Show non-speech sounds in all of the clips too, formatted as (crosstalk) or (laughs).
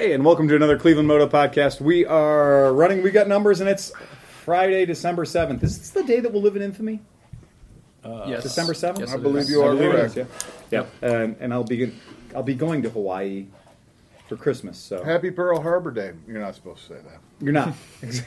Hey, and welcome to another Cleveland Moto podcast. We are running We Got Numbers, and it's Friday, December 7th. Is this the day that we'll live in infamy? Uh, Yes. December 7th? Yes, I believe is. you are correct. is, yeah. Yeah, and, and I'll be I'll be going to Hawaii for Christmas. So Happy Pearl Harbor Day. You're not supposed to say that. you're not. (laughs)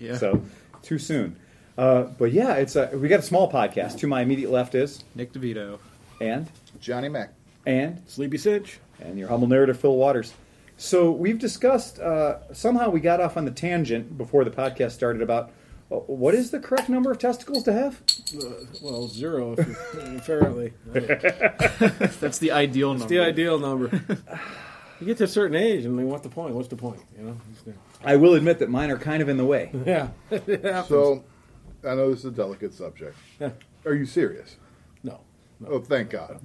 Yeah. So too soon. Uh, but yeah, it's a, we got a small podcast. To my immediate left is Nick DeVito. and Johnny Mack. and Sleepy Cinch. and your humble narrator, Phil Waters. So we've discussed. Uh, somehow we got off on the tangent before the podcast started about uh, what is the correct number of testicles to have. Uh, well, zero, if you, apparently. (laughs) That's the ideal number. It's the ideal number. You get to a certain age, and then what's the point? What's the point? You know? I will admit that mine are kind of in the way. (laughs) Yeah. (laughs) So, I know this is a delicate subject. Yeah. Are you serious? no. Oh, thank God.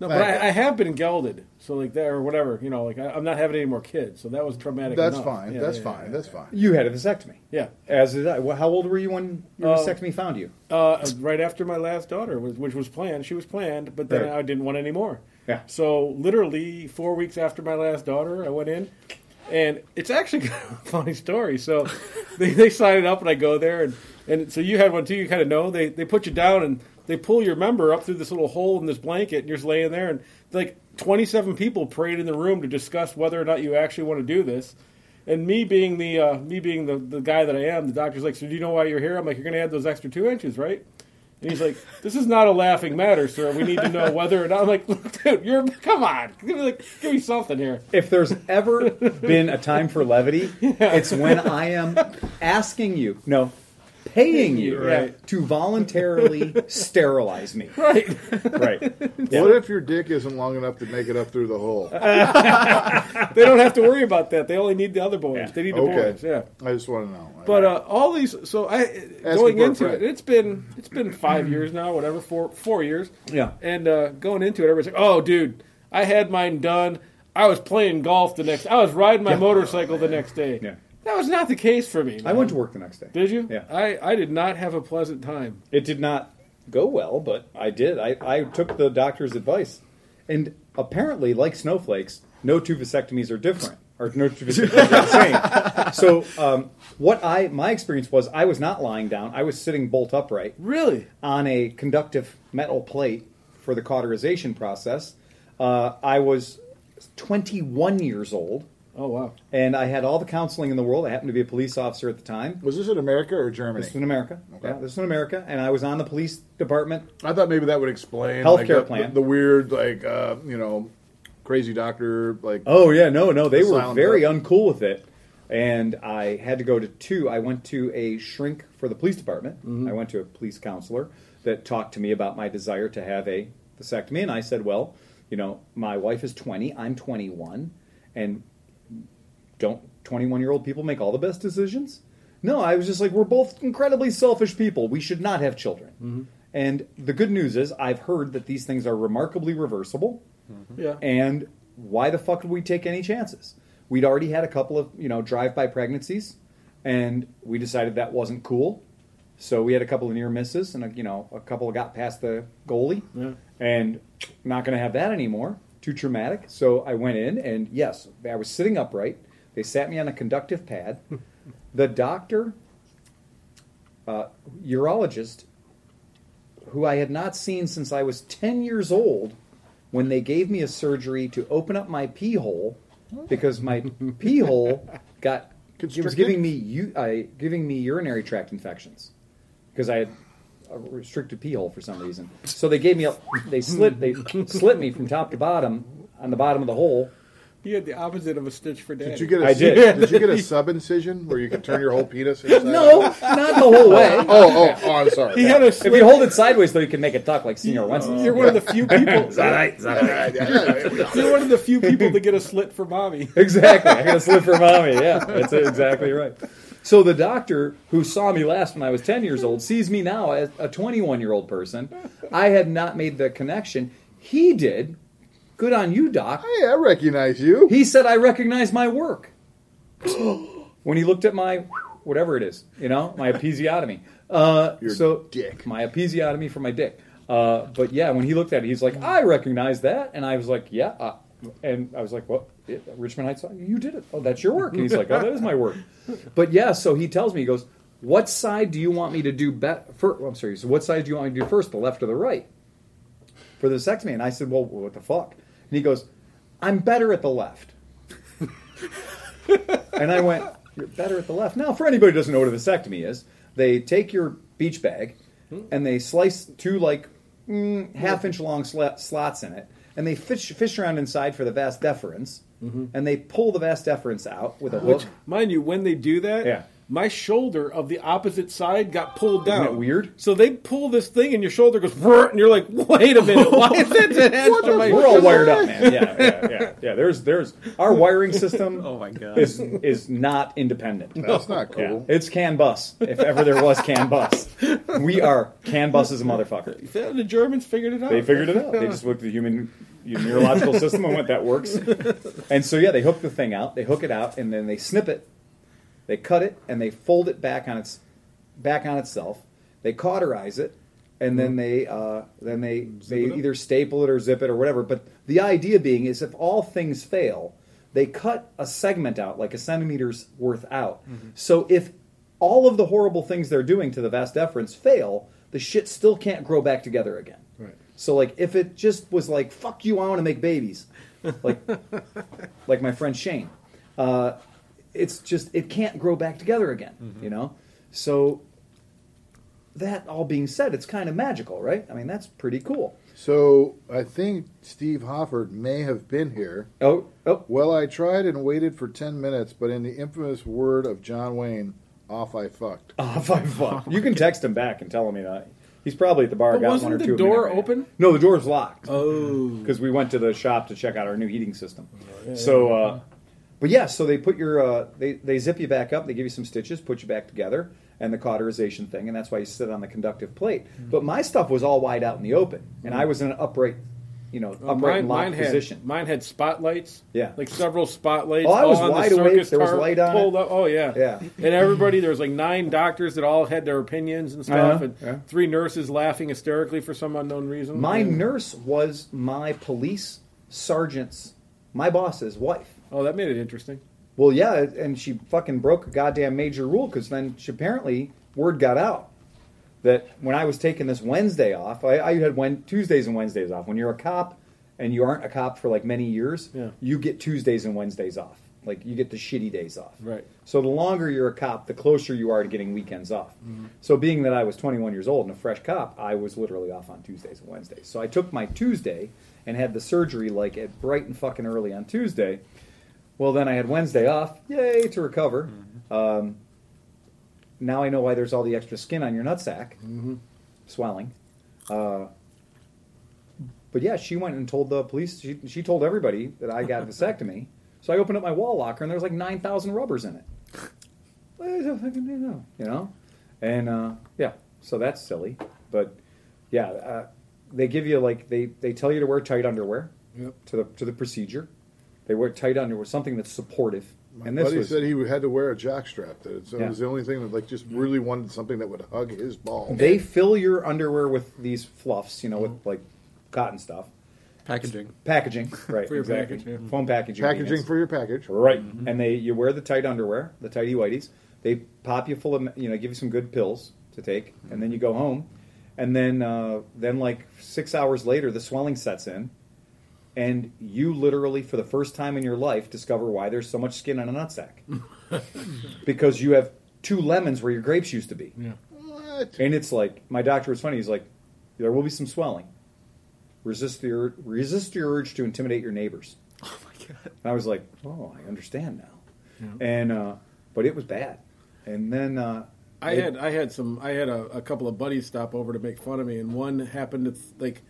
No, but I, I have been gelded, so like that or whatever. You know, like I, I'm not having any more kids, so that was traumatic. That's enough. fine. Yeah, That's yeah, fine. yeah. That's fine. You had a vasectomy, Yeah. as did I. Well, How old were you when your Uh, vasectomy found you? Uh, right after my last daughter, was, which was planned, she was planned, but then Right. I didn't want any more. Yeah. So literally four weeks after my last daughter, I went in, and it's actually (laughs) kind of a funny story. So (laughs) they, they sign it up, and I go there, and, and so you had one too. You kind of know they they put you down and they pull your member up through this little hole in this blanket, and you're just laying there, and like 27 people parade in the room to discuss whether or not you actually want to do this. And me being the uh, me being the, the guy that I am, the doctor's like, "So do you know why you're here?" I'm like, "You're going to add those extra two inches, right?" And he's like, "This is not a laughing matter, sir. We need to know whether or not." I'm like, "Dude, you're come on, give me like, give me something here." If there's ever been a time for levity, (laughs) it's when I am asking you, no, paying you Right. to voluntarily (laughs) sterilize me. Right? Right. What if your dick isn't long enough to make it up through the hole? (laughs) they don't have to worry about that. They only need the other boys. Yeah. They need the Okay. boys. Yeah. I just want to know. But uh, all these, so I going into it, it's been it's been five years now, whatever, four four years. Yeah. And uh, going into it, everybody's like, "Oh, dude, I had mine done. I was playing golf the next. I was riding my motorcycle the next day. Yeah. That was not the case for me. I went to work the next day. Did you? Yeah. I I did not have a pleasant time. It did not go well, but I did. I, I took the doctor's advice. And apparently, like snowflakes, no two vasectomies are different. Or no two vasectomies are the same. (laughs) So, um, what I my experience was, I was not lying down. I was sitting bolt upright Really? on a conductive metal plate for the cauterization process. Uh, I was 21 years old, Oh wow. and I had all the counseling in the world. I happened to be a police officer at the time. was this in America or Germany? This is in America. Okay. Yeah, this is in America, and I was on the police department I thought maybe that would explain Healthcare like, the, plan. The, the weird, like, uh, you know, crazy doctor, like. Oh yeah, no, no, they were very uncool with it, and I had to go to two. I went to a shrink for the police department. I went to a police counselor that talked to me about my desire to have a vasectomy, and I said, well, you know, my wife is twenty, I'm twenty one, and don't twenty one year old people make all the best decisions? No, I was just like, we're both incredibly selfish people. We should not have children. Mm-hmm. And the good news is, I've heard that these things are remarkably reversible. Mm-hmm. Yeah. And why the fuck would we take any chances? We'd already had a couple of, you know, drive-by pregnancies, and we decided that wasn't cool. So we had a couple of near misses, and a, you know, a couple got past the goalie, Yeah. and not going to have that anymore. Too traumatic. So I went in, and yes, I was sitting upright. They sat me on a conductive pad. the doctor, uh, urologist, who I had not seen since I was 10 years old, when they gave me a surgery to open up my pee hole because my pee hole got it was giving me u- uh, giving me urinary tract infections because I had a restricted pee hole for some reason. So they gave me a they slit they slit me from top to bottom on the bottom of the hole. You had the opposite of a stitch for daddy. Did you get a I did. did you get a sub incision where you could turn your whole penis inside (laughs) No, out? not the whole way. (laughs) Oh, oh, oh, I'm sorry. He had a If slit. you hold it sideways, though, you can make it tuck like Señor Wences. You're one of the few people. (laughs) Yeah, yeah, yeah. You're one of the few people to get a slit for mommy. Exactly. I got a slit for mommy. Yeah, that's exactly right. So the doctor who saw me last when I was 10 years old sees me now as a 21 year old person. I had not made the connection. He did. Good on you, doc. Hey, I recognize you. He said I recognize my work. (gasps) when he looked at my whatever it is, you know, my episiotomy. Uh, Your so dick. my episiotomy for my dick. Uh, but yeah, when he looked at it, he's like, I recognize that, and I was like, yeah, uh, and I was like, well, Yeah, Richmond Heights? You did it. Oh, that's your work." And he's like, "Oh, that is my work." But yeah, so he tells me, he goes, "What side do you want me to do? Bet first? I'm sorry. So what side do you want me to do first, the left or the right for the sex man?" I said, "Well, what the fuck?" And he goes, "I'm better at the left." (laughs) and I went, "You're better at the left." Now, for anybody who doesn't know what a vasectomy is, they take your beach bag and they slice two like mm, half inch long sla- slots in it, and they fish, fish around inside for the vas deferens, and they pull the vas deferens out with a hook. Which, mind you, when they do that, Yeah. My shoulder of the opposite side got pulled down. that weird? So they pull this thing, and your shoulder goes, and you're like, "Wait a minute, why is that (laughs) attached to my?" We're all wired up, man. Yeah, yeah, yeah, yeah. There's, there's our wiring system. (laughs) Oh my god. is is not independent. That's not Yeah, cool. it's CAN bus. If ever there was CAN bus, we are CAN bus is a motherfucker. The Germans figured it out. They figured it out. They just looked at the human neurological system and went, "That works." And so yeah, they hook the thing out. They hook it out, and then they snip it. They cut it, and they fold it back on its back on itself. They cauterize it, and then they uh, then they they either staple it or zip it or whatever. But the idea being is, if all things fail, they cut a segment out, like a centimeter's worth out. So if all of the horrible things they're doing to the vas deferens fail, the shit still can't grow back together again. Right. So like if it just was like fuck you, I want to make babies, like (laughs) like my friend Shane, uh, it's just it can't grow back together again, you know. So that all being said, it's kind of magical, right? I mean, that's pretty cool. So I think Steve Hofford may have been here. Oh, oh, Well, I tried and waited for 10 minutes, but in the infamous word of John Wayne, off I fucked. oh five fuck. You can text him back and tell him, you know, he's probably at the bar. But got wasn't one or the two. door in there. open? No, the door's locked. Oh, because we went to the shop to check out our new heating system. So, uh, but yeah, so they put your uh, they they zip you back up, they give you some stitches, put you back together, and the cauterization thing, and that's why you sit on the conductive plate. Mm-hmm. But my stuff was all wide out in the open, and I was in an upright, you know, Oh, upright mine, and locked mine had position. mine had spotlights. Yeah. like several spotlights. Oh, I was wide the awake. There was light on pulled. Up. Oh yeah, Yeah. And everybody, there was like nine doctors that all had their opinions and stuff, Uh-huh, and yeah. three nurses laughing hysterically for some unknown reason. My And- nurse was my police sergeant's, my boss's wife. Oh, that made it interesting. Well, yeah, and she fucking broke a goddamn major rule because then she, apparently word got out that when I was taking this Wednesday off, I, I had when, Tuesdays and Wednesdays off. When you're a cop and you aren't a cop for like many years, Yeah. you get Tuesdays and Wednesdays off. Like you get the shitty days off. Right. So the longer you're a cop, the closer you are to getting weekends off. Mm-hmm. So being that I was 21 years old and a fresh cop, I was literally off on Tuesdays and Wednesdays. So I took my Tuesday and had the surgery like at bright and fucking early on Tuesday. Well, then I had Wednesday off, yay, to recover. Um, now I know why there's all the extra skin on your nutsack, swelling. Uh, but yeah, she went and told the police. She, she told everybody that I got a vasectomy. (laughs) So I opened up my wall locker and there was like nine thousand rubbers in it. (laughs) What is that fucking thing now? You know, and uh, yeah, so that's silly. But yeah, uh, they give you like they they tell you to wear tight underwear Yep. to the to the procedure. They wear tight underwear, something that's supportive. My and this buddy was said he had to wear a jockstrap. That it Yeah. was the only thing that like just really wanted something that would hug his ball. they fill your underwear with these fluffs, you know, with like cotton stuff, Packaging. packaging, (laughs) right? For your exactly. package, yeah. Foam packaging, Packaging peanuts. for your package. Right. And they you wear the tight underwear, the tighty whities. They pop you full of you know give you some good pills to take, and then you go home, and then uh, then like six hours later the swelling sets in, and you literally for the first time in your life discover why there's so much skin on a nutsack, (laughs) because you have two lemons where your grapes used to be, Yeah. What? and it's like my doctor was funny. He's like, there will be some swelling. Resist the ur- resist your urge to intimidate your neighbors. (laughs) Oh my god. And I was like, oh, I understand now. And uh, but it was bad. And then uh, I they- had I had some I had a, a couple of buddies stop over to make fun of me, and one happened to th- like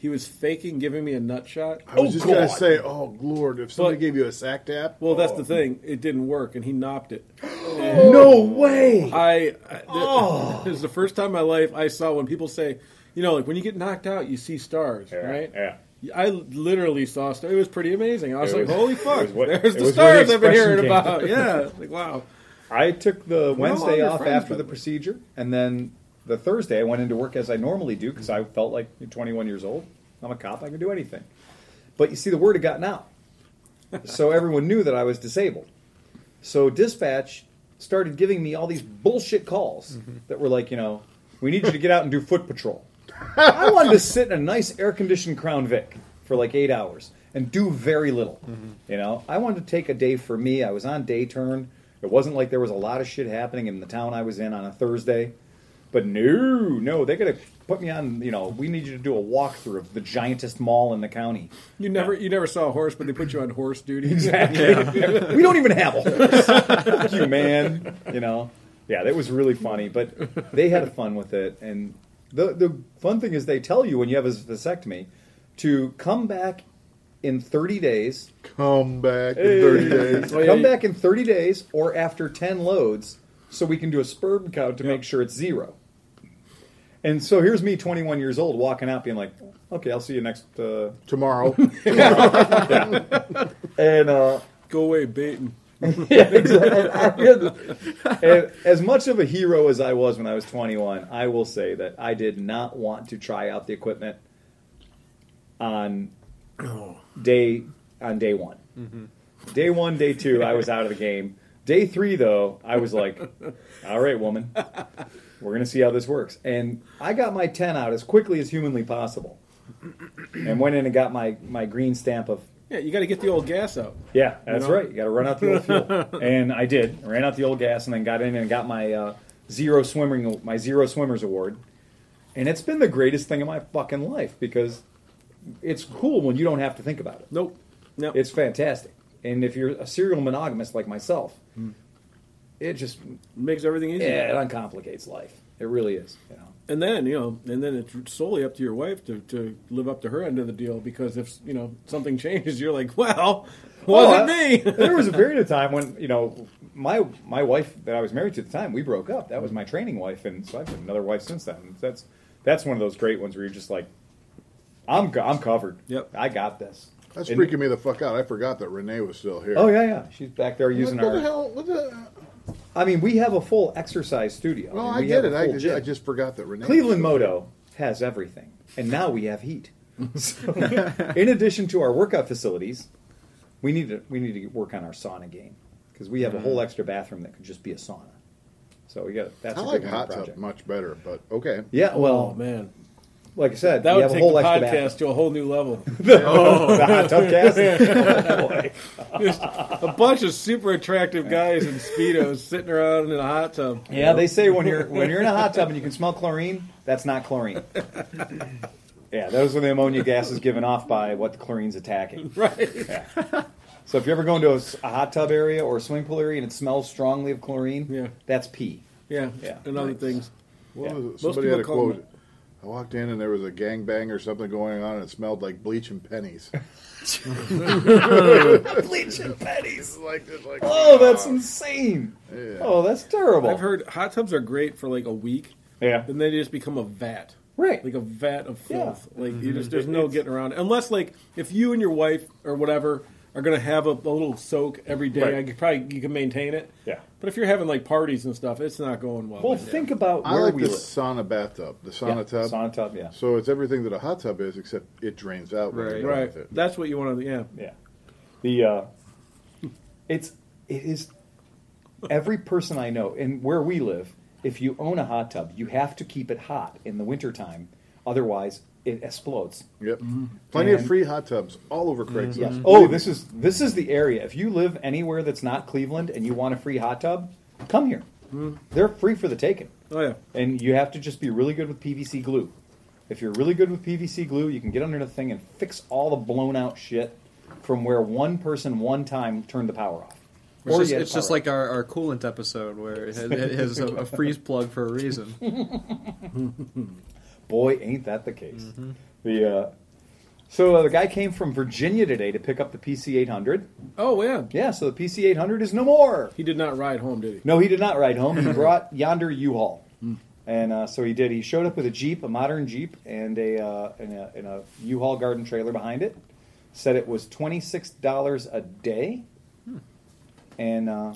he was faking giving me a nut shot. I was Oh, just gonna say, oh Lord, if somebody But- gave you a sack tap. Well, that's oh. the thing; it didn't work, and he knocked it. (gasps) no way. I, I oh. this is the first time in my life I saw when people say, you know, like when you get knocked out, you see stars, right? Yeah. I literally saw stars. It was pretty amazing. I was It like, "Holy fuck! what- There's the was where the stars I've been hearing came. about." (laughs) Yeah, like wow. I took the Wednesday longer off after the the way. procedure, and then the Thursday I went into work as I normally do because I felt like you're 21 years old. I'm a cop. I can do anything. But you see, the word had gotten out. so (laughs) everyone knew that I was disabled. So dispatch started giving me all these bullshit calls mm-hmm. that were like, you know, we need you to get out and do foot patrol. (laughs) I wanted to sit in a nice air conditioned Crown Vic for like eight hours and do very little. Mm-hmm. You know, I wanted to take a day for me. I was on day turn. It wasn't like there was a lot of shit happening in the town I was in on a Thursday. But no, no, they gotta put me on. You know, we need you to do a walkthrough of the giantest mall in the county. You never you never saw a horse, but they put you on horse duty. (laughs) Exactly. we don't even have a horse. (laughs) Fuck you, man. You know. Yeah, that was really funny, but they had fun with it. And the the fun thing is, they tell you when you have a vasectomy to come back in 30 days. Come back in 30 days. Oh, yeah, come you- back in 30 days or after 10 loads, so we can do a sperm count to Yep. make sure it's zero. And so here's me, 21 years old, walking out, being like, "Okay, I'll see you next." Uh, Tomorrow. (laughs) and uh, Go away, baiting. (laughs) yeah, exactly. and as much of a hero as I was when I was 21, I will say that I did not want to try out the equipment on day on day one. Day one, day two, I was out of the game. Day three, though, I was like, (laughs) "All right, woman, we're gonna see how this works." And I got my 10 out as quickly as humanly possible, and went in and got my my green stamp of Yeah, you got to get the old gas out. yeah, that's know? right. You got to run out the old fuel, (laughs) and I did. I ran out the old gas, and then got in and got my uh, zero swimming, my zero swimmers award, and it's been the greatest thing in my fucking life because it's cool when you don't have to think about it. Nope. Nope. It's fantastic, and if you're a serial monogamist like myself, it just makes everything easier. yeah, it uncomplicates life. It really is. You know. And then you know, and then it's solely up to your wife to, to live up to her end of the deal because if you know something changes, you're like, well, wasn't I- me. (laughs) there was a period of time when you know my my wife that I was married to at the time we broke up. That was my training wife, and so I've had another wife since then. And that's that's one of those great ones where you're just like, I'm I'm covered. Yep. I got this. That's And- freaking me the fuck out. I forgot that Renee was still here. Oh yeah, yeah. She's back there using what, what the hell? What the, I mean, we have a full exercise studio. well, mean, I we get it. a I, full just- I just forgot that Renee. Cleveland was still here. Moto has everything, and now we have heat. (laughs) So, in addition to our workout facilities, we need to we need to work on our sauna game because we have a whole mm. extra bathroom that could just be a sauna. So we got that's I a like hot project. tub much better, but okay. Yeah, well, oh man, like I said, that we would have a take whole the extra podcast bathroom. to a whole new level. (laughs) (laughs) the hot tub oh. cast. (laughs) Oh, boy. Just a bunch of super attractive guys in speedos sitting around in a hot tub. Yeah, they say when you're when you're in a hot tub and you can smell chlorine, that's not chlorine. Yeah, those are the ammonia gases given off by what the chlorine's attacking. Right. So if you ever go into a hot tub area or a swimming pool area and it smells strongly of chlorine, Yeah. that's pee. Yeah. Yeah. And other things. What Yeah. was it? Most Somebody had a people call quote. I walked in and there was a gangbang or something going on, and it smelled like bleach and pennies. (laughs) Bleach and pennies. like, like, Oh, that's insane. Yeah. Oh, that's terrible. I've heard hot tubs are great for like a week, Yeah. and then they just become a vat. Right. like a vat of Yeah. filth. Like you mm-hmm. just, there's no getting around it. unless like if you and your wife or whatever are going to have a, a little soak every day. Right. I could probably you can maintain it. Yeah. But if you're having like parties and stuff, it's not going well. Well, Yeah. think about I where like we the live. sauna bathtub, the Yeah, sauna tub. Sauna tub, yeah. So it's everything that a hot tub is, except it drains out. when Right. you're right. with it. That's what you want to. Yeah. Yeah. The uh it's it is every person I know and where we live, if you own a hot tub, you have to keep it hot in the wintertime. Otherwise it explodes. Yep. Mm-hmm. Plenty of free hot tubs all over Craigslist. Yes. Mm-hmm. Oh, this is this is the area. If you live anywhere that's not Cleveland and you want a free hot tub, come here. Mm-hmm. They're free for the taking. Oh yeah. And you have to just be really good with PVC glue. If you're really good with PVC glue, you can get under the thing and fix all the blown out shit from where one person one time turned the power off. It's Or just, it's just like our, our coolant episode where it has, it has a, a freeze plug for a reason. (laughs) Boy, ain't that the case. The uh, so uh, the guy came from Virginia today to pick up the PC 800. Oh yeah. Yeah, so the PC 800 is no more. He did not ride home, did he? No, he did not ride home. He (laughs) brought yonder U-Haul, and uh, so he did. He showed up with a Jeep, a modern Jeep, and a uh, and a, and a U-Haul garden trailer behind it. Said it was twenty six dollars a day, and uh,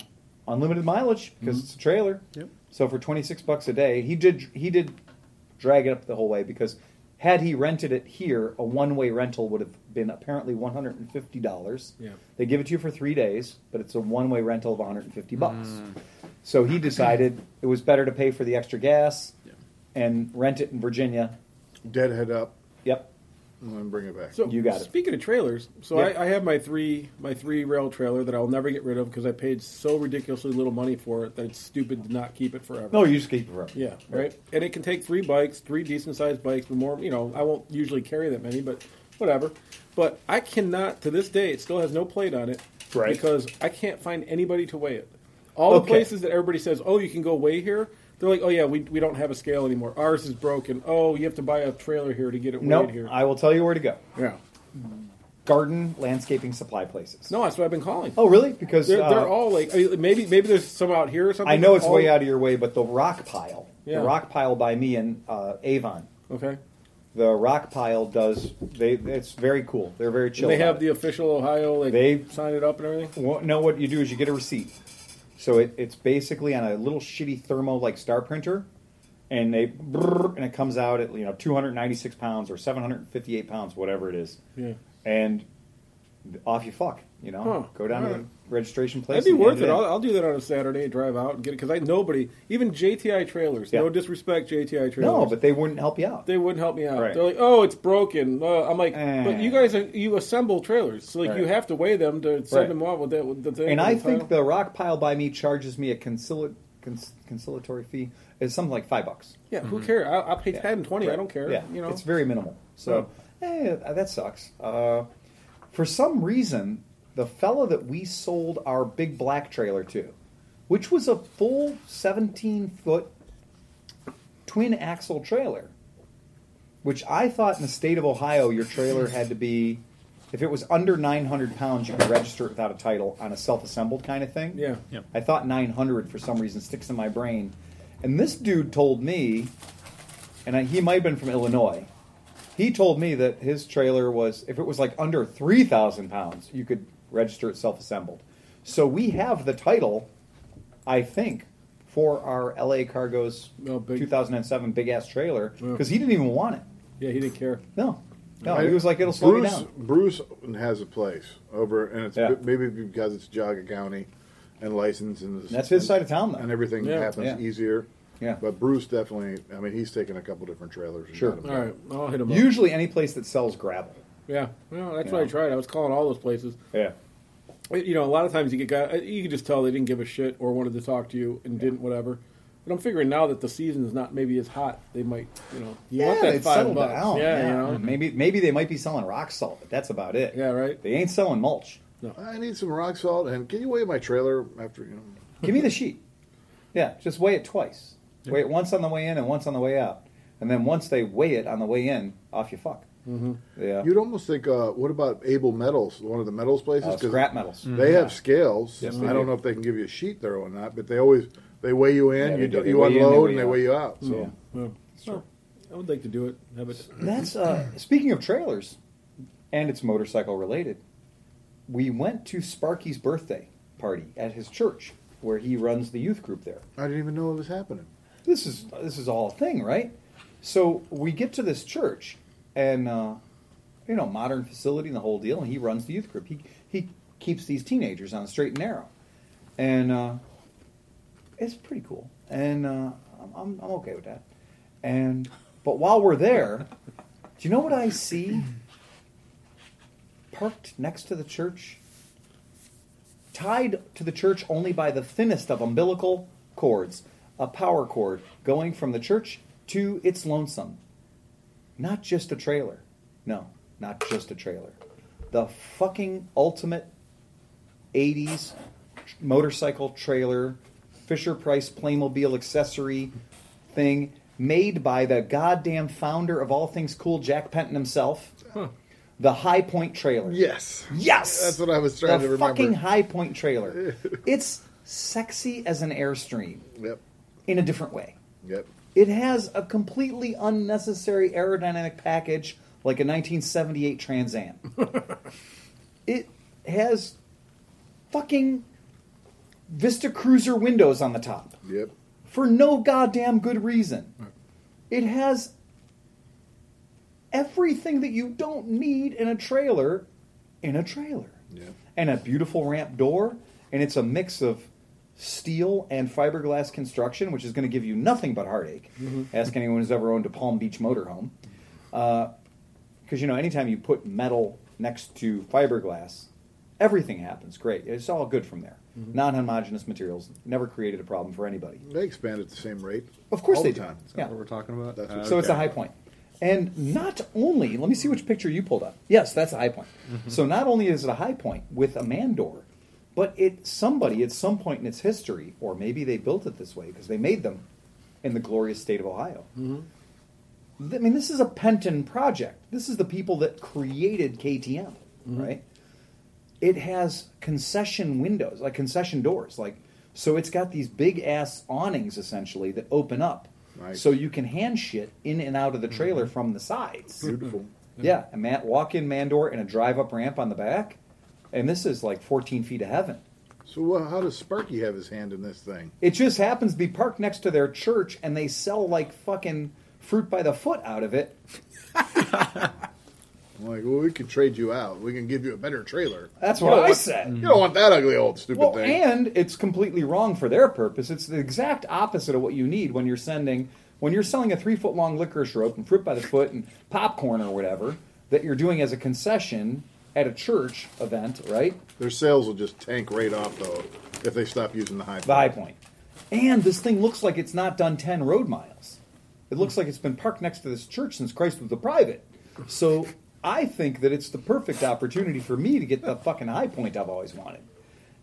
unlimited mileage because it's a trailer. Yep. So for twenty six bucks a day, he did he did drag it up the whole way because Had he rented it here, a one-way rental would have been apparently one hundred and fifty dollars. Yeah. They give it to you for three days, but it's a one-way rental of one hundred and fifty bucks. Mm. So he decided it was better to pay for the extra gas and rent it in Virginia. Deadhead up Yep. And then bring it back. So You got it. Speaking of trailers, so Yeah. I, I have my three my three rail trailer that I'll never get rid of because I paid so ridiculously little money for it that it's stupid to not keep it forever. No, you just keep it forever. Yeah, right. And it can take three bikes, three decent sized bikes, but more. You know, I won't usually carry that many, but whatever. But I cannot to this day. It still has no plate on it, Right. Because I can't find anybody to weigh it. All Okay. the places that everybody says, "Oh, you can go weigh here," they're like, "Oh yeah, we, we don't have a scale anymore. Ours is broken. Oh, you have to buy a trailer here to get it No, weighed here." I will tell you where to go. yeah. Garden landscaping supply places. No, that's what I've been calling. Oh, really? Because They're, uh, they're all like I mean, maybe maybe there's some out here or something. I know it's all- way out of your way, but the rock pile, Yeah. the rock pile by me in uh, Avon, Okay, the rock pile does. They it's very cool. They're very chill. and they have about the official Ohio like They- sign it up and everything. it. Well, no, what you do is you get a receipt. So it, it's basically on a little shitty thermo like star printer, and they brrr, and it comes out at you know 296 pounds or 758 pounds, whatever it is, Yeah. and off you fuck. You know, Huh. go down to the registration place. That'd be worth hand it. I'll, I'll do that on a Saturday. Drive out and get it because I nobody, even JTI trailers. Yeah. No disrespect, JTI trailers. no, but they wouldn't help you out. they wouldn't help me out. Right. They're like, "Oh, it's broken." Uh, I'm like, Eh. "But you guys, are, you assemble trailers, so like Right. you have to weigh them to send Right. them off with that." With the thing And I the think the rock pile by me charges me a concili- cons- conciliatory fee. It's something like five bucks. yeah, who cares? I'll, I'll pay Yeah. ten and twenty. I don't care. Yeah, you know, it's very minimal. So, eh, that sucks. Uh, for some reason, the fellow that we sold our big black trailer to, which was a full 17 foot twin axle trailer, which I thought in the state of Ohio, your trailer had to be, if it was under 900 pounds, you could register it without a title on a self assembled kind of thing. yeah. Yeah. I thought 900 for some reason sticks in my brain. And this dude told me, and I, he might have been from Illinois, he told me that his trailer was, if it was like under 3,000 pounds, you could register it self assembled. So we have the title, I think, for our LA Cargo's Oh, big- 2007 big ass trailer Yeah. because he didn't even want it. Yeah, he didn't care. No. No, I- he was like, it'll slow Bruce, you down. Bruce has a place over, and it's Yeah. maybe because it's Geauga County and license, and That's his side of town, though. and everything Yeah. happens Yeah. easier. Yeah. But Bruce definitely, I mean, he's taken a couple different trailers. and Sure. got 'em All done. right, I'll hit him up. Usually any place that sells gravel. Yeah, well, that's Yeah. what I tried. I was calling all those places. Yeah. You know, a lot of times you get guys, you can just tell they didn't give a shit or wanted to talk to you and didn't whatever. But I'm figuring now that the season is not maybe as hot, they might, you know, you want that they'd five settle bucks. down, Yeah, you know, mm-hmm. Maybe maybe they might be selling rock salt, but that's about it. yeah, right. They ain't selling mulch. No. I need some rock salt, and can you weigh my trailer after you know? Give me the sheet. Yeah, just weigh it twice. Weigh it once on the way in and once on the way out. And then once they weigh it on the way in, off you fuck. Mm-hmm. Yeah. You'd almost think, uh, what about Able Metals, one of the metals places? Uh, 'Cause scrap metals. They have scales. Yes, I don't do. know if they can give you a sheet there or not, but they always they weigh you in, Yeah, you, do. do, you weigh you in, they unload, and they weigh you out. So Yeah. Well, well, I would like to do it. Have it. That's uh, speaking of trailers, and it's motorcycle related. We went to Sparky's birthday party at his church, where he runs the youth group there. I didn't even know it was happening. this is this is all a thing, right? So we get to this church, and uh, you know, modern facility and the whole deal, and he runs the youth group. He he keeps these teenagers on the straight and narrow, and uh, it's pretty cool. And uh, I'm, I'm okay with that. And but while we're there, do you know what I see? Parked next to the church, tied to the church only by the thinnest of umbilical cords, a power cord going from the church to its lonesome. Not just a trailer. No, not just a trailer. The fucking ultimate 80s motorcycle trailer, Fisher Price Playmobil accessory thing made by the goddamn founder of all things cool, Jack Penton himself. The High Point trailer. Yes, Yes, That's what I was trying the to remember. The fucking High Point trailer. (laughs) it's sexy as an airstream Yep, in a different way. yep. It has a completely unnecessary aerodynamic package like a 1978 Trans Am. (laughs) it has fucking Vista Cruiser windows on the top Yep. for no goddamn good reason. It has everything that you don't need in a trailer in a trailer. Yeah. And a beautiful ramp door, and it's a mix of steel and fiberglass construction, which is going to give you nothing but heartache. Mm-hmm. Ask anyone who's ever owned a Palm Beach motorhome. Uh, because, you know, anytime you put metal next to fiberglass, everything happens great. It's all good from there. Mm-hmm. Non homogeneous materials never created a problem for anybody. They expand at the same rate. Of course all they the do. time. Is that Yeah. what we're talking about? That's Uh, what- So it's a high point. And not only, let me see which picture you pulled up. Yes, that's a high point. Mm-hmm. So not only is it a high point with a man door, but it somebody at some point in its history, or maybe they built it this way because they made them in the glorious state of Ohio. Mm-hmm. I mean, this is a Penton project. This is the people that created KTM, mm-hmm. right? It has concession windows, like concession doors, like so. It's got these big ass awnings essentially that open up, Nice. so you can hand shit in and out of the trailer mm-hmm. from the sides. Beautiful. Yeah, a man, walk-in man door and a drive-up ramp on the back, and this is like 14 feet of heaven. So uh, how does Sparky have his hand in this thing? It just happens to be parked next to their church, and they sell like fucking fruit by the foot out of it. (laughs) I'm like, well, we can trade you out. We can give you a better trailer. That's what I want- said. You don't want that ugly old stupid Well, thing. and it's completely wrong for their purpose. It's the exact opposite of what you need when you're sending when you're selling a three foot long licorice rope and fruit by the foot and popcorn or whatever that you're doing as a concession at a church event, right? Their sales will just tank right off though if they stop using the high. point. The high point. And this thing looks like it's not done ten road miles. It looks like it's been parked next to this church since Christ was a private. So I think that it's the perfect opportunity for me to get the fucking high point I've always wanted.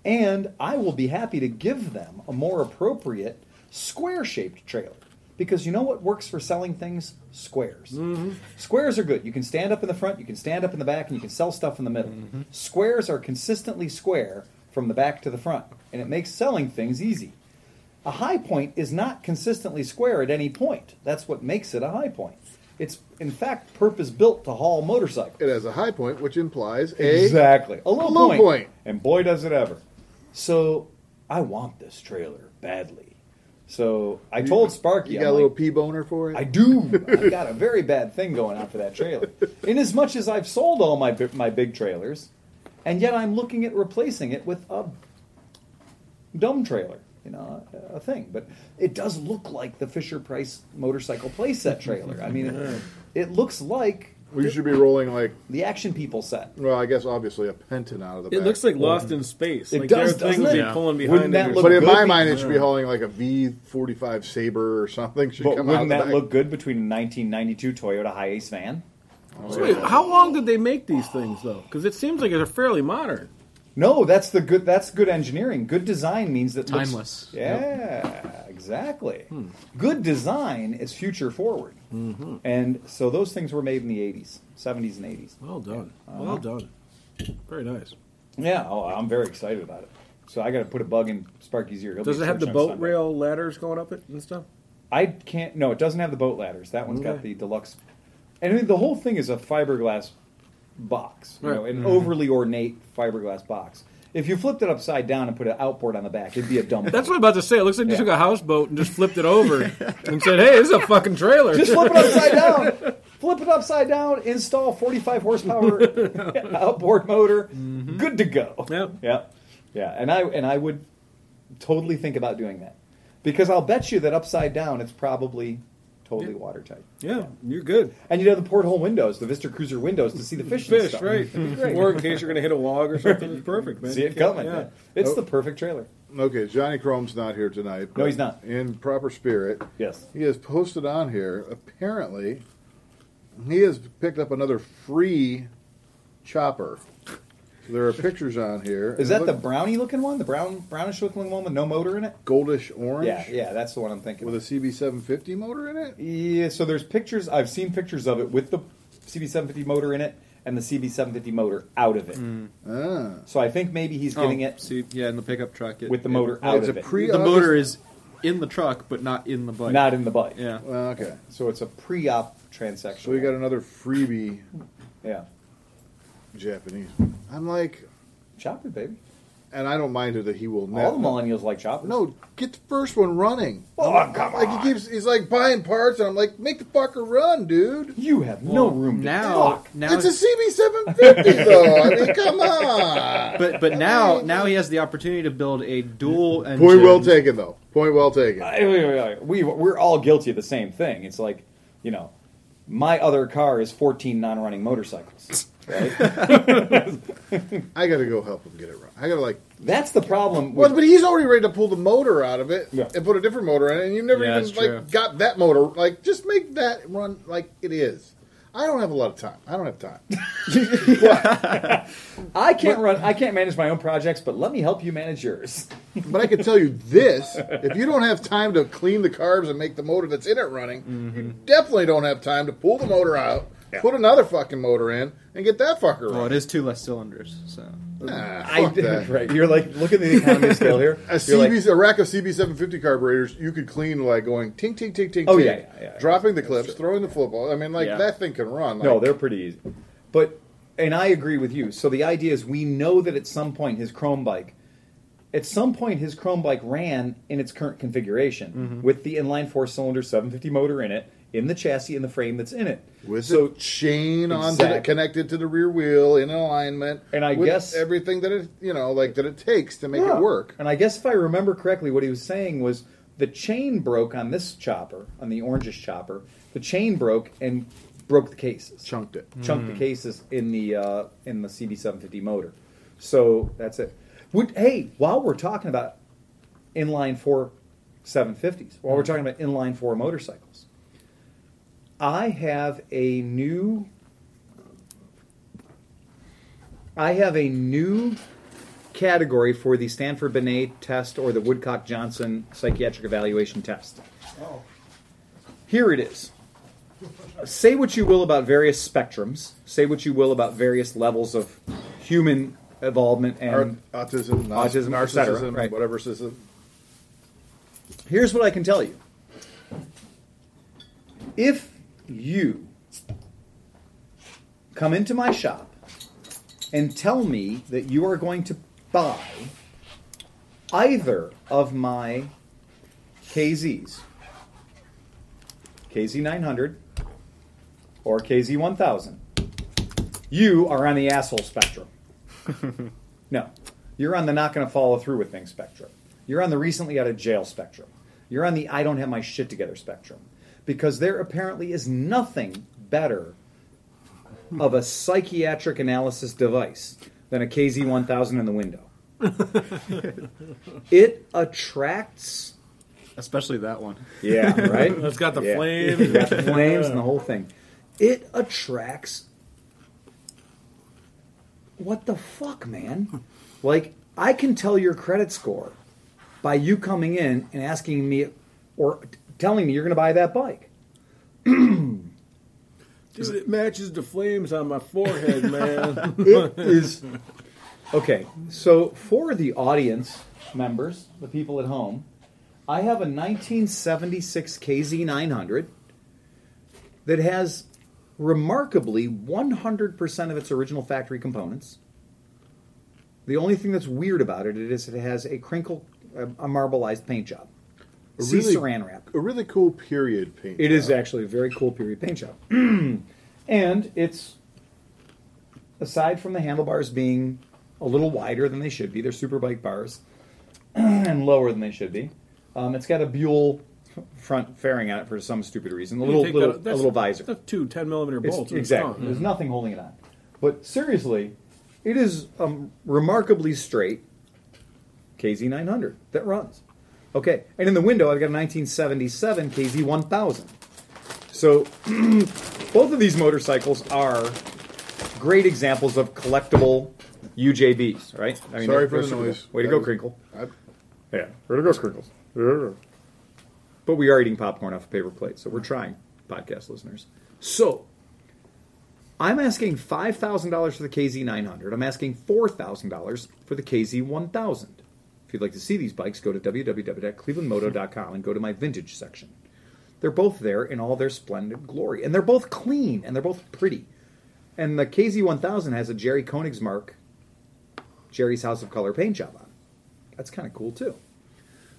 And I will be happy to give them a more appropriate square shaped trailer. Because you know what works for selling things? Squares. Mm-hmm. Squares are good. You can stand up in the front, you can stand up in the back, and you can sell stuff in the middle. Mm-hmm. Squares are consistently square from the back to the front, and it makes selling things easy. A high point is not consistently square at any point. That's what makes it a high point. It's in fact purpose built to haul motorcycles. It has a high point, which implies a Exactly. A low, low point. point. And boy does it ever. So I want this trailer badly. So I told Sparky, You I'm got a like, little P boner for it. I do. I got a very bad thing going on for that trailer. In as much as I've sold all my my big trailers, and yet I'm looking at replacing it with a dumb trailer, you know, a, a thing. But it does look like the Fisher Price motorcycle playset trailer. I mean, (laughs) it, it looks like we should be rolling like, the Action People set. well, I guess obviously a Penton out of the box. It back. looks like Lost mm-hmm. in Space. It like does, doesn't would it? be Yeah. pulling behind Wouldn't that or look But in my be- mind, it should be hauling like a V45 Sabre or something. Should But come wouldn't out that back. look good between a 1992 Toyota Hiace van? Oh, so wait, how long did they make these things though? Because it seems like they're fairly modern. No, that's the good. That's good engineering. Good design means that looks- Timeless. yeah, exactly. Hmm. Good design is future forward, mm-hmm. and so those things were made in the '80s, '70s, and '80s. Well done. Uh-huh. Well done. Very nice. Yeah, oh, I'm very excited about it. So I got to put a bug in Sparky's ear. He'll Does it have the boat Sunday. rail ladders going up it and stuff? I can't. No, it doesn't have the boat ladders. That one's got the deluxe. And I mean, the whole thing is a fiberglass box, you know, Right. an mm-hmm. overly ornate fiberglass box. If you flipped it upside down and put an outboard on the back, it'd be a dumb. That's what I'm about to say. It looks like you Yeah. took a houseboat and just flipped it over (laughs) and said, "Hey, this is a fucking trailer." Just flip it upside (laughs) down. Flip it upside down. Install 45 horsepower (laughs) outboard motor. Mm-hmm. Good to go. Yep. Yeah. Yeah. And I and I would totally think about doing that because I'll bet you that upside down it's probably totally Yeah. watertight. yeah, you're good. And you'd have the porthole windows, the Vista Cruiser windows to see the fish. and Fish, stuff. right? It'd be great. Or in case you're going to hit a log or something, it's perfect, man. See it coming. Yeah. Yeah. It's Oh. the perfect trailer. Okay, Johnny Chrome's not here tonight. No, he's not. In proper spirit, Yes. he has posted on here. Apparently, he has picked up another free chopper. So there are pictures on here. Is and that the brownie looking one? The brown brownish looking one with no motor in it? goldish orange? Yeah, yeah, that's the one I'm thinking. With a CB750 motor in it? Yeah, so there's pictures. I've seen pictures of it with the CB750 motor in it and the CB750 motor out of it. Ah. So I think maybe he's getting Oh, it See, yeah, in the pickup truck. It, with the it- motor Oh, out it's of a it, pre- the motor is in the truck, but not in the bike. not in the bike. Yeah. Well, okay. So it's a pre-op transaction. So we got another freebie yeah, Japanese. I'm like, chopper baby. and I don't mind it that he will All the millennials like choppers. No, get the first one running. Oh, come Like on. he keeps, he's like buying parts, and I'm like, make the fucker run, dude. You have no room to now, talk. now, it's a CB750 (laughs) though. I mean, come on. but but now now he has the opportunity to build a dual engine. Point well taken, though. Point well taken. I- I- I- We we're all guilty of the same thing. It's like, you know, my other car is 14 non-running motorcycles. Right? (laughs) I got to go help him get it right. I got to like. That's the problem. Well, but he's already ready to pull the motor out of it Yeah. and put a different motor in it, and you've never Yeah, even that's like true. got that motor. Like, just make that run like it is. I don't have a lot of time. I don't have time. (laughs) (laughs) I can't run. I can't manage my own projects, but let me help you manage yours. But I can tell you this: if you don't have time to clean the carbs and make the motor that's in it running, you mm-hmm. definitely don't have time to pull the motor out, Yeah. put another fucking motor in, and get that fucker Well, it running. is two less cylinders, so Nah, I fuck that. (laughs) right. You're like, look at the economy scale here. (laughs) A, You're like, CB, a rack of CB750 carburetors, you could clean like going tink, tink, tink, tink, Oh, tink, yeah, yeah, yeah. dropping the clips, throwing the football. I mean, like Yeah. that thing can run. Like, no, they're pretty easy. But and I agree with you. So the idea is, we know that at some point his Chrome bike, at some point his Chrome bike ran in its current configuration Mm-hmm. with the inline four cylinder 750 motor in it, in the chassis and the frame that's in it. with so the chain onto Exactly. the, connected to the rear wheel in alignment, And I with guess- everything that it you know like that it takes to make Yeah. it work. And I guess if I remember correctly, what he was saying was the chain broke on this chopper, on the orangish chopper. The chain broke and broke the cases, Chunked it. chunked the cases in the uh, in the CB750 motor. So that's it. Would, hey, while we're talking about inline four 750s, while we're talking about inline four motorcycles, I have a new. I have a new category for the Stanford Binet test or the Woodcock Johnson psychiatric evaluation test. Oh. Here it is. Say what you will about various spectrums. Say what you will about various levels of human involvement and Art- autism, autism, et cetera, narcissism, right. whatever system. Here's what I can tell you. If you come into my shop and tell me that you are going to buy either of my KZs, KZ900 or KZ1000, you are on the asshole spectrum. (laughs) No. You're on the not going to follow through with things spectrum. You're on the recently out of jail spectrum. You're on the I don't have my shit together spectrum. Because there apparently is nothing better of a psychiatric analysis device than a KZ1000 in the window. (laughs) it attracts. especially that one. Yeah, right? (laughs) It's got the Yeah. flames. It's got the flames and the whole thing. It attracts. What the fuck, man? Like, I can tell your credit score by you coming in and asking me or t- telling me you're going to buy that bike. (clears throat) Dude, it matches the flames on my forehead, (laughs) man. It is. Okay, so for the audience members, the people at home, I have a 1976 KZ900 that has remarkably 100% of its original factory components. The only thing that's weird about it is it has a crinkle, a, a marbleized paint job. A See really- saran wrap. A really cool period paint. It is job. actually a very cool period paint job. (clears throat) and it's, aside from the handlebars being a little wider than they should be, they're superbike bars, (clears throat) and lower than they should be. Um, it's got a Buell front fairing on it for some stupid reason. A little, little, that- a little visor. That's two 10 millimeter It's- bolts. in the exactly. front. There's nothing holding it on. But seriously, it is a remarkably straight KZ900 that runs. Okay, and in the window, I've got a 1977 KZ1000. So (clears throat) both of these motorcycles are great examples of collectible UJBs, right? I Sorry for the noise. Way to That go, was- Crinkle. I, Yeah, way to go, Crinkles. But we are eating popcorn off a paper plate, so we're trying, podcast listeners. So, I'm asking $5,000 for the KZ900. I'm asking $4,000 for the KZ1000. If you'd like to see these bikes, go to www.clevelandmoto.com and go to my vintage section. They're both there in all their splendid glory. And they're both clean and they're both pretty. And the KZ1000 has a Jerry Koenigsmark Jerry's House of Color paint job on. it. That's kind of cool too.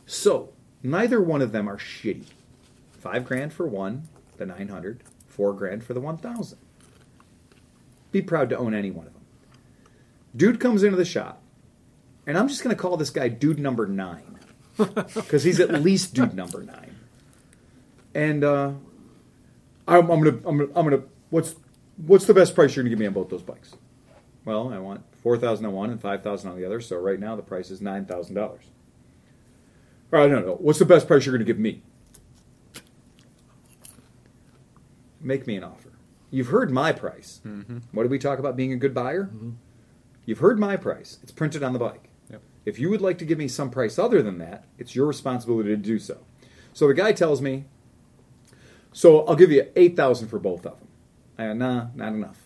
So neither one of them are shitty. Five grand for one, the 900, four grand for the 1000. Be proud to own any one of them. Dude comes into the shop, and I'm just going to call this guy dude number nine because he's at (laughs) least dude number nine. And uh, I'm, I'm gonna, I'm gonna, I'm gonna. What's, what's the best price you're gonna give me on both those bikes? Well, I want four thousand on one and five thousand on the other. So right now the price is nine thousand dollars. All right, no, no. What's the best price you're gonna give me? Make me an offer. You've heard my price. What did we talk about being a good buyer? You've heard my price. It's printed on the bike. If you would like to give me some price other than that, it's your responsibility to do so. So the guy tells me, so I'll give you eight thousand for both of them. I go, nah, not enough.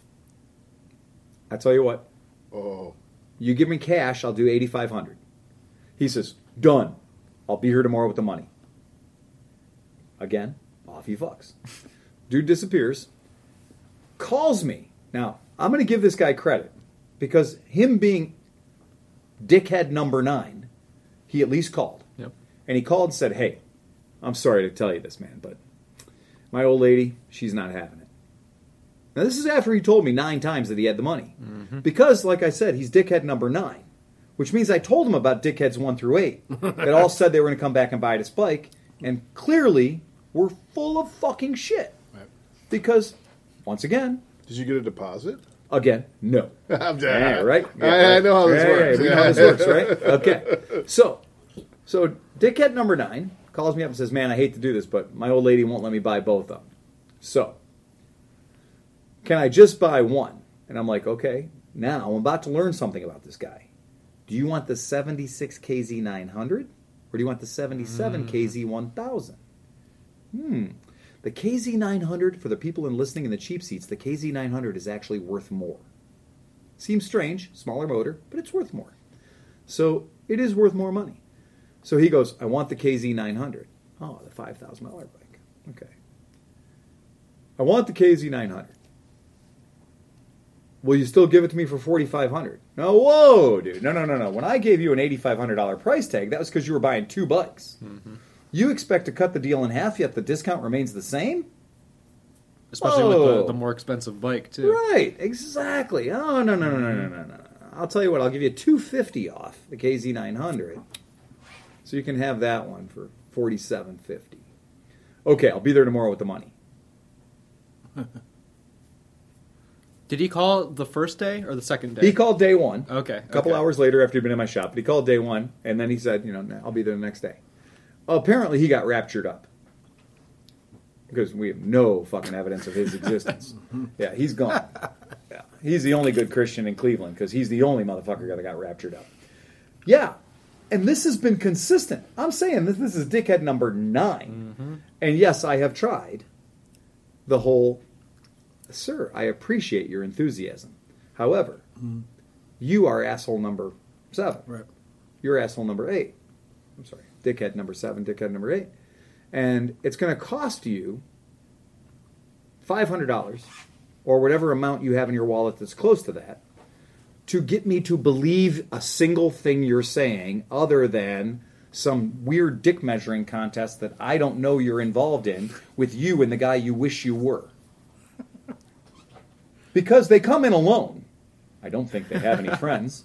I tell you what, Oh, you give me cash, I'll do eighty five hundred. He says, done. I'll be here tomorrow with the money. Again, off he fucks. (laughs) Dude disappears. Calls me. Now, I'm going to give this guy credit because him being dickhead number nine, he at least called. Yep. And he called and said, Hey, I'm sorry to tell you this, man, but my old lady, she's not having it. Now, this is after he told me nine times that he had the money. Mm-hmm. Because, like I said, he's dickhead number nine, which means I told him about dickheads one through eight that all (laughs) said they were going to come back and buy this bike, and clearly were full of fucking shit. Right. Because, once again, did you get a deposit? Again, no. (laughs) I'm Yeah, right. I, I know how this Yeah, works. yeah, we know how this works, right? (laughs) Okay. So, so dickhead number nine calls me up and says, "Man, I hate to do this, but my old lady won't let me buy both of them. So, can I just buy one?" And I'm like, "Okay." Now I'm about to learn something about this guy. Do you want the 76 KZ 900 or do you want the 77 KZ 1000? Hmm. The KZ 900 for the people in listening in the cheap seats, the KZ 900 is actually worth more. Seems strange, smaller motor, but it's worth more. So it is worth more money. So he goes, I want the KZ 900. Oh, the $5,000 bike. Okay. I want the KZ 900. Will you still give it to me for 4500 No, whoa, dude. No, no, no, no. When I gave you an $8,500 price tag, that was because you were buying two bikes. Mm-hmm. You expect to cut the deal in half, yet the discount remains the same? Especially with the, the more expensive bike too. Right, exactly. Oh no no no no no no no. I'll tell you what. I'll give you two fifty off the KZ nine hundred, so you can have that one for forty seven fifty. Okay, I'll be there tomorrow with the money. (laughs) Did he call the first day or the second day? He called day one. Okay. A couple okay. hours later, after he'd been in my shop, but he called day one, and then he said, you know, "I'll be there the next day." Apparently, he got raptured up because we have no fucking evidence of his existence. (laughs) yeah, he's gone. Yeah, he's the only good Christian in Cleveland because he's the only motherfucker that got raptured up. Yeah, and this has been consistent. I'm saying this, this is dickhead number 9 mm-hmm. and yes, I have tried the whole. Sir, I appreciate your enthusiasm. However, mm-hmm. you are asshole number seven. Right. You're asshole number eight. I'm sorry, dickhead number seven, dickhead number eight. And it's going to cost you $500 or whatever amount you have in your wallet that's close to that to get me to believe a single thing you're saying other than some weird dick measuring contest that I don't know you're involved in with you and the guy you wish you were. (laughs) Because they come in alone. I don't think they have any friends.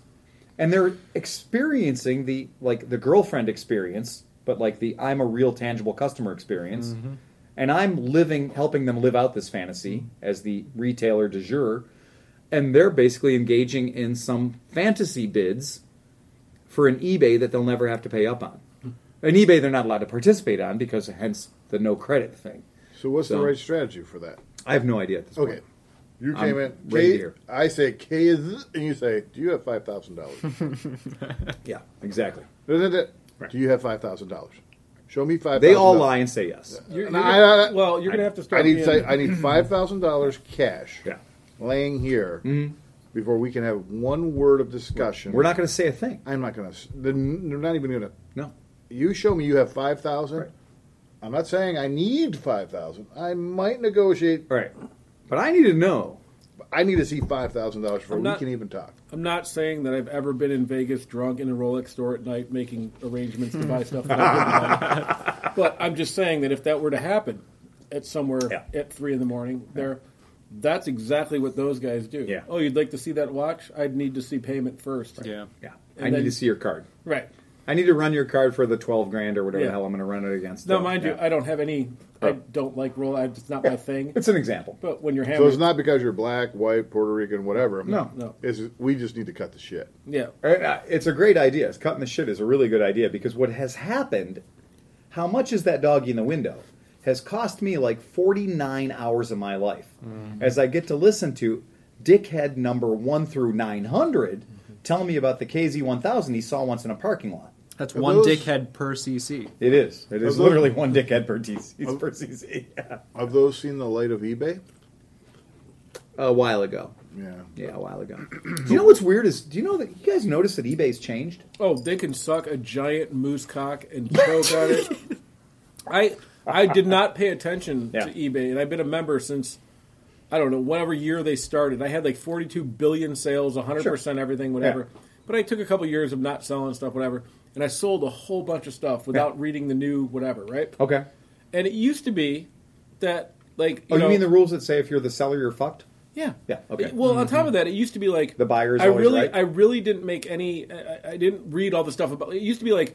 And they're experiencing the like the girlfriend experience, but like the I'm a real tangible customer experience. Mm-hmm. And I'm living helping them live out this fantasy as the retailer de jour. And they're basically engaging in some fantasy bids for an eBay that they'll never have to pay up on. Hmm. An eBay they're not allowed to participate on because hence the no credit thing. So what's So- the right strategy for that? I have no idea at this Okay. point. You I'm came in. ready to K, hear. I say K is, and you say, "Do you have five thousand dollars?" (laughs) Yeah, exactly. Do Right. you have five thousand dollars? Show me five. They all lie and say yes. You're, you're I- gonna- I- well, you're going to have to I start. need say, I need five thousand dollars cash Yeah. laying here Mhm. before we can have one word of discussion. We're not going to say a thing. I'm not going to. They're not even going to. No. You show me you have five thousand. Right. I'm not saying I need five thousand. I might negotiate. Right. But I need to know I need to see five thousand dollars before I'm we can even talk. I'm not saying that I've ever been in Vegas drunk in a Rolex store at night making arrangements to buy stuff. That I wouldn't buy. (laughs) But I'm just saying that if that were to happen at somewhere Yeah. at three in the morning, there, that's exactly what those guys do. Yeah. Oh, you'd like to see that watch? I'd need to see payment first. Yeah. Yeah. And I then- need to see your card. Right. I need to run your card for the twelve grand or whatever Yeah. the hell I'm going to run it against. No, So, mind you. I don't have any. I Oh. don't like roll. I, it's not my thing. it's an example. But when you're So it's not because you're black, white, Puerto Rican, whatever. No. No. It's we just need to cut the shit. yeah. Uh, It's a great idea. It's cutting the shit is a really good idea because what has happened, how much is that doggy in the window, has cost me like 49 hours of my life. As I get to listen to dickhead number 1 through 900 telling me about the KZ1000 he saw once in a parking lot. That's Are one those- dickhead per CC. It is. It is Are those- literally one dickhead per, TC, (laughs) per CC. Yeah. Have those seen the light of eBay? A while ago. Yeah. Yeah, a while ago. (clears throat) do you know what's weird is, do you know that you guys notice that eBay's changed? Oh, they can suck a giant moose cock and choke on it. (laughs) I I did not pay attention Yeah. to eBay, and I've been a member since I don't know whatever year they started. I had like 42 billion sales, 100 percent everything, whatever. Yeah. But I took a couple years of not selling stuff, whatever, and I sold a whole bunch of stuff without reading the new whatever, right? Okay. And it used to be that like Oh, know, you mean the rules that say if you're the seller, you're fucked? yeah. Yeah, okay. Well, on mm-hmm. top of that, it used to be like The buyers. I really, right? I really didn't make any. I, I didn't read all the stuff about. It used to be like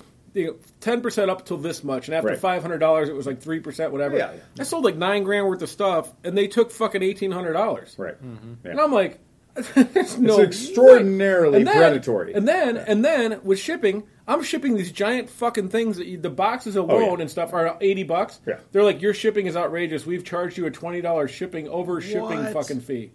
ten percent up till this much, and after Right. five hundred dollars, it was like three percent, whatever. Yeah, yeah. I sold like nine grand worth of stuff, and they took fucking eighteen hundred dollars. Right. And mm-hmm. Yeah. I'm like, (laughs) there's no It's extraordinarily. And then- predatory. And then, and then with shipping, I'm shipping these giant fucking things that you, the boxes alone Oh, yeah. and stuff are eighty bucks. Yeah. They're like, your shipping is outrageous. We've charged you a twenty dollars shipping over shipping fucking fee.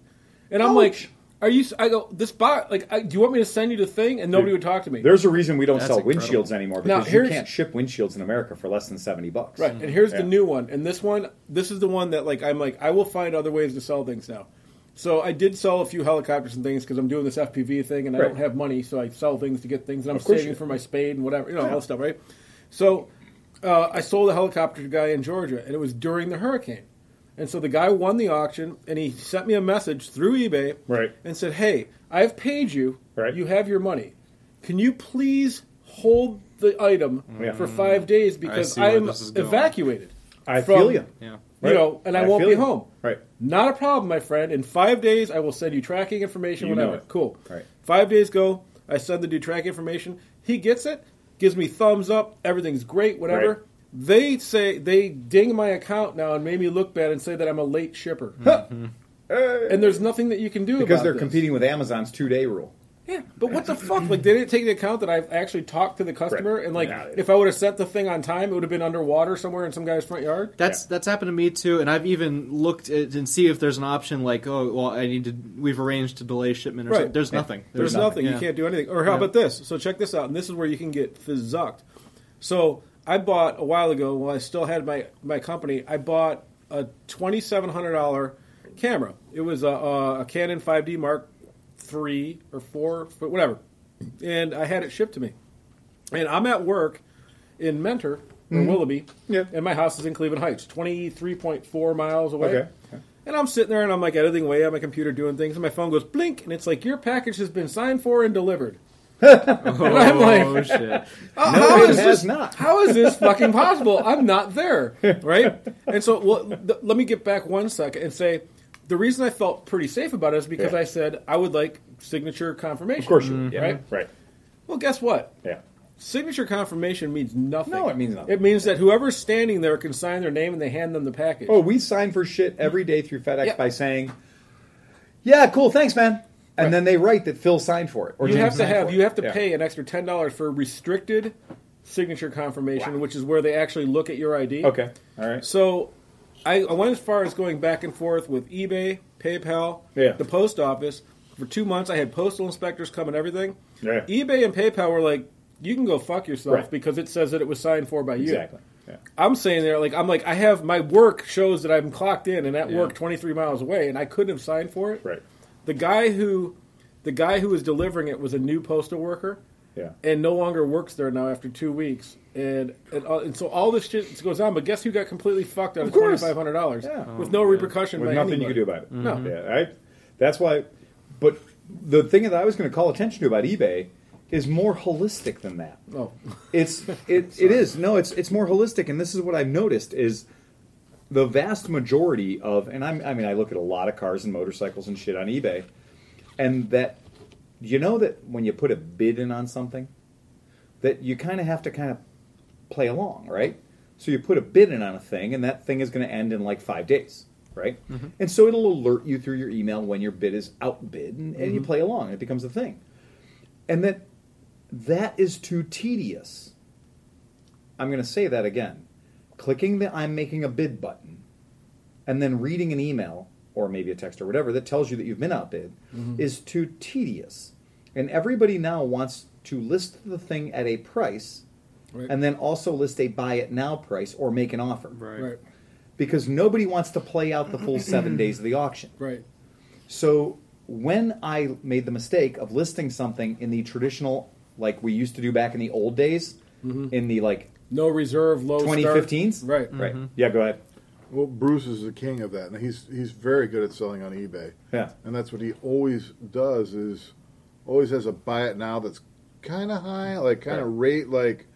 And I'm like, are you? I go this box. Like, I, do you want me to send you the thing? And nobody would talk to me. There's a reason we don't That's sell incredible. windshields anymore Now, because you can't ship windshields in America for less than seventy bucks. Right, and here's Yeah. the new one, and this one, this is the one that like I'm like I will find other ways to sell things now. So I did sell a few helicopters and things because I'm doing this FPV thing, and I don't have money, so I sell things to get things, and I'm saving for my spade and whatever, you know, all that stuff, right? So uh, I sold a helicopter to a guy in Georgia, and it was during the hurricane, and so the guy won the auction, and he sent me a message through eBay, Right. and said, "Hey, I've paid you, Right. you have your money. Can you please hold the item mm. Yeah. for five days because see I'm this is going. evacuated." I from- feel you. Yeah. you know, and I, won't be you. home. Right. Not a problem, my friend. In five days, I will send you tracking information, You know whatever. it. Cool. Right. Five days go, I send the dude track information. He gets it, gives me thumbs up, everything's great, whatever. Right. They say they ding my account now and made me look bad and say that I'm a late shipper. Hmm. and there's nothing that you can do Because about they're this. competing with Amazon's two day rule. Yeah, but what the fuck? Like they didn't take into account that I've actually talked to the customer, Right. and like Yeah. if I would have set the thing on time, it would have been underwater somewhere in some guy's front yard. That's Yeah. that's happened to me too, and I've even looked at and see if there's an option like, oh, well, I need to. We've arranged to delay shipment or Right. something. There's Yeah. nothing. There's, There's nothing. nothing. You can't do anything. Or how Yeah. about this? So check this out, and this is where you can get fizzucked. So I bought a while ago, while I still had my my company, I bought a twenty seven hundred dollar camera. It was a, a, a Canon 5D Mark three or four, but whatever, and I had it shipped to me. And I'm at work in Mentor or Willoughby, Mm-hmm. Yeah. and my house is in Cleveland Heights, twenty three point four miles away. Okay. And I'm sitting there and I'm like editing away on my computer doing things, and my phone goes blink, and it's like your package has been signed for and delivered. Oh (laughs) And I'm like, oh, shit! "Oh, No, how it is has this not." How is this fucking possible? I'm not there, right? (laughs) And so, well, th- let me get back one second and say the reason I felt pretty safe about it is because Yeah. I said I would like signature confirmation. Of course you would. Yeah. Right? Right. Well, guess what? Yeah. Signature confirmation means nothing. No, it means nothing. It means that whoever's standing there can sign their name and they hand them the package. Oh, we sign for shit every day through FedEx Yeah. by saying, "Yeah, cool, thanks, man," and Right. then they write that Phil signed for it. Or you James have to have you have to Yeah. pay an extra ten dollars for restricted signature confirmation, Wow. which is where they actually look at your ID. Okay. All right. So I, I went as far as going back and forth with eBay, PayPal, Yeah. the post office. For two months, I had postal inspectors come and everything. Yeah. eBay and PayPal were like, "You can go fuck yourself Right. because it says that it was signed for by you." Exactly. Yeah. I'm saying there, like, I'm like, I have my work shows that I'm clocked in and at Yeah. work 23 miles away, and I couldn't have signed for it. Right. The guy who, the guy who was delivering it was a new postal worker Yeah. and no longer works there now after two weeks. And and, uh, and so all this shit goes on. But guess who got completely fucked out of, Of twenty five hundred dollars Yeah. with no repercussion With by nothing you anybody. could do about it. No. Yeah. Right. That's why. But the thing that I was going to call attention to about eBay is more holistic than that. Oh, It's it, it is no, it's it's more holistic, and this is what I've noticed is the vast majority of, and I'm, I mean, I look at a lot of cars and motorcycles and shit on eBay, and that you know that when you put a bid in on something, that you kind of have to kind of play along, right? So you put a bid in on a thing, and that thing is going to end in like five days, right? Mm-hmm. And so it'll alert you through your email when your bid is outbid, and, and you mm-hmm. play along. and It becomes a thing, and that that is too tedious. I'm going to say that again. Clicking the I'm making a bid button and then reading an email or maybe a text or whatever that tells you that you've been outbid mm-hmm. is too tedious. And everybody now wants to list the thing at a price right. and then also list a buy it now price or make an offer. Right. right, Because nobody wants to play out the full (clears throat) seven days of the auction. right. So when I made the mistake of listing something in the traditional, like we used to do back in the old days, mm-hmm. in the like No reserve, low start. 2015s, Right, mm-hmm. right? Yeah, go ahead. Well, Bruce is the king of that, and he's he's very good at selling on eBay. Yeah. and that's what he always does is always has a buy it now that's kind of high, like kind of rate like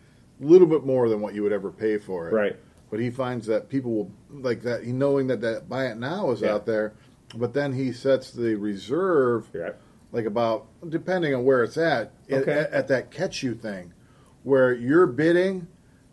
a little bit more than what you would ever pay for it. Right. But he finds that people will like that, he knowing that that buy it now is Yeah. out there, but then he sets the reserve Right. like about depending on where it's at at- Okay. at, at that catch you thing, where you're bidding.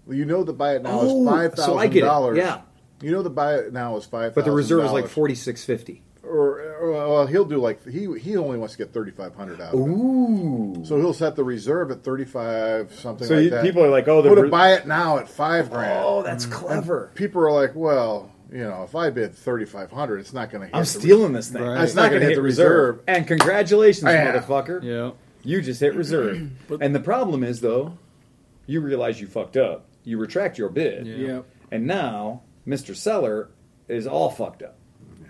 Well, You know the buy it now Oh, is five thousand so I get dollars. yeah. You know the buy it now is five. But the reserve is like forty six fifty. Or, or well, he'll do like he he only wants to get thirty five hundred out. of it. Ooh. So he'll set the reserve at thirty five something So like you- that. people are like, oh, the put a re- buy it now at five grand. Oh, that's mm. clever. People are like, well, you know, if I bid thirty five hundred, it's not going to. Hit I'm stealing this thing. Right. It's not going to hit the reserve. And congratulations, Yeah. motherfucker. Yeah. You just hit reserve. (clears throat) and the problem is, though, you realize you fucked up. You retract your bid. Yeah. Yeah. And now, Mr. Seller is all fucked up.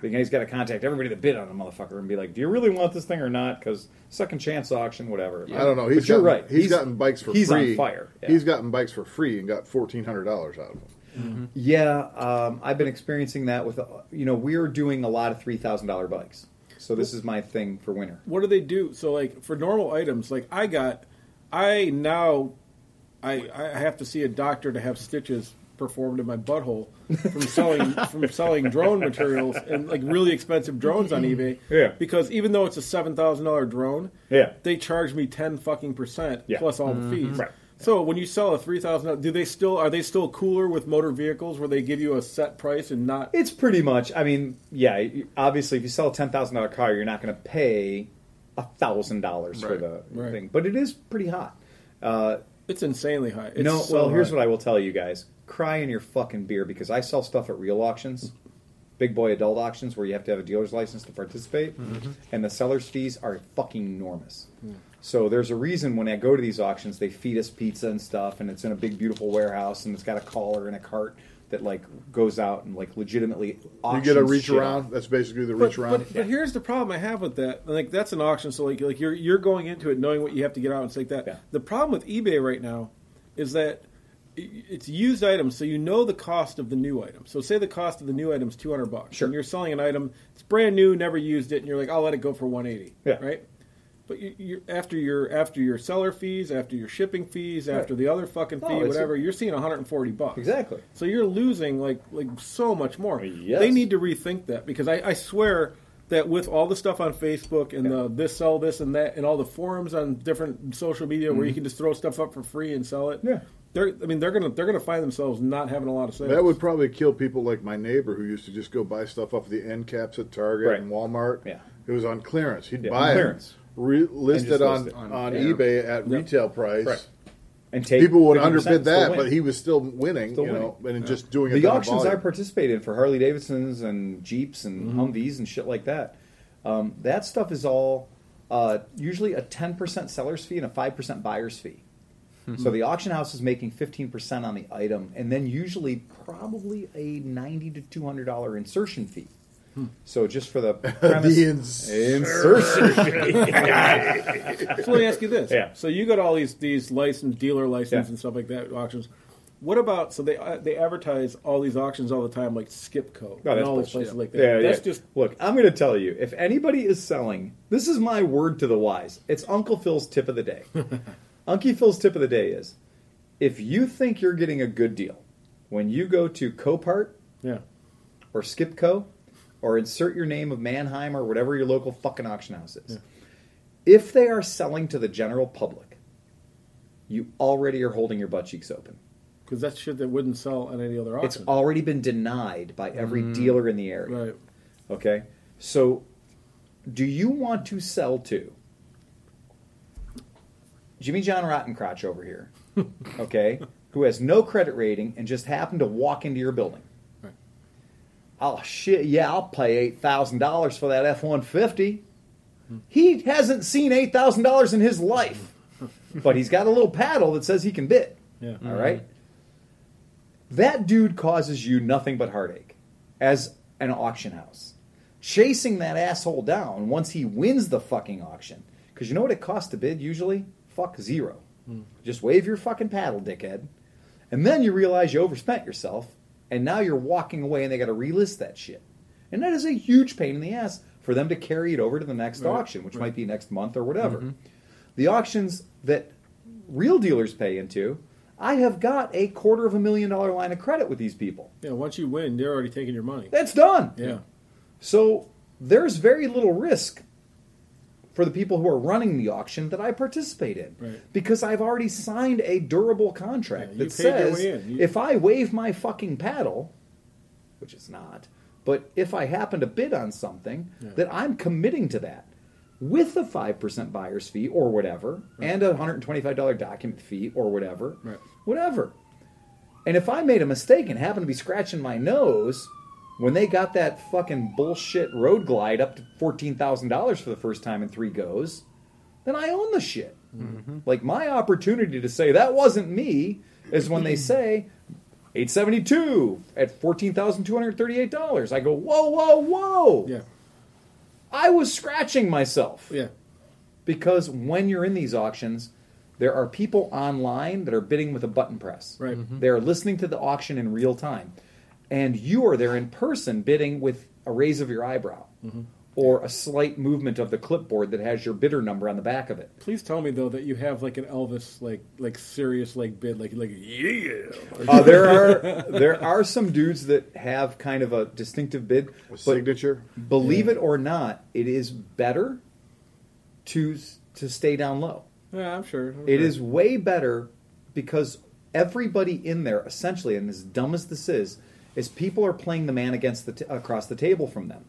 Because he's got to contact everybody that bid on the motherfucker and be like, "Do you really want this thing or not?" Because second chance auction, whatever. I don't know. He's but you're right. He's gotten bikes for he's free. on fire. Yeah. He's gotten bikes for free and got fourteen hundred dollars out of them. Yeah, um, I've been experiencing that with, uh, you know, we're doing a lot of three thousand dollar bikes. So this is my thing for winter. What do they do? So, like for normal items, like I got, I now, I I have to see a doctor to have stitches performed in my butthole from selling from selling drone materials and like really expensive drones on eBay. Yeah. Because even though it's a seven thousand dollar drone, Yeah. they charge me ten fucking percent Yeah. plus all the fees. Right. So when you sell a three thousand, do they still are they still cooler with motor vehicles where they give you a set price and not? It's pretty much. I mean, yeah. Obviously, if you sell a ten thousand dollar car, you're not going to pay a thousand dollars for the right. thing, but it is pretty hot. Uh, It's insanely high. It's no, so well, here's high. what I will tell you guys: cry in your fucking beer because I sell stuff at real auctions, big boy adult auctions where you have to have a dealer's license to participate, mm-hmm. and the seller's fees are fucking enormous. Hmm. So there's a reason when I go to these auctions, they feed us pizza and stuff, and it's in a big, beautiful warehouse, and it's got a collar and a cart that like goes out and like legitimately. You Auctions get a reach shit around. That's basically the But, reach around. but, but here's the problem I have with that. Like that's an auction, so like like you're you're going into it knowing what you have to get out and stuff like that. Yeah. The problem with eBay right now is that it's used items, so you know the cost of the new item. So say the cost of the new item is two hundred bucks, Sure. and you're selling an item it's brand new, never used it, and you're like, I'll let it go for one eighty. Yeah. Right. But you, you're, after your after your seller fees, after your shipping fees, after the other fucking Oh, fee, a- whatever, you're seeing 140 bucks. Exactly. So you're losing like like so much more. Yes. They need to rethink that because I, I swear that with all the stuff on Facebook and the this sell this and that and all the forums on different social media where you can just throw stuff up for free and sell it. Mm-hmm. Yeah. They're I mean they're gonna they're gonna find themselves not having a lot of sales. That would probably kill people like my neighbor who used to just go buy stuff off the end caps at Target Right. and Walmart. Yeah. It was on clearance. He'd Yeah, buy on it, clearance. Re- list just it on, list on, On- yeah. eBay at retail price. Right. And take People would underbid that, but he was still winning, Still you know, winning. and just doing it. the auctions I volume. participate in for Harley Davidsons and Jeeps and Humvees and shit like that, um, that stuff is all uh, usually a ten percent seller's fee and a five percent buyer's fee. So the auction house is making fifteen percent on the item, and then usually probably a ninety to two hundred dollar insertion fee. So just for the (laughs) premise, The ins- insertion (laughs) so let me ask you this. Yeah. So you got all these these license dealer license Yeah. and stuff like that auctions. What about so they uh, they advertise all these auctions all the time, like Skipco No, and that's all these bullshit. places like that. Yeah, that's yeah. just look. I'm going to tell you. If anybody is selling, this is my word to the wise. It's Uncle Phil's tip of the day. (laughs) Uncle Phil's tip of the day is: if you think you're getting a good deal when you go to Copart yeah. or Skipco or insert your name of Manheim or whatever your local fucking auction house is, if they are selling to the general public, you already are holding your butt cheeks open. Because that's shit that wouldn't sell at any other auction. It's already been denied by every mm. dealer in the area. right. Okay? So, do you want to sell to Jimmy John Rottencrotch over here, (laughs) okay, who has no credit rating and just happened to walk into your building? Oh, shit, yeah, I'll pay $8,000 for that F 150. He hasn't seen $8,000 in his life, (laughs) but he's got a little paddle that says he can bid. Yeah. All right? That dude causes you nothing but heartache as an auction house. Chasing that asshole down once he wins the fucking auction. Because you know what it costs to bid usually? Fuck zero. Hmm. Just wave your fucking paddle, dickhead. And then you realize you overspent yourself, and now you're walking away and they got to relist that shit. And that is a huge pain in the ass for them to carry it over to the next Right, auction, which right. might be next month or whatever. Mm-hmm. The auctions that real dealers pay into, I have got a quarter of a million dollar line of credit with these people. Yeah. Once you win, they're already taking your money. That's done. Yeah. So there's very little risk for the people who are running the auction that I participate in. Right. Because I've already signed a durable contract Yeah, that says. You- if I wave my fucking paddle, which is not, but if I happen to bid on something, Yeah. that I'm committing to that with a 5% buyer's fee or whatever, and a $125 document fee or whatever, Right. whatever. And if I made a mistake and happened to be scratching my nose when they got that fucking bullshit road glide up to $14,000 for the first time in three goes, then I own the shit. Like my opportunity to say that wasn't me is when they say 872 at $14,238. I go, "Whoa, whoa, whoa." Yeah. I was scratching myself Yeah. because when you're in these auctions, there are people online that are bidding with a button press. Right. Mhm. They are listening to the auction in real time. And you are there in person bidding with a raise of your eyebrow or a slight movement of the clipboard that has your bidder number on the back of it. Please tell me though that you have like an Elvis like like serious like bid like like yeah. Uh, there are there are some dudes that have kind of a distinctive bid, A signature. believe it or not, it is better to to stay down low. Yeah, I'm sure. I'm It sure. is way better because everybody in there, essentially, and as dumb as this is, is people are playing the man against the t- across the table from them.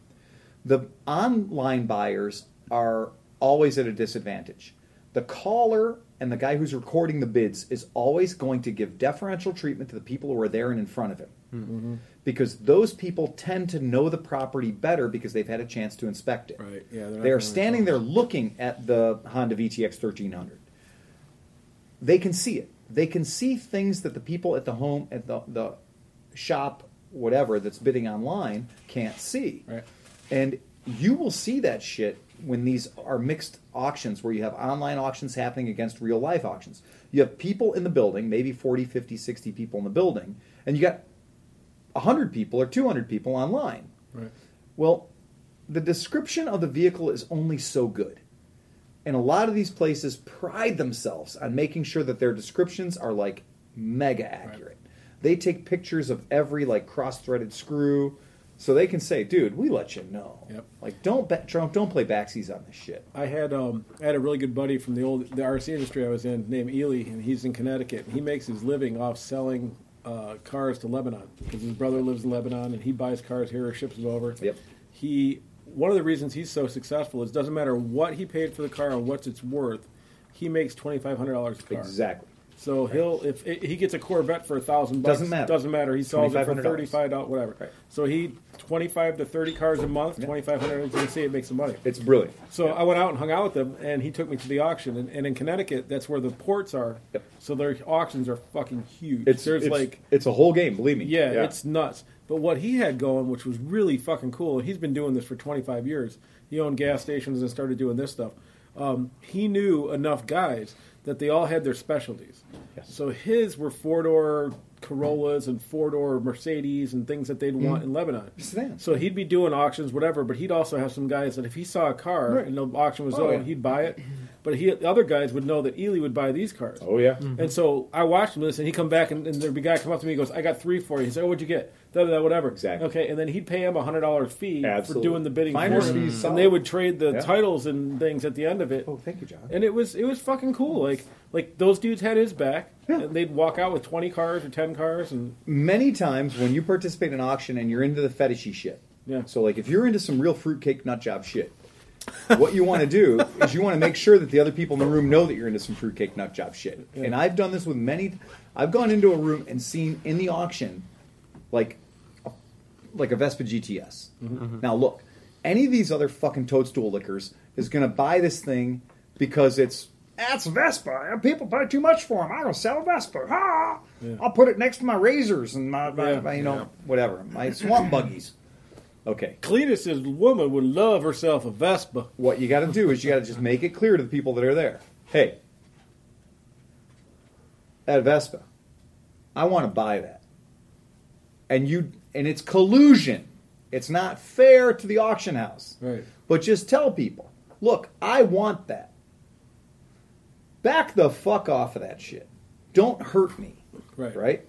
The online buyers are always at a disadvantage. The caller and the guy who's recording the bids is always going to give deferential treatment to the people who are there and in front of him. Mm-hmm. Because those people tend to know the property better because they've had a chance to inspect it. Right, yeah, They are standing there looking at the Honda VTX 1300 they can see it. They can see things that the people at the home, at the, the shop, whatever, that's bidding online can't see. Right. And you will see that shit when these are mixed auctions where you have online auctions happening against real life auctions. You have people in the building, maybe 40, 50, 60 people in the building, and you got 100 people or 200 people online. Right. Well, the description of the vehicle is only so good. And a lot of these places pride themselves on making sure that their descriptions are like mega accurate. They take pictures of every like cross-threaded screw so they can say, "Dude, we let you know." Yep. Like don't ba- don't don't play backsies on this shit. I had um, I had a really good buddy from the old the RC industry I was in named Ely, and he's in Connecticut. And He makes his living off selling uh, cars to Lebanon because his brother lives in Lebanon, and he buys cars here or ships them over. Yep. He one of the reasons he's so successful is doesn't matter what he paid for the car and what it's worth, he makes twenty five hundred dollars a car. Exactly. So he'll if he gets a Corvette for a thousand bucks, Doesn't matter. Doesn't matter. He sells it for thirty five dollars, whatever. Right. So he twenty five to thirty cars a month, Yeah. twenty five hundred. You can see it makes some money. It's brilliant. So I went out and hung out with him, and he took me to the auction. And, and in Connecticut, that's where the ports are. Yep. So their auctions are fucking huge. It's There's it's, like, it's a whole game, believe me. yeah, it's nuts. But what he had going, which was really fucking cool, he's been doing this for 25 years. He owned gas stations and started doing this stuff. Um, he knew enough guys that they all had their specialties. Yes. So his were four door Corollas and four door Mercedes and things that they'd want mm-hmm. in Lebanon. So he'd be doing auctions, whatever, but he'd also have some guys that if he saw a car Right. and the auction was Oh, on, yeah. he'd buy it. (clears throat) But he, the other guys would know that Ely would buy these cars. Oh yeah. Mm-hmm. And so I watched him this, and he come back, and, and there'd be a guy come up to me, he goes, "I got three for you." He said, "Oh, what'd you get?" Da, da, da, whatever. Exactly. Okay, and then he'd pay him a hundred dollar fee Absolutely. for doing the bidding Finder's for him, fee's solid. and they would trade the Yeah. titles and things at the end of it. Oh, thank you, John. And it was it was fucking cool. Like like those dudes had his back, Yeah. and they'd walk out with twenty cars or ten cars, and Many times when you participate in an auction and you're into the fetishy shit. Yeah. So like if you're into some real fruitcake nut job shit, what you want to do is you want to make sure that the other people in the room know that you're into some fruitcake nut job shit. And I've done this with many. I've gone into a room and seen in the auction, like, a, like a Vespa GTS. Mm-hmm. Mm-hmm. Now look, any of these other fucking toadstool lickers is going to buy this thing because it's that's Vespa. and People pay too much for them. I'm gonna sell a Vespa. Ha! I'll put it next to my razors and my, my, Yeah. my, you know whatever my swamp buggies. Okay, Cletus's woman would love herself a Vespa. what you got to do is you got to just make it clear to the people that are there. Hey, that Vespa, I want to buy that, and you and it's collusion. It's not fair to the auction house. Right. But just tell people, look, I want that. Back the fuck off of that shit. Don't hurt me. Right. Right?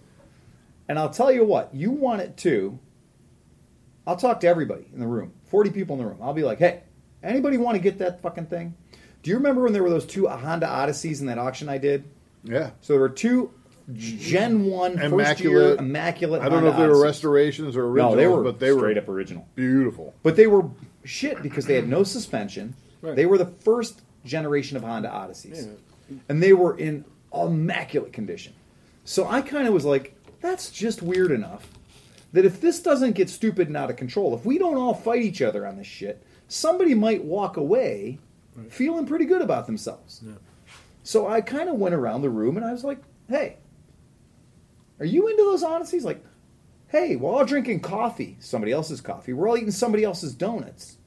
And I'll tell you what, you want it too. I'll talk to everybody in the room, 40 people in the room. I'll be like, hey, anybody want to get that fucking thing? Do you remember when there were those two Honda Odysseys in that auction I did? Yeah. So there were two Gen 1 first Immaculate. year immaculate I don't know if they were Odysseys. restorations or originals, No, they were but they were straight up original. beautiful. But they were shit because they had no suspension. Right. They were the first generation of Honda Odysseys. Yeah. And they were in immaculate condition. So I kind of was like, that's just weird enough that if this doesn't get stupid and out of control, if we don't all fight each other on this shit, somebody might walk away feeling pretty good about themselves. So I kind of went around the room and I was like, hey, are you into those Odysseys? Like, hey, we're all drinking coffee, somebody else's coffee. We're all eating somebody else's donuts.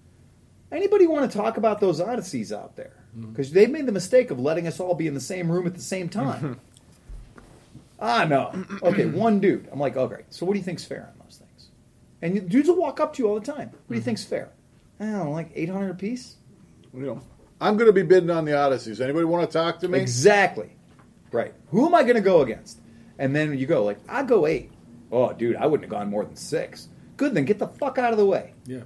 Anybody want to talk about those Odysseys out there? Because they've made the mistake of letting us all be in the same room at the same (laughs) time. ah, no. Okay, one dude. I'm like, oh, great. So what do you think's fair on those things? And you- dudes will walk up to you all the time. What do you mm-hmm. think's fair? I don't know, like 800 a piece? You know, I'm going to be bidding on the Odysseys. Anybody want to talk to me? Exactly. Right. Who am I going to go against? And then you go like, I go eight. Oh, dude, I wouldn't have gone more than six. Good, then get the fuck out of the way. Yeah.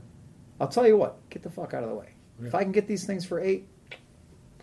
I'll tell you what, get the fuck out of the way. If I can get these things for eight,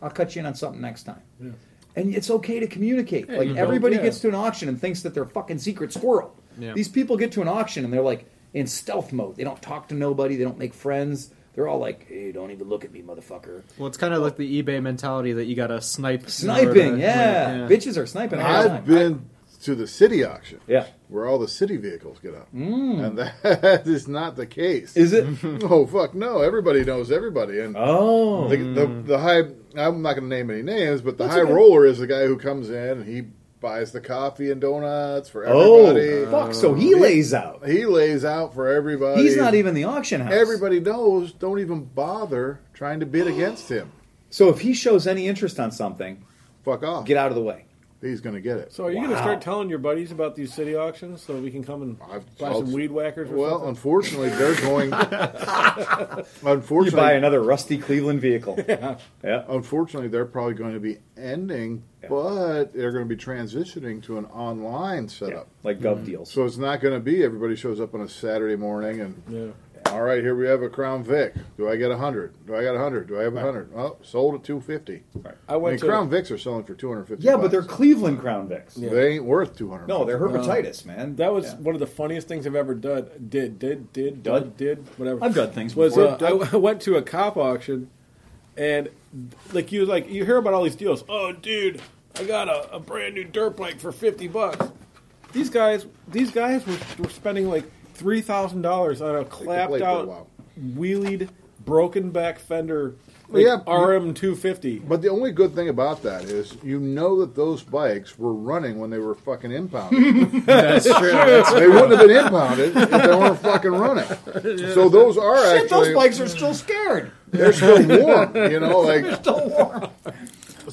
I'll cut you in on something next time. Yeah. And it's okay to communicate. Yeah, like everybody yeah. gets to an auction and thinks that they're fucking secret squirrel. Yeah. These people get to an auction and they're like in stealth mode. They don't talk to nobody. They don't make friends. They're all like, "Hey, don't even look at me, motherfucker." Well, it's kind of like the eBay mentality that you got to snipe. Sniping, to- yeah. Bitches are sniping all the. I've been to the city auction. Yeah. Where all the city vehicles get up. Mm. And (laughs) that is not the case. Is it? (laughs) oh, fuck no. Everybody knows everybody. And oh. the, the, the high, I'm not going to name any names, but the That's high okay. roller is the guy who comes in and he buys the coffee and donuts for everybody. Oh, everybody. fuck. So he lays out. He lays out for everybody. He's not even the auction house. Everybody knows. Don't even bother trying to bid against him. So if he shows any interest on something, Fuck off. get out of the way. He's going to get it. So are you going to start telling your buddies about these city auctions so we can come and I've- buy I'll- some weed whackers? Or Well, something? unfortunately, they're going. (laughs) You unfortunately, buy another rusty Cleveland vehicle. (laughs) yeah. Yeah. unfortunately, they're probably going to be ending, Yeah. but they're going to be transitioning to an online setup. Like gov mm. deals. So it's not going to be everybody shows up on a Saturday morning and yeah. All right, here we have a Crown Vic. Do I get a hundred? Do I get a hundred? Do I have a hundred? Oh, sold at two fifty. I I mean, went to Crown Vics are selling for two hundred fifty. yeah, but they're Cleveland Crown Vics. Yeah. they ain't worth two hundred. No, they're herpetitis, man. That was Yeah. one of the funniest things I've ever done. Did did did Dud? did whatever. I've done things Was before. uh, I, I went to a cop auction, and like you like you hear about all these deals. Oh, dude, I got a, a brand new dirt bike for fifty bucks. These guys, these guys were, were spending like three thousand dollars on a clapped plate for a out, while. wheelied, broken back fender. Like yeah, RM two fifty. But the only good thing about that is you know that those bikes were running when they were fucking impounded. (laughs) That's true. That's (laughs) they wouldn't have been impounded if they weren't fucking running. So those are Shit, actually those bikes are still scared. they're still warm. You know, (laughs) like Still warm.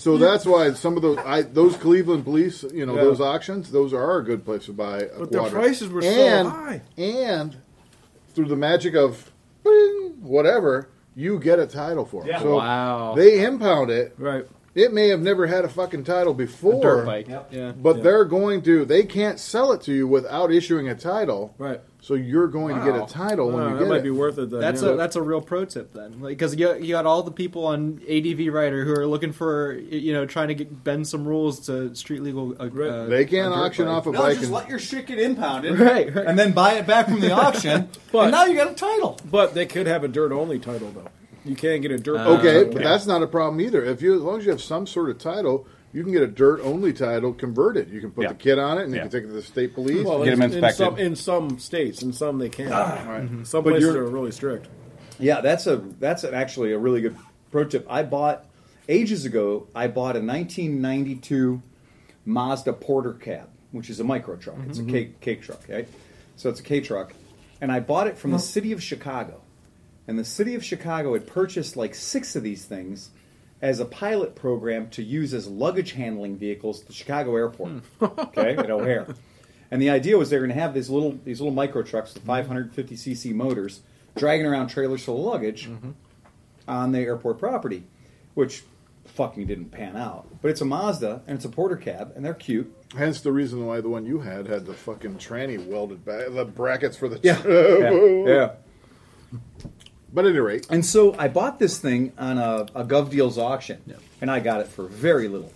So So that's why some of those I, those Cleveland police, you know, Yeah. those auctions, those are a good place to buy a But their prices were so and, high. And through the magic of bing, whatever, you get a title for it. Yeah. So Wow. they impound it. Right. It may have never had a fucking title before. dirt bike. Yep. Yeah. But Yeah. they're going to. They can't sell it to you without issuing a title. Right. So you're going to get a title when Wow, you that get might it. be worth it. Then, That's yeah. a that's a real pro tip then, because you you got all the people on ADV Rider who are looking for you know trying to get, bend some rules to street legal. Uh, Right. uh, they can't a auction bike. off a No, bike. just and- let your shit get impounded, (laughs) Right, right. and then buy it back from the auction, (laughs) But- and now you got a title. But they could have a dirt only title though. You can't get a dirt. Uh, okay, title. but that's not a problem either. If you, as long as you have some sort of title, you can get a dirt only title converted. You can put Yeah. the kit on it, and Yeah. you can take it to the state police. Well, Get in, 'em in inspected. some in some states, in some they can. Ah. Right. Mm-hmm. Some But places you're- really strict. Yeah, that's a that's an actually a really good pro tip. I bought ages ago. I bought a 1992 Mazda Porter cab, which is a micro truck. It's a mm-hmm. cake cake truck, right? So it's a K truck, and I bought it from the city of Chicago. And the city of Chicago had purchased like six of these things as a pilot program to use as luggage handling vehicles at the Chicago airport, hmm. (laughs) okay, at O'Hare. And the idea was they were going to have these little these little micro trucks with hmm. 550 cc motors dragging around trailers full of luggage hmm. on the airport property, which fucking didn't pan out. But it's a Mazda and it's a Porter cab and they're cute. Hence the reason why the one you had had the fucking tranny welded back, the brackets for the yeah, (laughs) yeah. But at any rate, And so I bought this thing on a, a Gov Deals auction, and I got it for very little.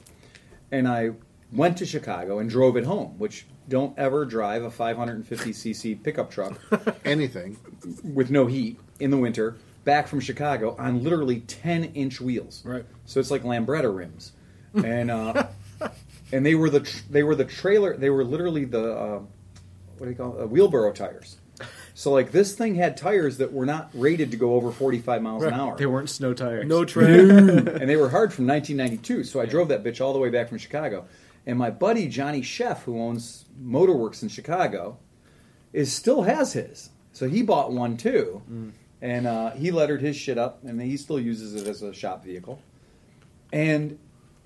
And I went to Chicago and drove it home, which don't ever drive a 550cc pickup truck (laughs) anything. with no heat in the winter back from Chicago on literally 10 inch wheels. Right. So it's like Lambretta rims, (laughs) and uh, and they were the tr- they were the trailer. They were literally the uh, what do you call it? Uh, wheelbarrow tires. So like this thing had tires that were not rated to go over 45 miles an hour. They weren't snow tires. No (laughs) train. and they were hard from 1992. So I drove that bitch all the way back from Chicago. And my buddy Johnny Sheff, who owns Motorworks in Chicago, is still has his. So he bought one too, and uh, he lettered his shit up, and he still uses it as a shop vehicle. And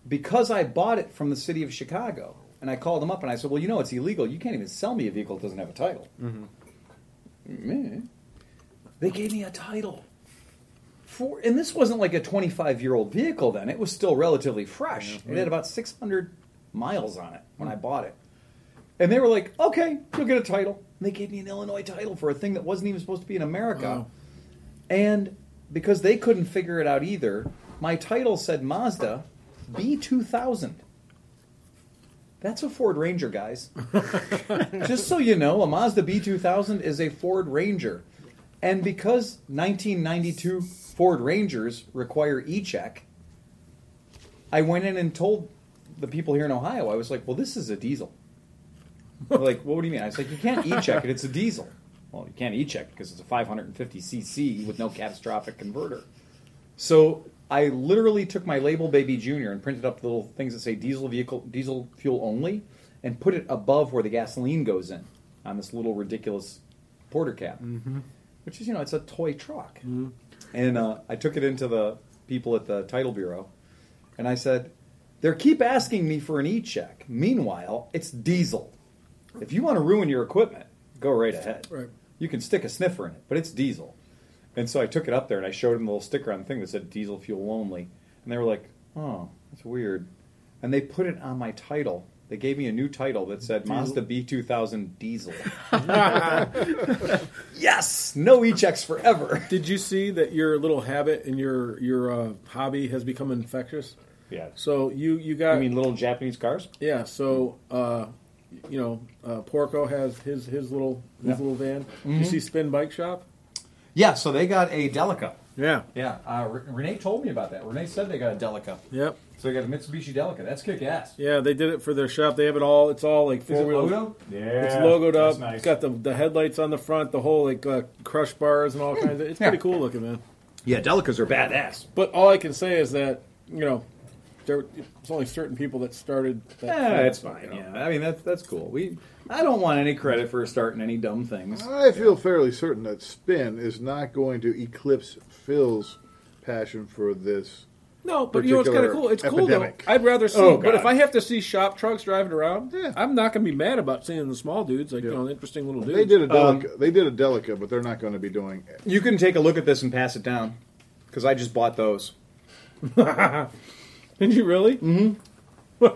because I bought it from the city of Chicago, and I called him up and I said, "Well, you know it's illegal. You can't even sell me a vehicle that doesn't have a title." They gave me a title for, and this wasn't like a 25 year old vehicle then. It was still relatively fresh. It had mm-hmm. about 600 miles on it when I bought it. And they were like, okay, you'll get a title. And they gave me an Illinois title for a thing that wasn't even supposed to be in America. Wow. And because they couldn't figure it out either, my title said Mazda B2000. That's a Ford Ranger, guys. (laughs) Just so you know, a Mazda B2000 is a Ford Ranger. And because 1992 Ford Rangers require e check, I went in and told the people here in Ohio, I was like, well, this is a diesel. They're like, what do you mean? I was like, you can't e check it, it's a diesel. Well, you can't e check because it's a 550cc with no catastrophic converter. So I literally took my label baby junior and printed up the little things that say diesel vehicle diesel fuel only and put it above where the gasoline goes in on this little ridiculous porter cab. Which is, you know, it's a toy truck. And uh, I took it into the people at the title bureau and I said, They keep asking me for an e check. Meanwhile, it's diesel. If you want to ruin your equipment, go right ahead. Right. You can stick a sniffer in it, but it's diesel. And so I took it up there and I showed them the little sticker on the thing that said diesel fuel only. And they were like, oh, that's weird. And they put it on my title. They gave me a new title that said Mazda B2000 Diesel. (laughs) (laughs) yes! No e checks forever. (laughs) Did you see that your little habit and your your uh, hobby has become infectious? Yeah. So you you got I mean, little Japanese cars? yeah. So uh, you know, uh, Porco has his his little his Yeah. little van. You see Spin Bike Shop? Yeah, so they got a Delica. Yeah. Yeah, uh, Re- Renee told me about that. Renee said they got a Delica. Yep. So they got a Mitsubishi Delica. That's kick ass. Yeah, they did it for their shop. They have it all. It's all like four wheel. logo? Yeah. It's logoed up. nice. It's got the the headlights on the front, the whole like uh, crush bars and all kinds of. It's Yeah. pretty cool looking, man. Yeah, Delicas are badass. But all I can say is that you know, there it's only certain people that started. That Yeah, thing, it's fine. you know. Yeah, I mean that's that's cool. We, I don't want any credit for starting any dumb things. I feel fairly certain that Spin is not going to eclipse Phil's passion for this No, but you know it's kind of cool. It's epidemic. cool though. I'd rather see. Oh, but if I have to see shop trucks driving around, Yeah. I'm not going to be mad about seeing the small dudes, like you know, interesting little dudes. They did a Um, delica. they did a delica, but they're not going to be doing. You can take a look at this and pass it down because I just bought those. (laughs) Did you really? Hmm. (laughs)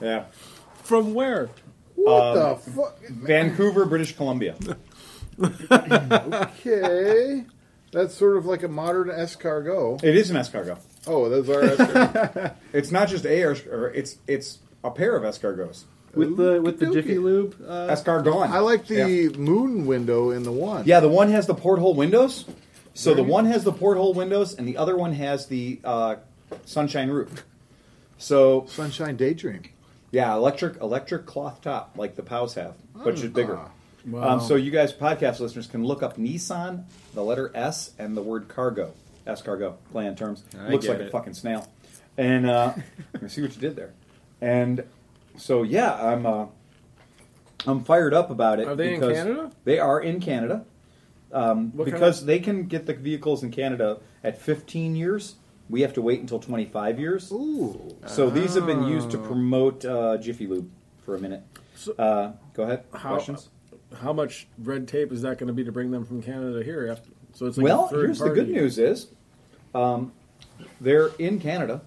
Yeah, From where? What the fuck? Vancouver, British Columbia. (laughs) Okay, that's sort of like a modern escargot. It is an escargot. Oh, those are escargot. (laughs) It's not just a escargot. It's it's a pair of escargots. with the with the Jiffy Lube. Uh, Escargot. I like the Yeah. moon window in the one. Yeah, the one has the porthole windows. So the one has the porthole windows, and the other one has the uh, sunshine roof. So Sunshine Daydream. Yeah, electric electric cloth top like the Paos have, but just bigger. Ah. Wow. Um, so you guys, podcast listeners, can look up Nissan, the letter S, and the word cargo. Escargot, play on terms. I Looks get like a it. fucking snail. And uh, (laughs) I see what you did there. And so yeah, I'm uh, I'm fired up about it. Are they in because Canada? They are in Canada. Um, What kind because of- they can get the vehicles in Canada at 15 years. We have to wait until 25 years. Ooh. So these have been used to Oh. promote uh, Jiffy Lube for a minute. So- Uh, go ahead. How- Questions? How much red tape is that going to be to bring them from Canada here? After, so it's like well, a third here's the party. good news: is um, they're in Canada,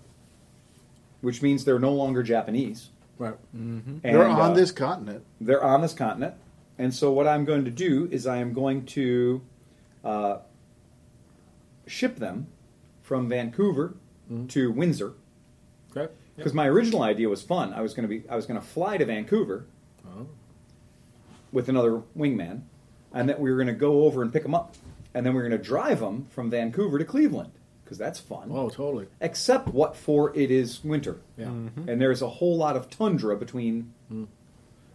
which means they're no longer Japanese. Right. And, They're on uh, this continent. They're on this continent, and so what I'm going to do is I am going to uh, ship them from Vancouver mm-hmm. to Windsor Okay. because my original idea was fun. I was going to be I was going to fly to Vancouver Oh. with another wingman, and that we were going to go over and pick them up, and then we were going to drive them from Vancouver to Cleveland because that's fun. Oh, totally. Except what for it is winter, Yeah. Mm-hmm. and there's a whole lot of tundra between. Mm.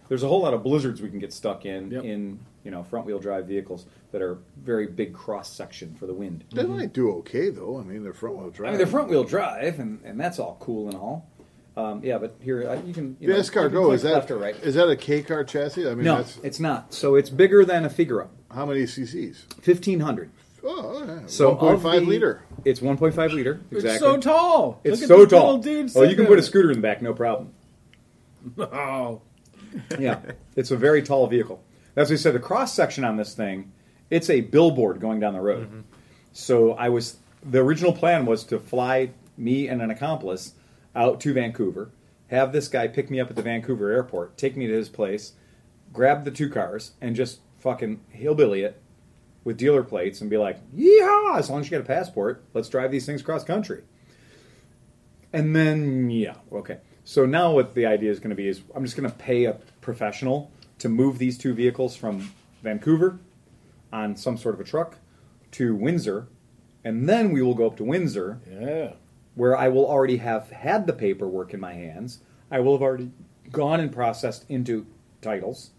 There's a whole lot of blizzards we can get stuck in Yep. in you know front wheel drive vehicles that are very big cross section for the wind. They might do okay though. I mean, they're front wheel drive. I mean, they're front wheel drive, and, and that's all cool and all. Um, yeah, but here uh, you can. You The know, you escargot is that left or right? is that a K car chassis? I mean, no, that's it's not. So it's bigger than a Figaro, how many CCs? fifteen hundred. Oh, yeah. So one point of five the- liter. It's one point five liter. Exactly. It's so tall. It's Look at so this tall. dude Oh, you can put a scooter in the back, no problem. (laughs) Oh. Yeah, it's a very tall vehicle. As we said, the cross section on this thing, it's a billboard going down the road. Mm-hmm. So I was the original plan was to fly me and an accomplice out to Vancouver, have this guy pick me up at the Vancouver airport, take me to his place, grab the two cars, and just fucking hillbilly it with dealer plates and be like, "Yeehaw! As long as you got a passport, let's drive these things cross country." And then, yeah, okay. So now what the idea is going to be is I'm just going to pay a professional to move these two vehicles from Vancouver on some sort of a truck to Windsor, and then we will go up to Windsor Yeah. where I will already have had the paperwork in my hands. I will have already gone and processed into titles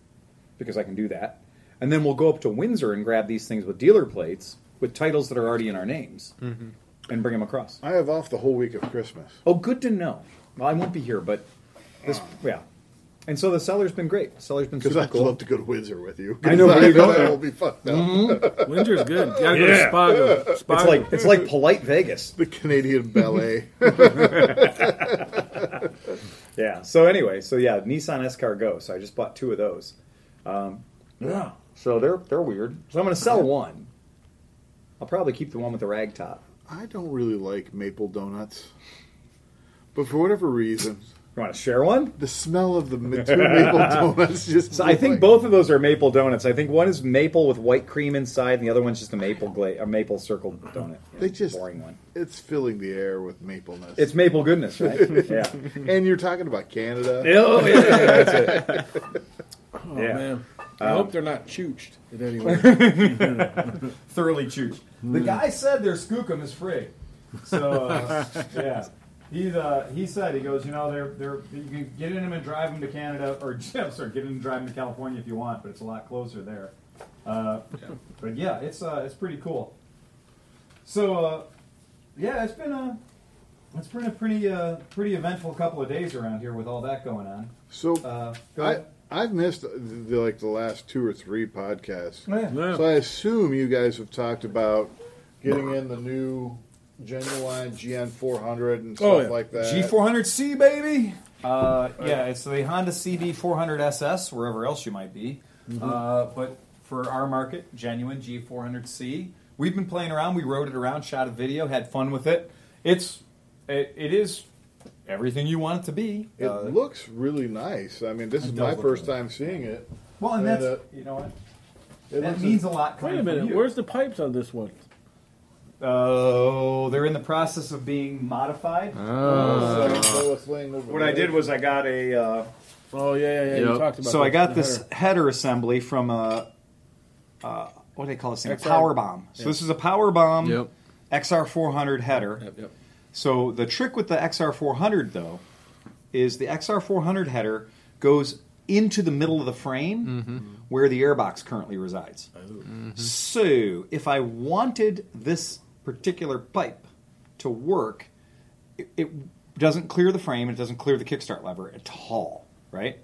because I can do that. And then we'll go up to Windsor and grab these things with dealer plates with titles that are already in our names mm-hmm. and bring them across. I have off the whole week of Christmas. Oh, good to know. Well, I won't be here, but this, ah. yeah. And so the seller's been great. The seller's been Because super I'd cool. love to go to Windsor with you. I know, but you don't. that will be fun. No. Windsor's good. You gotta go Yeah. to Spago. Spago. It's like it's like polite Vegas. The Canadian ballet. (laughs) Yeah. So anyway, so yeah, Nissan Escargot. So I just bought two of those. Um, yeah. So they're they're weird. So I'm going to sell one. I'll probably keep the one with the rag top. I don't really like maple donuts, but for whatever reason, You want to share one? the smell of the two maple (laughs) donuts just. So I think like- both of those are maple donuts. I think one is maple with white cream inside, and the other one's just a maple gla- a maple circle donut. They just- boring one. it's filling the air with mapleness. It's maple goodness, right? (laughs) yeah. and you're talking about Canada. (laughs) Oh yeah, that's it. oh, yeah. man. I hope they're not chooched at any way. thoroughly chooched. The guy said their skookum is free. So uh, yeah, he uh, he said he goes, you know, they're they're you can get in them and drive them to Canada, or (laughs) I'm sorry, get in and drive them to California if you want, but it's a lot closer there. Uh, but yeah, it's uh, it's pretty cool. So uh, yeah, it's been a it's been a pretty uh, pretty eventful couple of days around here with all that going on. So Uh, go I, I've missed the, the, like the last two or three podcasts. Oh, yeah. Yeah. So I assume you guys have talked about getting in the new genuine GN 400 and Oh, stuff yeah. like that. G400C, baby. Uh, yeah, it's the Honda CB400SS, wherever else you might be. Uh, but for our market, genuine G400C. We've been playing around. We rode it around, shot a video, had fun with it. It's it, it is everything you want it to be. It Uh, looks really nice. I mean, this is my first really time seeing it. well, and and, that's uh, you know what It that means a lot. Wait a from minute. you. Where's the pipes on this one? Oh, they're in the process of being modified. Uh, so it's laying over what I there. did was I got a. Uh, Oh yeah, yeah, yeah. You talked about. so I got this header. header assembly from a. Uh, what do they call this thing? A power bomb. So this is a power bomb Yep. XR400 header. Yep. Yep. So the trick with the XR400 though is the XR400 header goes into the middle of the frame where the airbox currently resides. So if I wanted this particular pipe to work, it, it doesn't clear the frame. It doesn't clear the kickstart lever at all, right?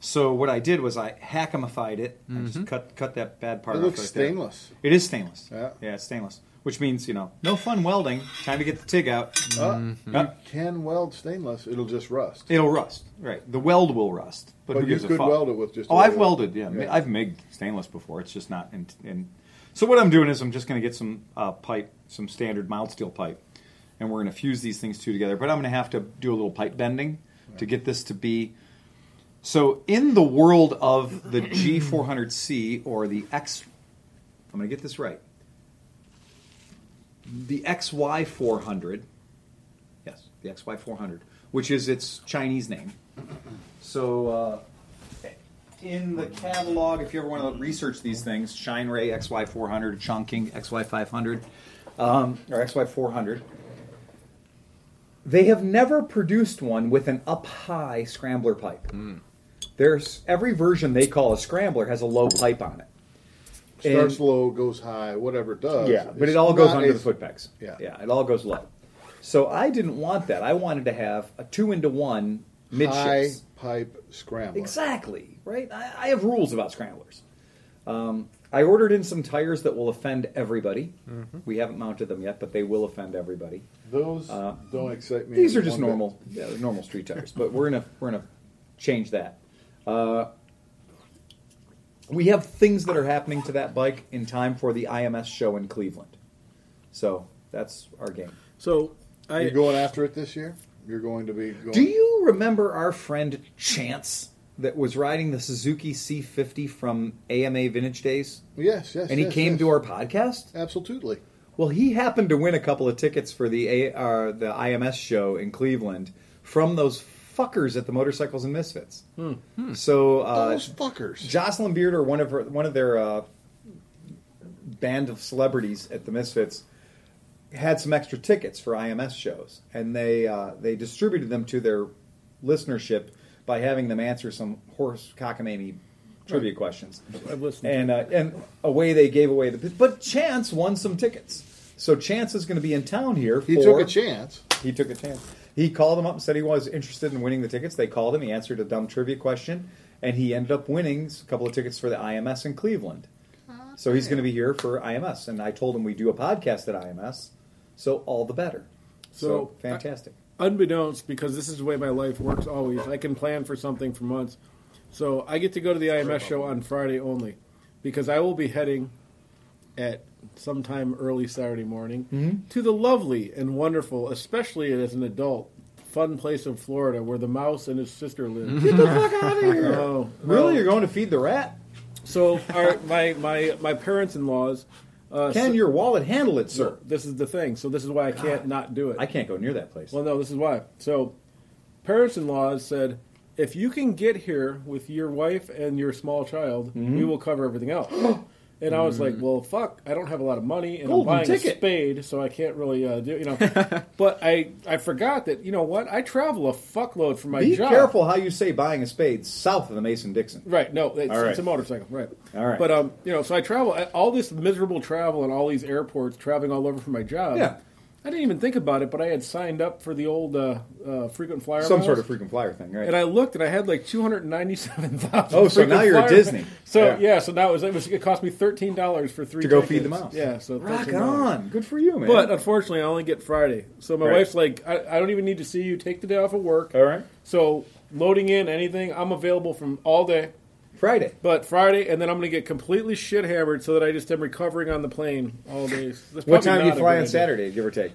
So what I did was I hackamified it. I just cut cut that bad part It off looks right there. stainless. It is stainless. Yeah. yeah, it's stainless. Which means you know, no fun welding. Time to get the TIG out. Uh, Uh, You can weld stainless. It'll just rust. It'll rust. Right. The weld will rust. But, But who you gives a could fuck? weld it with just. Oh, I've little- welded. Yeah, Yeah. I've made stainless before. It's just not in. in so what I'm doing is I'm just going to get some uh, pipe, some standard mild steel pipe, and we're going to fuse these things two together. But I'm going to have to do a little pipe bending to get this to be. So in the world of the G400C or the X, I'm going to get this right. The XY400, yes, the XY400, which is its Chinese name. So uh, in the catalog, if you ever want to research these things, Shineray XY400, Chongqing XY500, um, or XY400, they have never produced one with an up high scrambler pipe. There's every version they call a scrambler has a low pipe on it. Starts And- low, goes high, whatever it does. yeah, but it all goes under the foot pegs. Yeah. yeah, it all goes low. So I didn't want that. I wanted to have a two into one mid High pipe scrambler. Exactly right. I, I have rules about scramblers. Um, I ordered in some tires that will offend everybody. Mm-hmm. We haven't mounted them yet, but they will offend everybody. Those Uh, don't excite me. These are just normal, yeah, normal street tires. But we're gonna we're gonna change that. Uh, we have things that are happening to that bike in time for the IMS show in Cleveland. So that's our game. So I You're going after it this year. You're going to be. Going, Do you remember our friend Chance that was riding the Suzuki C50 from AMA Vintage Days? Yes, yes. And he yes, came yes. to our podcast? Absolutely. Well, he happened to win a couple of tickets for the A, uh, the IMS show in Cleveland from those fuckers at the Motorcycles and Misfits. So uh, Those fuckers. Jocelyn Beard, or one of her, one of their uh, band of celebrities at the Misfits, had some extra tickets for IMS shows, and they uh, they distributed them to their listenership by having them answer some horse cockamamie trivia questions. I've listened. And uh, and away they gave away the. But Chance won some tickets, so Chance is going to be in town here. He for, took a chance. He took a chance. He called them up and said he was interested in winning the tickets. They called him. He answered a dumb trivia question, and he ended up winning a couple of tickets for the IMS in Cleveland. So he's going to be here for IMS, and I told him we do a podcast at IMS, so all the better. So, So, fantastic. unbeknownst, because this is the way my life works always, I can plan for something for months. So I get to go to the IMS show on Friday only, because I will be heading at sometime early Saturday morning Mm-hmm. to the lovely and wonderful, especially as an adult, fun place in Florida where the mouse and his sister live. (laughs) Get the fuck out of here! (laughs) Oh, really? well, You're going to feed the rat? So our, my my my parents in laws. Uh, Can so- your wallet handle it, sir? This is the thing. So this is why I can't not do it. I can't go near that place. Well, no, this is why. So, parents in laws said, if you can get here with your wife and your small child, Mm-hmm. we will cover everything else. (gasps) (gasps) and I was like, well, fuck, I don't have a lot of money, and Golden I'm buying ticket. a spade, so I can't really uh, do, you know. (laughs) but I, I forgot that, you know what? I travel a fuckload for my Be job. Be careful how you say buying a spade south of the Mason Dixon. Right. No, it's, right. it's a motorcycle. Right. All right. But um, you know, so I travel all this miserable travel and all these airports, traveling all over for my job. Yeah. I didn't even think about it, but I had signed up for the old uh, uh, frequent flyer. Some miles. sort of frequent flyer thing, right? And I looked, and I had like two hundred ninety-seven thousand. Oh, so now you're at Disney. So Yeah. yeah. so now it was, it was it cost me thirteen dollars for three To go tickets. feed the mouse. Yeah, so Rock on. Good for you, man. But unfortunately, I only get Friday. So my Right. wife's like, I, I don't even need to see you. Take the day off of work. all right, So loading in anything, I'm available from all day. Friday. But Friday, and then I'm going to get completely shit hammered so that I just am recovering on the plane all day. That's What time do you fly on. Saturday, give or take?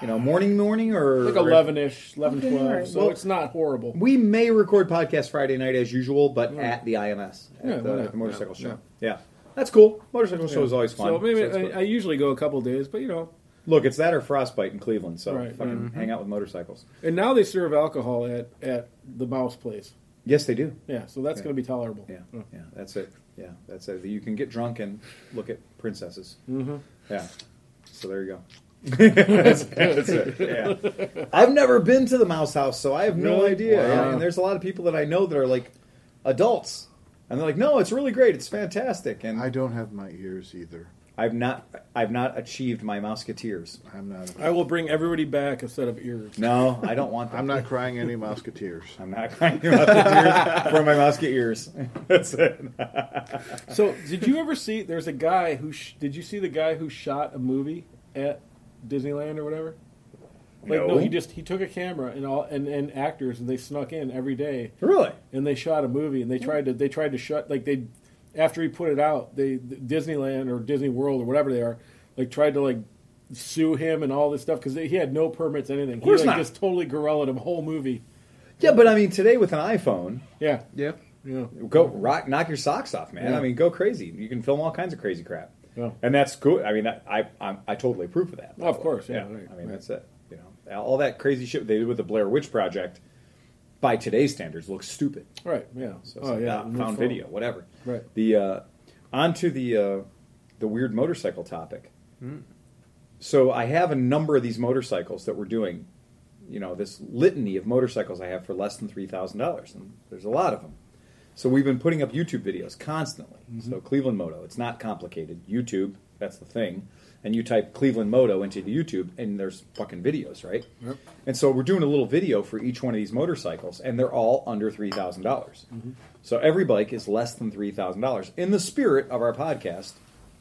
You know, morning, morning, or Like 11 ish, 11, Okay, 12. all right. So Well- it's not horrible. We may record podcast Friday night as usual, but at the IMS, at, Yeah, the, at the motorcycle Yeah, show. Yeah. that's cool. Motorcycle show is always fun. So maybe So it's I, I usually go a couple days, but you know. Look, it's that or frostbite in Cleveland, so Right, fucking right. hang out with motorcycles. And now they serve alcohol at, at the mouse place. Yes, they do. Yeah, so that's Yeah. going to be tolerable. Yeah, yeah, that's it. Yeah, that's it. You can get drunk and look at princesses. Mm-hmm. Yeah, so there you go. (laughs) that's, that's it. Yeah, I've never been to the Mouse House, so I have no Really? idea. Wow. And, and there's a lot of people that I know that are like adults, and they're like, "No, it's really great. It's fantastic." And I don't have my ears either. I've not, I've not achieved my Musketeers. I'm not. I will bring everybody back a set of ears. No, I don't want them. I'm not crying any musketeers. I'm not crying about the tears for my Mouseketeers. (laughs) That's it. So, did you ever see? There's a guy who. Sh- did you see the guy who shot a movie at Disneyland or whatever? Like no, No. he just he took a camera and all and, and actors and they snuck in every day Really? and they shot a movie and they tried to they tried to shut like they after he put it out they Disneyland or Disney World or whatever they are like tried to like sue him and all this stuff because he had no permits anything. course he like not. just totally guerrillaed a whole movie. Yeah, but I mean, today with an iPhone, Yeah, Yeah. yeah. go rock, knock your socks off, man. Yeah. I mean, go crazy. You can film all kinds of crazy crap, Yeah. and that's cool. I mean, that, I I'm, I totally approve of that. by Of the way. course, yeah, right, I mean, right. that's it. You know, all that crazy shit they did with the Blair Witch Project, by today's standards, looks stupid. Right, yeah. So it's oh like, yeah, ah, found phone. video, whatever. Right. The uh, onto the uh, the weird motorcycle topic. Hmm. So I have a number of these motorcycles that we're doing. You know, this litany of motorcycles I have for less than three thousand dollars, and there's a lot of them. So we've been putting up YouTube videos constantly. Mm-hmm. So Cleveland Moto, it's not complicated. YouTube, that's the thing. And you type Cleveland Moto into the YouTube, and there's fucking videos, right? Yep. And so we're doing a little video for each one of these motorcycles, and they're all under three dollars. Mm-hmm. So every bike is less than three thousand dollars. In the spirit of our podcast,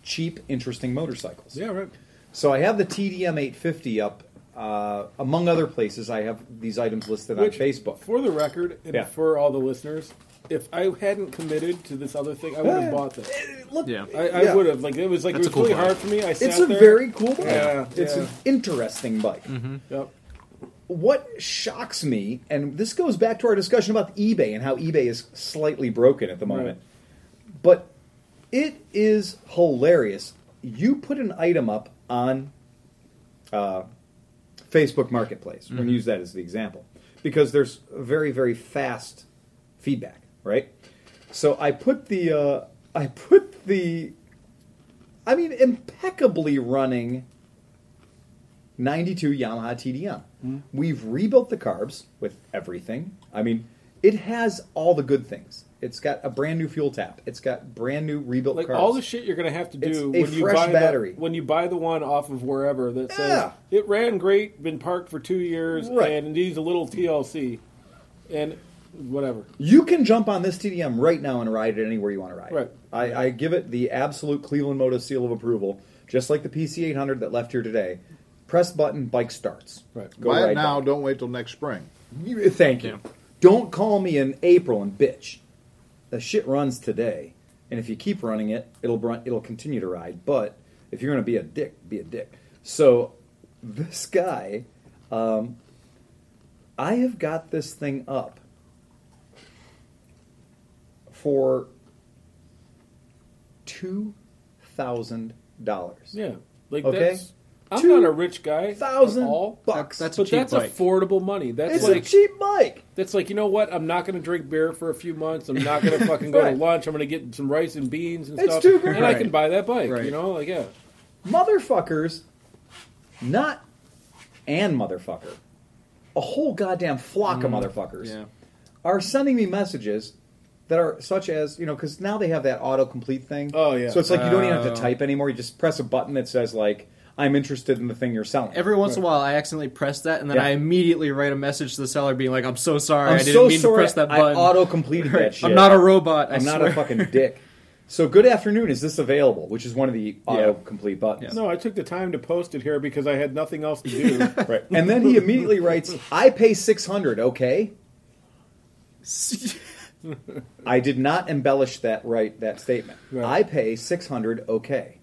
cheap, interesting motorcycles. Yeah, right. So I have the TDM 850 up. Uh, among other places, I have these items listed on Facebook. For the record, and Yeah. for all the listeners, if I hadn't committed to this other thing, I would have bought this. Eh, look, Yeah. I, I Yeah. would have. Like it was like That's it was cool really bike. hard for me. I sat it's a there. very cool bike. Yeah, it's yeah. an interesting bike. Mm-hmm. Yep. What shocks me, and this goes back to our discussion about eBay and how eBay is slightly broken at the moment, but it is hilarious. You put an item up on uh, Facebook Marketplace. We're going to mm-hmm. use that as the example because there's very, very fast feedback, right? So I put the, uh, I put the, I mean, impeccably running 92 Yamaha TDM. We've rebuilt the carbs with everything. I mean, it has all the good things. It's got a brand new fuel tap. It's got brand new rebuilt Like carbs. all the shit you're gonna have to It's do a when you fresh buy battery. The, when you buy the one off of wherever that says it ran great, been parked for two years, Right. and needs a little TLC, and whatever. You can jump on this TDM right now and ride it anywhere you want to ride. Right. I, I give it the absolute Cleveland Moto seal of approval, just like the PC800 that left here today. Press button, bike starts. Right. Go Buy ride it now. bike. Don't wait till next spring. You- Thank you. Don't call me in April and bitch. The shit runs today, and if you keep running it, it'll run, it'll continue to ride. But if you're going to be a dick, be a dick. So this guy, um, I have got this thing up for two thousand dollars. Yeah, like Okay. that's. I'm Two not a rich guy at Thousand all, bucks. That's a but cheap that's bike. affordable money. That's it's like a cheap bike. That's like, you know what? I'm not going to drink beer for a few months. I'm not going to fucking go (laughs) Right. to lunch. I'm going to get some rice and beans and It's stuff. too good. And I can buy that bike, Right. you know? Like, yeah. motherfuckers, not and motherfucker, a whole goddamn flock of mm. motherfuckers Yeah. are sending me messages that are such as you know because now they have that autocomplete thing. Oh, yeah. So it's like you don't even have to Oh. type anymore. You just press a button that says like I'm interested in the thing you're selling. Every once in a while, I accidentally press that, and then Yeah. I immediately write a message to the seller being like, "I'm so sorry, I'm I didn't so mean sorry. to press that I button. auto completed that (laughs) shit. I'm not a robot. I I'm not swear. a fucking (laughs) dick. So, good afternoon. Is this available? Which is one of the auto Yeah. complete buttons. No, I took the time to post it here because I had nothing else to do. (laughs) Right. And then he immediately writes, "I pay 600, okay?" (laughs) I did not embellish that right that statement. Right. I pay 600, okay.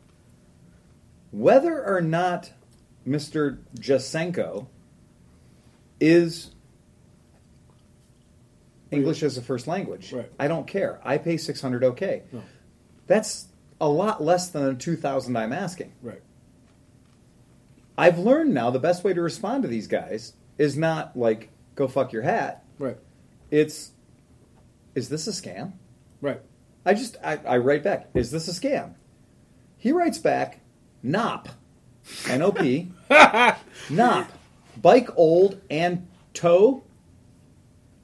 Whether or not Mr. Jasenko is English as a first language, Right. I don't care. I pay 600, okay. No. That's a lot less than the 2000 I'm asking. right. I've learned now the best way to respond to these guys is not like go fuck your hat. Right. It's is this a scam? Right. I just I, I write back, is this a scam? He writes back, NOP. N O P. (laughs) NOP. Bike old and tow.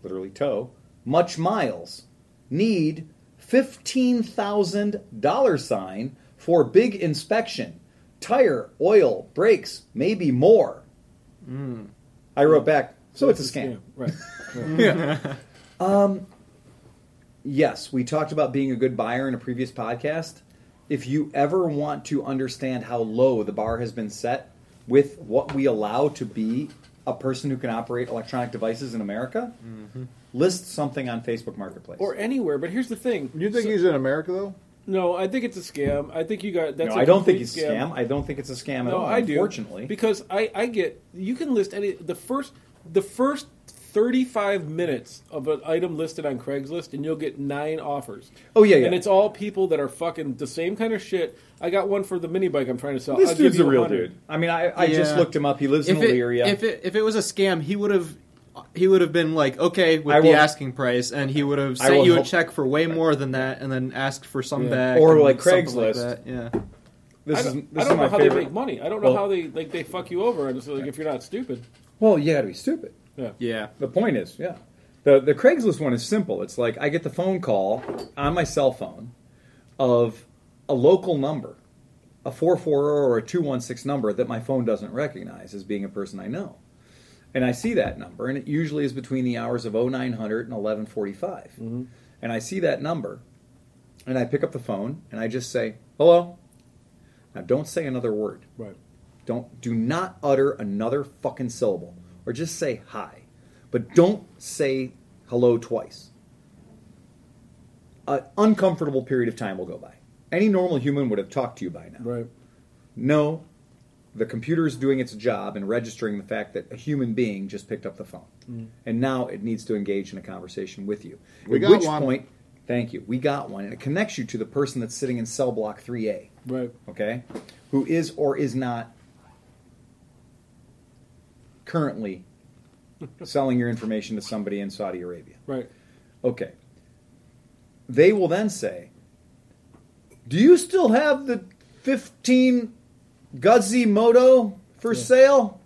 Literally tow. Much miles. Need fifteen thousand dollar sign for big inspection. Tire, oil, brakes, maybe more. Hmm. I wrote back, so it's a scam. Right. (laughs) Um, Yes, we talked about being a good buyer in a previous podcast. If you ever want to understand how low the bar has been set with what we allow to be a person who can operate electronic devices in America, mm-hmm. list something on Facebook Marketplace. Or anywhere, but here's the thing. You think So- he's in America though? No, I think it's a scam. I think you got that's. no, I I don't think it's a scam. I don't think it's a scam at No, all. I do. Unfortunately, because I, I get you can list any the first the first thirty five minutes of an item listed on Craigslist, and you'll get nine offers. Oh, yeah, yeah. and it's all people that are fucking the same kind of shit. I got one for the mini bike I'm trying to sell. this I'll dude's a real 100. dude. I mean, I, I just looked him up. He lives in if it, Elyria. if it if it was a scam, he would have he would have been like okay with I the will- asking price, and he would have sent will you a check for way more than that, and then asked for some Yeah. back, Or like Craigslist. that. Yeah, this I is this I don't is my know how favorite. they make money. I don't know Well- how they like they fuck you over, and it's like if you're not stupid. Well, you got to be stupid. Yeah. yeah. The point is, yeah. The the Craigslist one is simple. It's like I get the phone call on my cell phone of a local number, a 440 or a 216 number that my phone doesn't recognize as being a person I know. And I see that number, and it usually is between the hours of 0900 and 1145. Mm-hmm. And I see that number, and I pick up the phone, and I just say, hello. Now, don't say another word. Right. Don't do not utter another fucking syllable or just say hi. But don't say hello twice. An uncomfortable period of time will go by. Any normal human would have talked to you by now. Right. No, the computer is doing its job and registering the fact that a human being just picked up the phone. Mm. And now it needs to engage in a conversation with you. We At got which one. point, thank you, we got one. And it connects you to the person that's sitting in cell block 3A Right. okay, who is or is not currently selling your information to somebody in Saudi Arabia. Right. Okay. They will then say, Do you still have the 15 Guzzi Moto for Yeah. sale?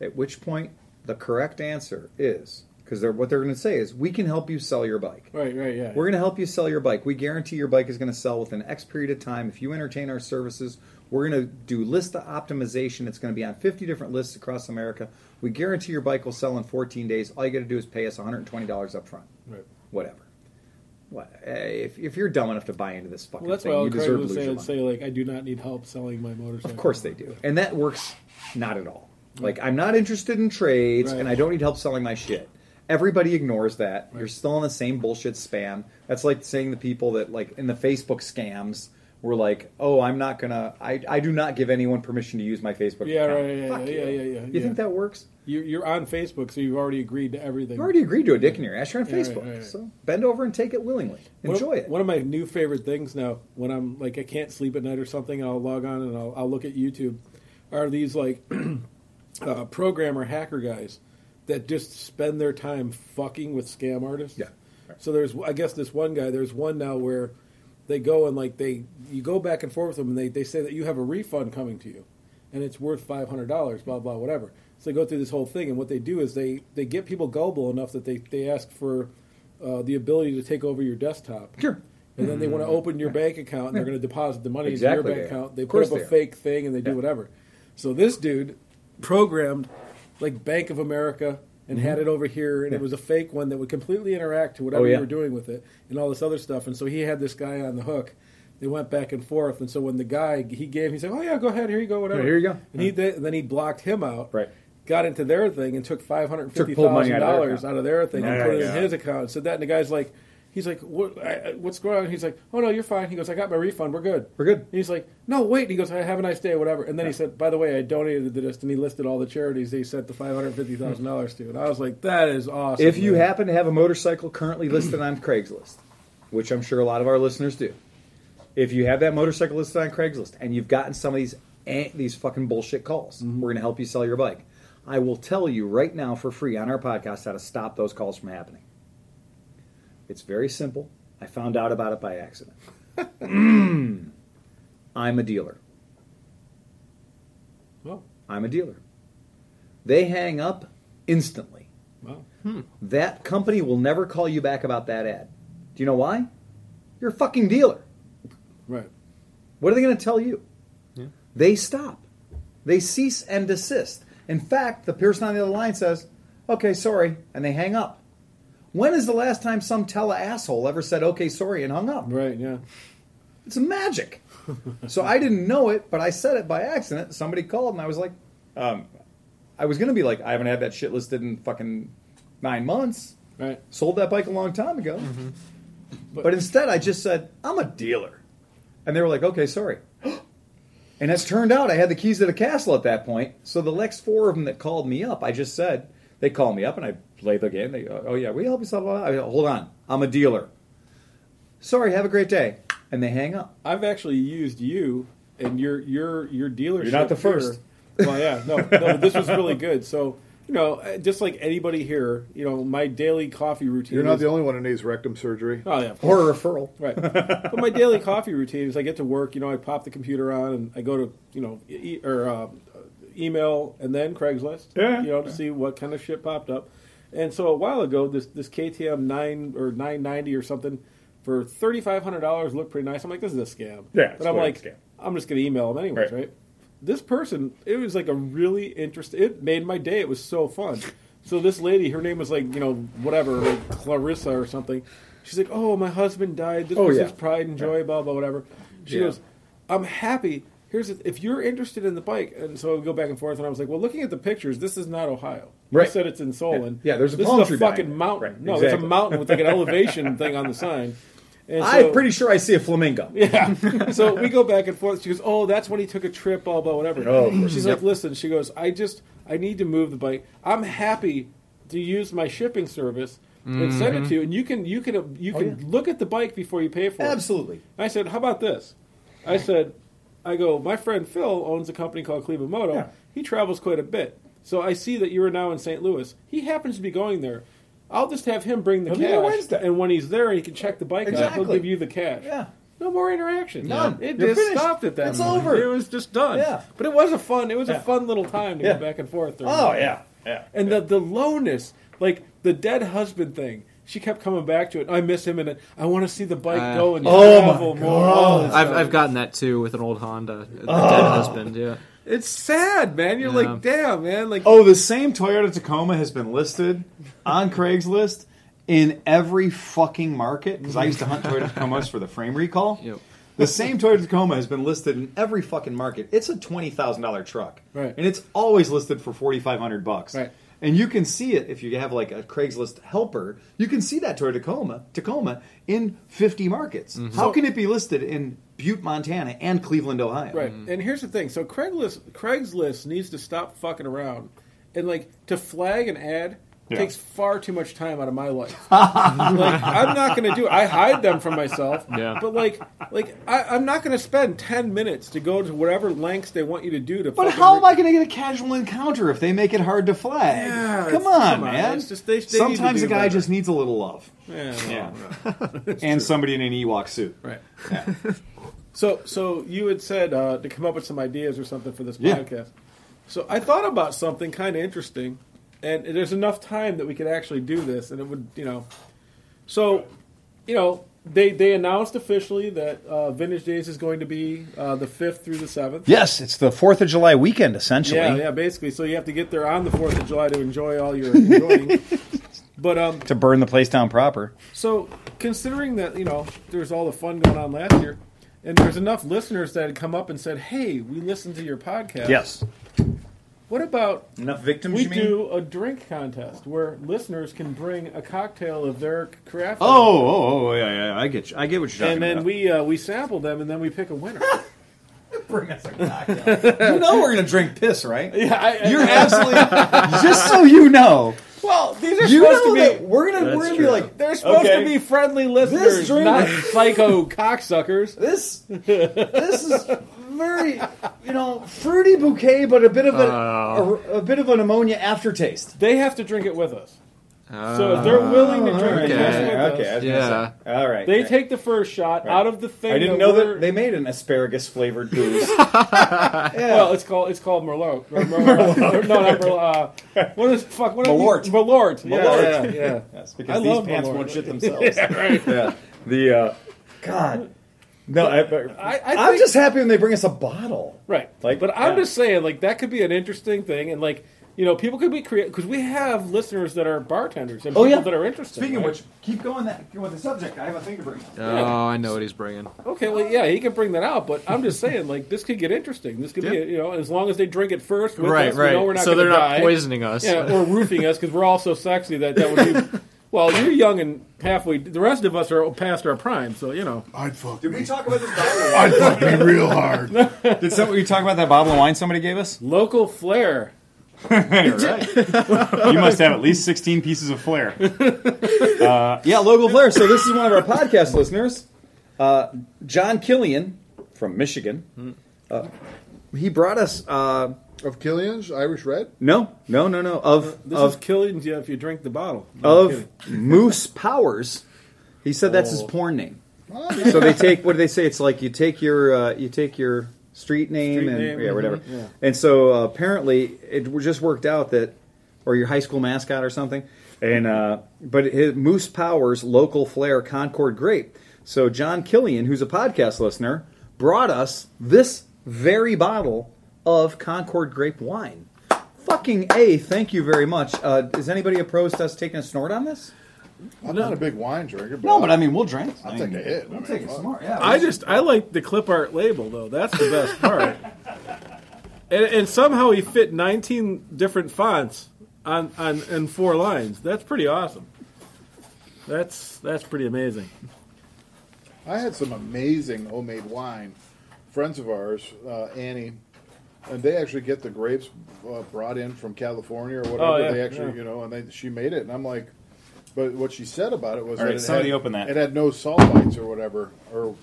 At which point, the correct answer is because they're, what they're going to say is, We can help you sell your bike. Right. Right. Yeah. We're going to help you sell your bike. We guarantee your bike is going to sell within X period of time. If you entertain our services, we're going to do list optimization. It's going to be on 50 different lists across America. We guarantee your bike will sell in 14 days. All you got to do is pay us $120 up front. Right. Whatever. What, eh, if, if you're dumb enough to buy into this fucking Well, that's thing, why you deserve to lose your say, money. say like I do not need help selling my motorcycle. Of course they do. And that works not at all. Like, I'm not interested in trades Right. and I don't need help selling my shit. Everybody ignores that. You're still in the same bullshit spam. That's like saying the people that, like, in the Facebook scams, were like, oh, I'm not to, I I do not give anyone permission to use my Facebook Yeah, account. right, yeah, Fuck yeah, you. yeah, yeah, yeah, You think that works? You're, you're on Facebook, so you've already agreed to everything. You already agreed to a dick in your ass. You're on Yeah, Facebook. right, right. So bend over and take it willingly. One of- Enjoy it. One of my new favorite things now, when I'm like I can't sleep at night or something, I'll log on and I'll, I'll look at YouTube. Are these like (clears throat) uh, programmer hacker guys that just spend their time fucking with scam artists? Yeah. So there's, I guess, this one guy. There's one now where they go and like they, you go back and forth with them, and they, they say that you have a refund coming to you, and it's worth five hundred dollars, blah blah whatever. So they go through this whole thing, and what they do is they they get people gullible enough that they they ask for uh, the ability to take over your desktop. Sure. and then they want to open your bank account and they're going to deposit the money Exactly, into your bank account. They put up a they fake thing and they do whatever. So this dude programmed like Bank of America and had it over here, and Mm-hmm. Yeah. it was a fake one that would completely interact to whatever Oh, yeah. you were doing with it and all this other stuff. And so he had this guy on the hook. They went back and forth, and so when the guy he gave, he said, "Oh yeah, go ahead, here you go, whatever." Yeah, here you go. And he did, and then he blocked him out. Right. Got into their thing and took five hundred fifty Took full money thousand out of their dollars out of their thing and put it in his account. Said that, and the guy's like, he's like, what, I, "What's going on?" He's like, "Oh no, you're fine." He goes, "I got my refund. We're good." We're good. And he's like, "No, wait." He goes, "I have a nice day, whatever." And then he said, "By the way, I donated to this," and he listed all the charities they sent the five hundred fifty thousand dollars to. And I was like, "That is awesome." If you man." happen to have a motorcycle currently listed on Craigslist, which I'm sure a lot of our listeners do, if you have that motorcycle listed on Craigslist and you've gotten some of these eh, these fucking bullshit calls, we're going to help you sell your bike. I will tell you right now for free on our podcast how to stop those calls from happening. It's very simple. I found out about it by accident. (laughs) Mm. I'm a dealer. well, I'm a dealer. They hang up instantly. well, hmm. That company will never call you back about that ad. Do you know why? You're a fucking dealer. right. What are they going to tell you? Yeah. They stop. They cease and desist. In fact, the person on the other line says, okay, sorry, and they hang up. When is the last time some tele asshole ever said, okay, sorry, and hung up? Right, yeah. It's magic. so I didn't know it, but I said it by accident. Somebody called, and I was like, um, I was going to be like, I haven't had that shit listed in fucking nine months. Right. Sold that bike a long time ago. But, instead, I just said, I'm a dealer. And they were like, okay, sorry. (gasps) and as turned out I had the keys to the castle at that point. So the next four of them that called me up, I just said, they call me up and I play the game. They go, oh, yeah, we help you solve I go, Hold on. I'm a dealer. Sorry, have a great day. And they hang up. I've actually used you and your your your dealership. You're not the here. first. (laughs) Well, yeah, no, no, this was really good. So you know, uh, just like anybody here, you know, my daily coffee routine. You're not is- the only one who needs rectum surgery. Oh yeah, of. Or a referral. right. (laughs) But my daily coffee routine is I get to work. You know, I pop the computer on and I go to you know e- or uh, email and then Craigslist. Yeah, You know, to see what kind of shit popped up. And so a while ago, this this KTM nine or nine ninety or something for thirty five hundred dollars looked pretty nice. I'm like, this is a scam. Yeah, but I'm like, scam. I'm just to email them anyways, Right. right. This person, it was like a really interesting. It made my day. It was so fun. So this lady, her name was like you know whatever, like Clarissa or something. She's like, oh, my husband died. This Oh, was yeah. his pride and joy, blah blah whatever. She Yeah. goes, I'm happy. Here's the, if you're interested in the bike, and so we go back and forth, and I was like, well, looking at the pictures, this is not Ohio. You Right. said it's in Solon. Yeah, there's a this palm is a behind fucking mountain. Right, No, it's a mountain with like an (laughs) elevation thing on the sign. And I'm pretty sure I see a flamingo. (laughs) yeah. So we go back and forth. She goes, "Oh, that's when he took a trip, blah blah whatever." Oh. She's like, "Listen," she goes, "I just I need to move the bike. I'm happy to use my shipping service and send it mm-hmm. to you, and you can you can you oh, can Oh, yeah. look at the bike before you pay for it." Absolutely. I said, "How about this?" I said, "I go. My friend Phil owns a company called Cleveland Moto. Yeah. He travels quite a bit. So I see that you are now in St. Louis. He happens to be going there." I'll just have him bring the He'll cash, Wednesday. and when he's there, he can check the bike out. Exactly. He'll give you the cash. Yeah. No more interaction. None. It You're just finished. stopped at that. It's moment. over. It was just done. Yeah. But it was a fun. It was Yeah. a fun little time to Yeah. go back and forth. Oh, yeah. Yeah. And the the lowness, like the dead husband thing. She kept coming back to it. I miss him, and I want to see the bike Uh, go and Oh, travel more. God. I've. I've gotten that too with an old Honda, the Oh. dead husband. Yeah. It's sad, man. You're Yeah. like, damn, man. Like, Oh, the same Toyota Tacoma has been listed on (laughs) Craigslist in every fucking market because I used to hunt Toyota Tacomas for the frame recall. Yep. The same Toyota Tacoma has been listed in every fucking market. It's a twenty thousand dollar truck, Right. And it's always listed for forty five hundred bucks, Right. And you can see it if you have like a Craigslist helper. You can see that Toyota Tacoma, Tacoma in fifty markets. Mm-hmm. How can it be listed in Butte, Montana, and Cleveland, Ohio? Right. And here's the thing. So Craigslist Craigslist needs to stop fucking around. And like to flag an ad Yeah. takes far too much time out of my life. (laughs) like I'm not going to do it. I hide them from myself. Yeah. But like like I, I'm not going to spend 10 minutes to go to whatever lengths they want you to do to But how re- am I going to get a casual encounter if they make it hard to flag? Yeah, come on, come on. man. Just they- they Sometimes a guy better. just needs a little love. Yeah. Yeah. (laughs) and somebody in an Ewok suit. Right. Yeah. (laughs) so, so you had said uh, to come up with some ideas or something for this Yeah. podcast. So I thought about something kind of interesting, and there's enough time that we could actually do this, and it would, you know. So, you know, they they announced officially that uh, Vintage Days is going to be uh, the fifth through the seventh. Yes, it's the Fourth of July weekend essentially. Yeah, yeah, basically. So you have to get there on the Fourth of July to enjoy all your enjoying. (laughs) but um, To burn the place down proper. so considering that you know there's all the fun going on last year, and there's enough listeners that had come up and said, "Hey, we listened to your podcast." Yes. What about Enough victims. we you mean? do a drink contest where listeners can bring a cocktail of their craft, Oh, oh, oh, yeah, yeah. I get you. I get what you're talking and then about. we uh, we sample them, and then we pick a winner. (laughs) bring us a cocktail. (laughs) you know we're gonna drink piss, right? (laughs) yeah, I, I- You're absolutely. just so you know, well. These are you supposed know to that be. we're gonna we're gonna true. be like They're supposed Okay. to be friendly listeners, drink- not psycho cocksuckers. this. This is very you know fruity bouquet, but a bit of a, Oh. a, a bit of an ammonia aftertaste. They have to drink it with us. So if they're willing to drink okay. it just with okay, I us, was Yeah. gonna say. All right. they take the first shot out of the thing. I didn't that know we're- that they made an asparagus flavored booze. (laughs) (laughs) Well, it's called it's called Merlot. Or (laughs) Merlot. no, not Merlot. Uh, what is fuck? What Malort. Malort. Yeah, Malort. yeah, yeah. Yes, I because these love pants Malort. won't shit themselves. yeah, The uh, God. No, I, I, I I'm just happy when they bring us a bottle. right. Like, but I'm yeah. just saying, like that could be an interesting thing, and like you know, people could be creative because we have listeners that are bartenders and Oh, people yeah. that are interested. Speaking of which, keep going that with the subject. I have a thing to bring. up. Oh, I know what he's bringing. Okay, well, yeah, he can bring that out, but I'm just saying, like, this could get interesting. This could be, Yeah. you know, as long as they drink it first with right, us, right. we know we're not so they're not die. poisoning us. Yeah, or roofing us because we're all so sexy that that would be. (laughs) Well, you're young and halfway. The rest of us are past our prime, so you know. I'd fuck Did me. we talk about this bottle? I'd fuck me real hard. (laughs) Did some, we talk about that bottle of wine somebody gave us? Local flair. (laughs) right. you must have at least 16 pieces of flair. (laughs) Uh, yeah, local flair. So this is one of our podcast listeners, uh, John Killian from Michigan. Uh, he brought us. Uh, Of Killian's Irish Red? no, no, no, no. Of This of is killing you if you drink the bottle. No, of. (laughs) Moose Powers. He said that's his Oh. porn name. Oh, yeah. So they take what do they say? It's like you take your uh, you take your street name Street and name, yeah, mhm, whatever. yeah. And so uh, apparently it just worked out that, or your high school mascot or something. And uh, but his, Moose Powers local flair Concord grape. So John Killian, who's a podcast listener, brought us this very bottle of Concord grape wine. Fucking a, thank you very much. Uh, is anybody opposed to us taking a snort on this? I'm not a big wine drinker. But No, but I mean we'll drink. I'll I take a hit. I We'll mean, take a fuck. snort. Yeah, I just I like the clip art label though. That's the best part. and, and somehow he fit 19 different fonts on on in four lines. That's pretty awesome. That's that's pretty amazing. I had some amazing homemade wine. Friends of ours, uh, Annie, and they actually get the grapes uh, brought in from California or whatever. Oh, yeah, they actually, yeah. you know, and they, she made it, and I'm like, but what she said about it was All that right, it somebody had, open that. It had no sulfites or whatever, or.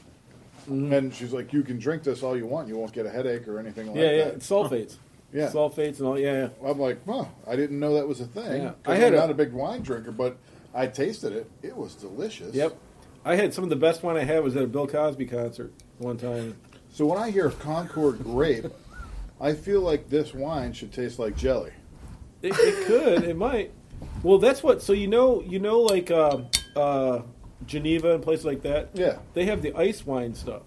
Mm-hmm. And she's like, "You can drink this all you want. You won't get a headache or anything like that. Yeah, yeah, that." it's sulfates. (laughs) Yeah. Sulfates and all. Yeah, yeah. I'm like, "Well, I didn't know that was a thing." Yeah. 'cause I had I'm a- not a big wine drinker, but I tasted it. It was delicious. Yep. I had some of the best wine I had was at a Bill Cosby concert one time. So when I hear Concord grape, I feel like this wine should taste like jelly. It, it could. It might. Well, that's what. So you know, you know, like uh, uh, Geneva and places like that. Yeah. They have the ice wine stuff.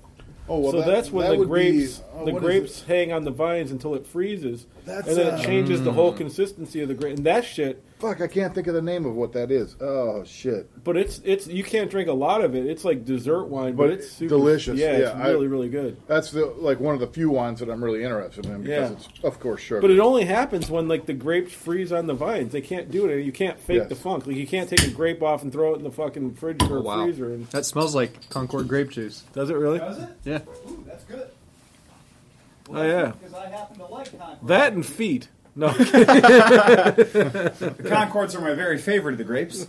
Oh well, so that- that's when that the grapes be- oh, the grapes hang on the vines until it freezes, That's, and then uh, it changes the whole consistency of the grape. And that shit. Fuck, I can't think of the name of what that is. Oh shit! But it's it's you can't drink a lot of it. It's like dessert wine, but, But it's super, delicious. Yeah, it's I- really really good. That's the like one of the few wines that I'm really interested in because Yeah. it's of course sugar. But it only happens when like the grapes freeze on the vines. They can't do it. You can't fake Yes. the funk. Like you can't take a grape off and throw it in the fucking fridge or Oh, wow. freezer. And, That smells like Concord grape juice. does it really? Does it? Yeah. Ooh, that's good. Oh, yeah. Because I happen to like Concord. That and feet. No, (laughs) The Concords are my very favorite of the grapes.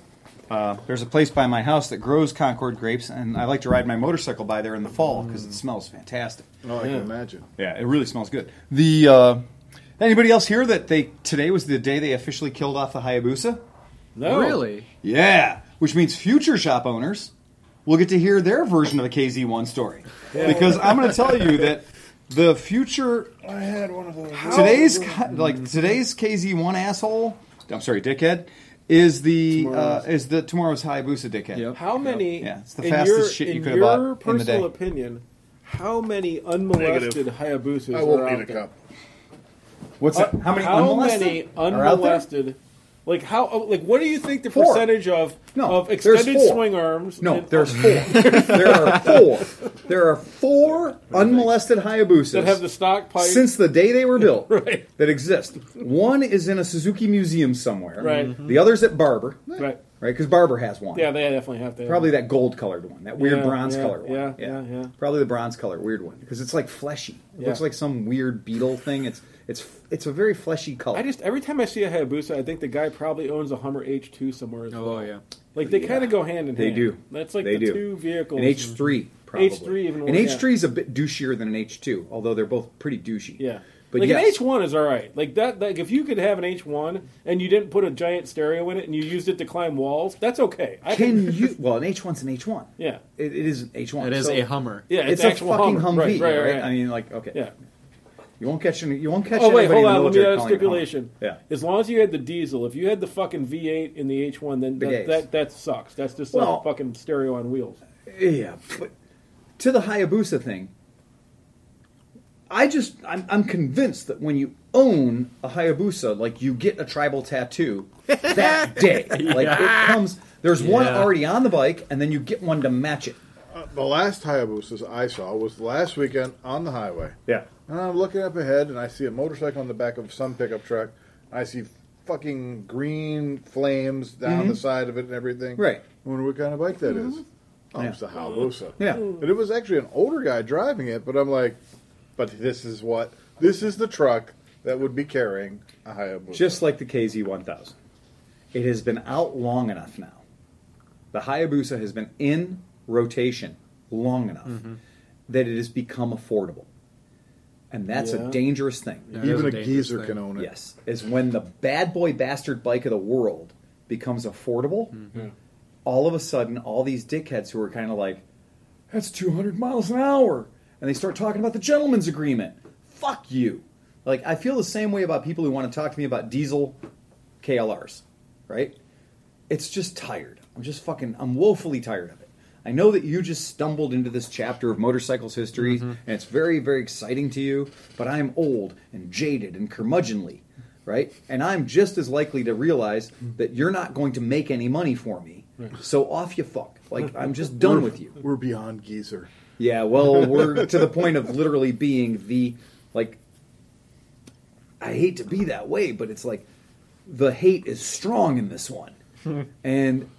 Uh, there's a place by my house that grows Concord grapes, and I like to ride my motorcycle by there in the fall because it smells fantastic. oh, I Yeah. can imagine. Yeah, it really smells good. The uh, anybody else here that they today was the day they officially killed off the Hayabusa? no, Really? Yeah, which means future shop owners will get to hear their version of a KZ1 story. Because I'm going to tell you that the future I had one of those. today's co- like today's KZ1 asshole. I'm sorry, dickhead is the uh, Tomorrow's- is the tomorrow's Hayabusa dickhead. Yep. How many? Yeah, it's the in fastest your, shit you in could have your bought in the personal opinion, how many unmolested Negative. Hayabusas I are won't out need a there? cup. What's Uh, that? How many how unmolested many are out there? unmolested? Like how? oh, Like what do you think the Four. percentage of No, of extended swing arms? No, and- there's (laughs) four. there are four. There are four unmolested Hayabusas that have the stock pipe. since the day they were (laughs) built Right. that exist. One is in a Suzuki museum somewhere. Right. Mm-hmm. The other's at Barber, right. right? Because Barber has one. Yeah, they definitely have to. Probably that gold colored one, that weird Yeah, bronze yeah, colored one. yeah, yeah, yeah. Probably the bronze color weird one because it's like fleshy. It looks like some weird beetle thing. It's it's it's a very fleshy color. I just every time I see a Hayabusa, I think the guy probably owns a Hummer H2 somewhere as oh, well. Oh yeah. Like they Yeah. kind of go hand in They hand. They do. That's like They the do. two vehicles. An H three, probably. H3 even An more, H three is a bit douchier than an H two, although they're both pretty douchey. Yeah. but like yes. an H one is all right. Like that. Like if you could have an H one and you didn't put a giant stereo in it and you used it to climb walls, that's okay. I Can you? (laughs) Well, an H one's an H one. Yeah. It, it is an H one. It is so a Hummer. Yeah. It's, It's, a actual fucking Hummer. Humvee, Right. Right. right? right, I mean, like, okay, yeah. You won't catch any. You won't catch. Oh wait, hold on. Let me military add a calling it Hummer. stipulation. Yeah. As long as you had the diesel, if you had the fucking V8 in the H1, then Big that, A's. that that sucks. That's just Well- like a fucking stereo on wheels. Yeah, but to the Hayabusa thing, I just I'm, I'm convinced that when you own a Hayabusa, like you get a tribal tattoo that (laughs) day. Like it comes. There's one Yeah. already on the bike, and then you get one to match it. Uh, the last Hayabusas I saw was last weekend on the highway. Yeah. And I'm looking up ahead, and I see a motorcycle on the back of some pickup truck. I see fucking green flames down the side of it and everything. Mm-hmm. Right. I wonder what kind of bike that is. Oh, Yeah. it's a Hayabusa. Yeah. But it was actually an older guy driving it, but I'm like, but this is what this is the truck that would be carrying a Hayabusa. Just like the KZ1000. It has been out long enough now. The Hayabusa has been in rotation long enough that it has become affordable. And that's Yeah. a dangerous thing. Yeah, it is even a a geezer thing. can own it. Yes, is when the bad boy bastard bike of the world becomes affordable. Mm-hmm. All of a sudden, all these dickheads who are kind of like, "That's 200 miles an hour," and they start talking about the gentleman's agreement. Fuck you. Like I feel the same way about people who want to talk to me about diesel KLRs, right? It's just tired. I'm just fucking. I'm woefully tired of it. I know that you just stumbled into this chapter of motorcycles history, mm-hmm. and it's very, very exciting to you. But I am old and jaded and curmudgeonly, right? And I'm just as likely to realize mm-hmm. that you're not going to make any money for me. So off you fuck. Like I'm just done with you. We're beyond geezer. Yeah, well, we're (laughs) to the point of literally being the like. I hate to be that way, but it's like the hate is strong in this one, hmm. and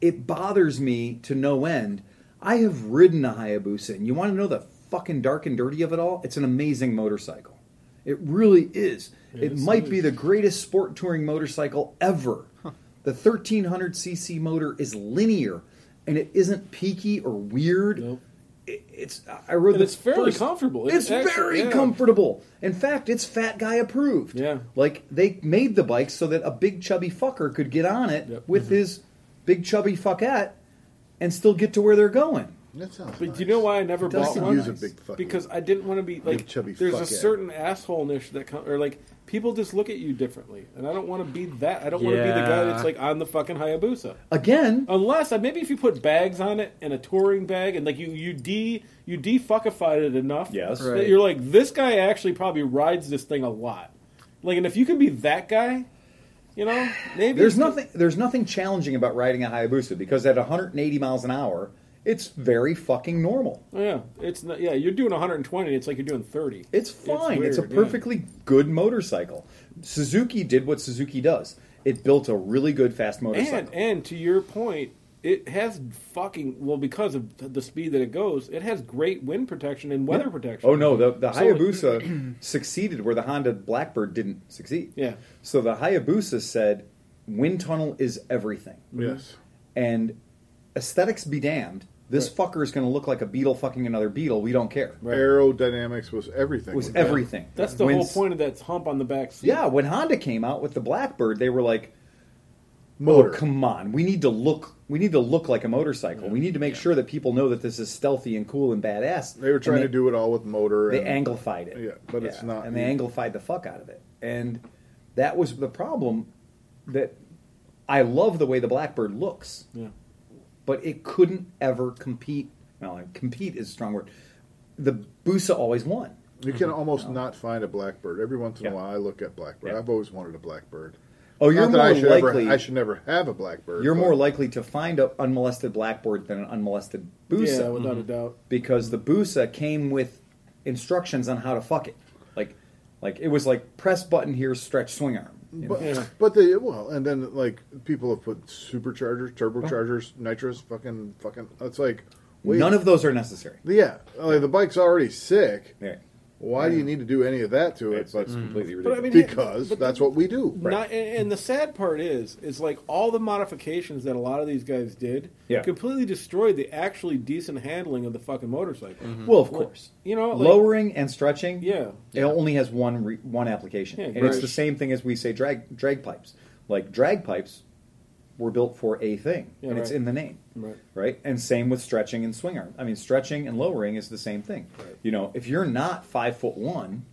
it bothers me to no end. I have ridden a Hayabusa, and you want to know the fucking dark and dirty of it all? It's an amazing motorcycle. It really is. it might it be the greatest sport touring motorcycle ever. The 1300cc motor is linear, and it isn't peaky or weird. Nope. It- it's I rode And it's fairly first- comfortable. It's, It's very yeah. comfortable. In fact, it's fat guy approved. Yeah. like they made the bike so that a big chubby fucker could get on it Yep. with mm-hmm. his big chubby fuckette and still get to where they're going. That sounds But nice. do you know why I never It bought one? use a big fucking because I didn't want to be like. chubby there's a certain asshole niche that com- or like people just look at you differently, and I don't want to be that. I don't want to be the guy that's like on the fucking Hayabusa. Again, Unless uh, maybe if you put bags on it and a touring bag and like you you de you defuckified it enough Yes. that Right. you're like this guy actually probably rides this thing a lot. Like and if you can be that guy, you know, maybe there's nothing there's nothing challenging about riding a Hayabusa because at 180 miles an hour, it's very fucking normal. Oh, yeah, it's not, yeah. You're doing 120. It's like you're doing 30. It's fine. It's, a weird, yeah. perfectly good motorcycle. Suzuki did what Suzuki does. It built a really good fast motorcycle. And and to your point, it has fucking well because of the speed that it goes. It has great wind protection and weather Yeah. protection. Oh no, the the So- Hayabusa (clears throat) succeeded where the Honda Blackbird didn't succeed. Yeah. So the Hayabusa said, "Wind tunnel is everything," Yes. and aesthetics be damned. This fucker is going to look like a beetle fucking another beetle. We don't care. Aerodynamics was everything. It was with that. everything. That's the When whole point of that hump on the back seat. Yeah, when Honda came out with the Blackbird, they were like, Motor. "Oh, come on, we need to look, we need to look like a motorcycle. We need to make sure that people know that this is stealthy and cool and badass." They were trying they- to do it all with motor. They and, anglified it. Yeah, but it's not- And they anglified the fuck out of it. And that was the problem that I love the way the Blackbird looks, Yeah. but it couldn't ever compete. Well, compete is a strong word. The Busa always won. You can mm-hmm. almost not find a blackbird. Every once in Yeah. a while, I look at blackbird. Yeah. I've always wanted a blackbird. Oh, you're not that more I likely. ever. I should never have a blackbird. You're but- more likely to find an unmolested blackbird than an unmolested Busa. Yeah, without a mm-hmm. doubt. because the Busa came with instructions on how to fuck it. Like, like it was like press button here, stretch swing arm. But, Yeah. but they well, and then like people have put superchargers, turbochargers, oh. nitrous, fucking, fucking. It's like wait, None of those are necessary. yeah, like, the bike's already sick. Yeah. Why do you need to do any of that to it? It's, But it's completely But I ridiculous. mean, because but- that's what we do. Not, and, and the sad part is, is like all the modifications that a lot of these guys did Yeah. completely destroyed the actually decent handling of the fucking motorcycle. Mm-hmm. well, of course, You know, like, lowering and stretching. Yeah. it only has one re- one application, Yeah, and it's the same thing as we say drag drag pipes. Like drag pipes were built for a thing, Yeah, and it's in the name. Right. right? And same with stretching and swing arm. I mean, stretching and lowering is the same thing. Right. You know, if you're not five foot one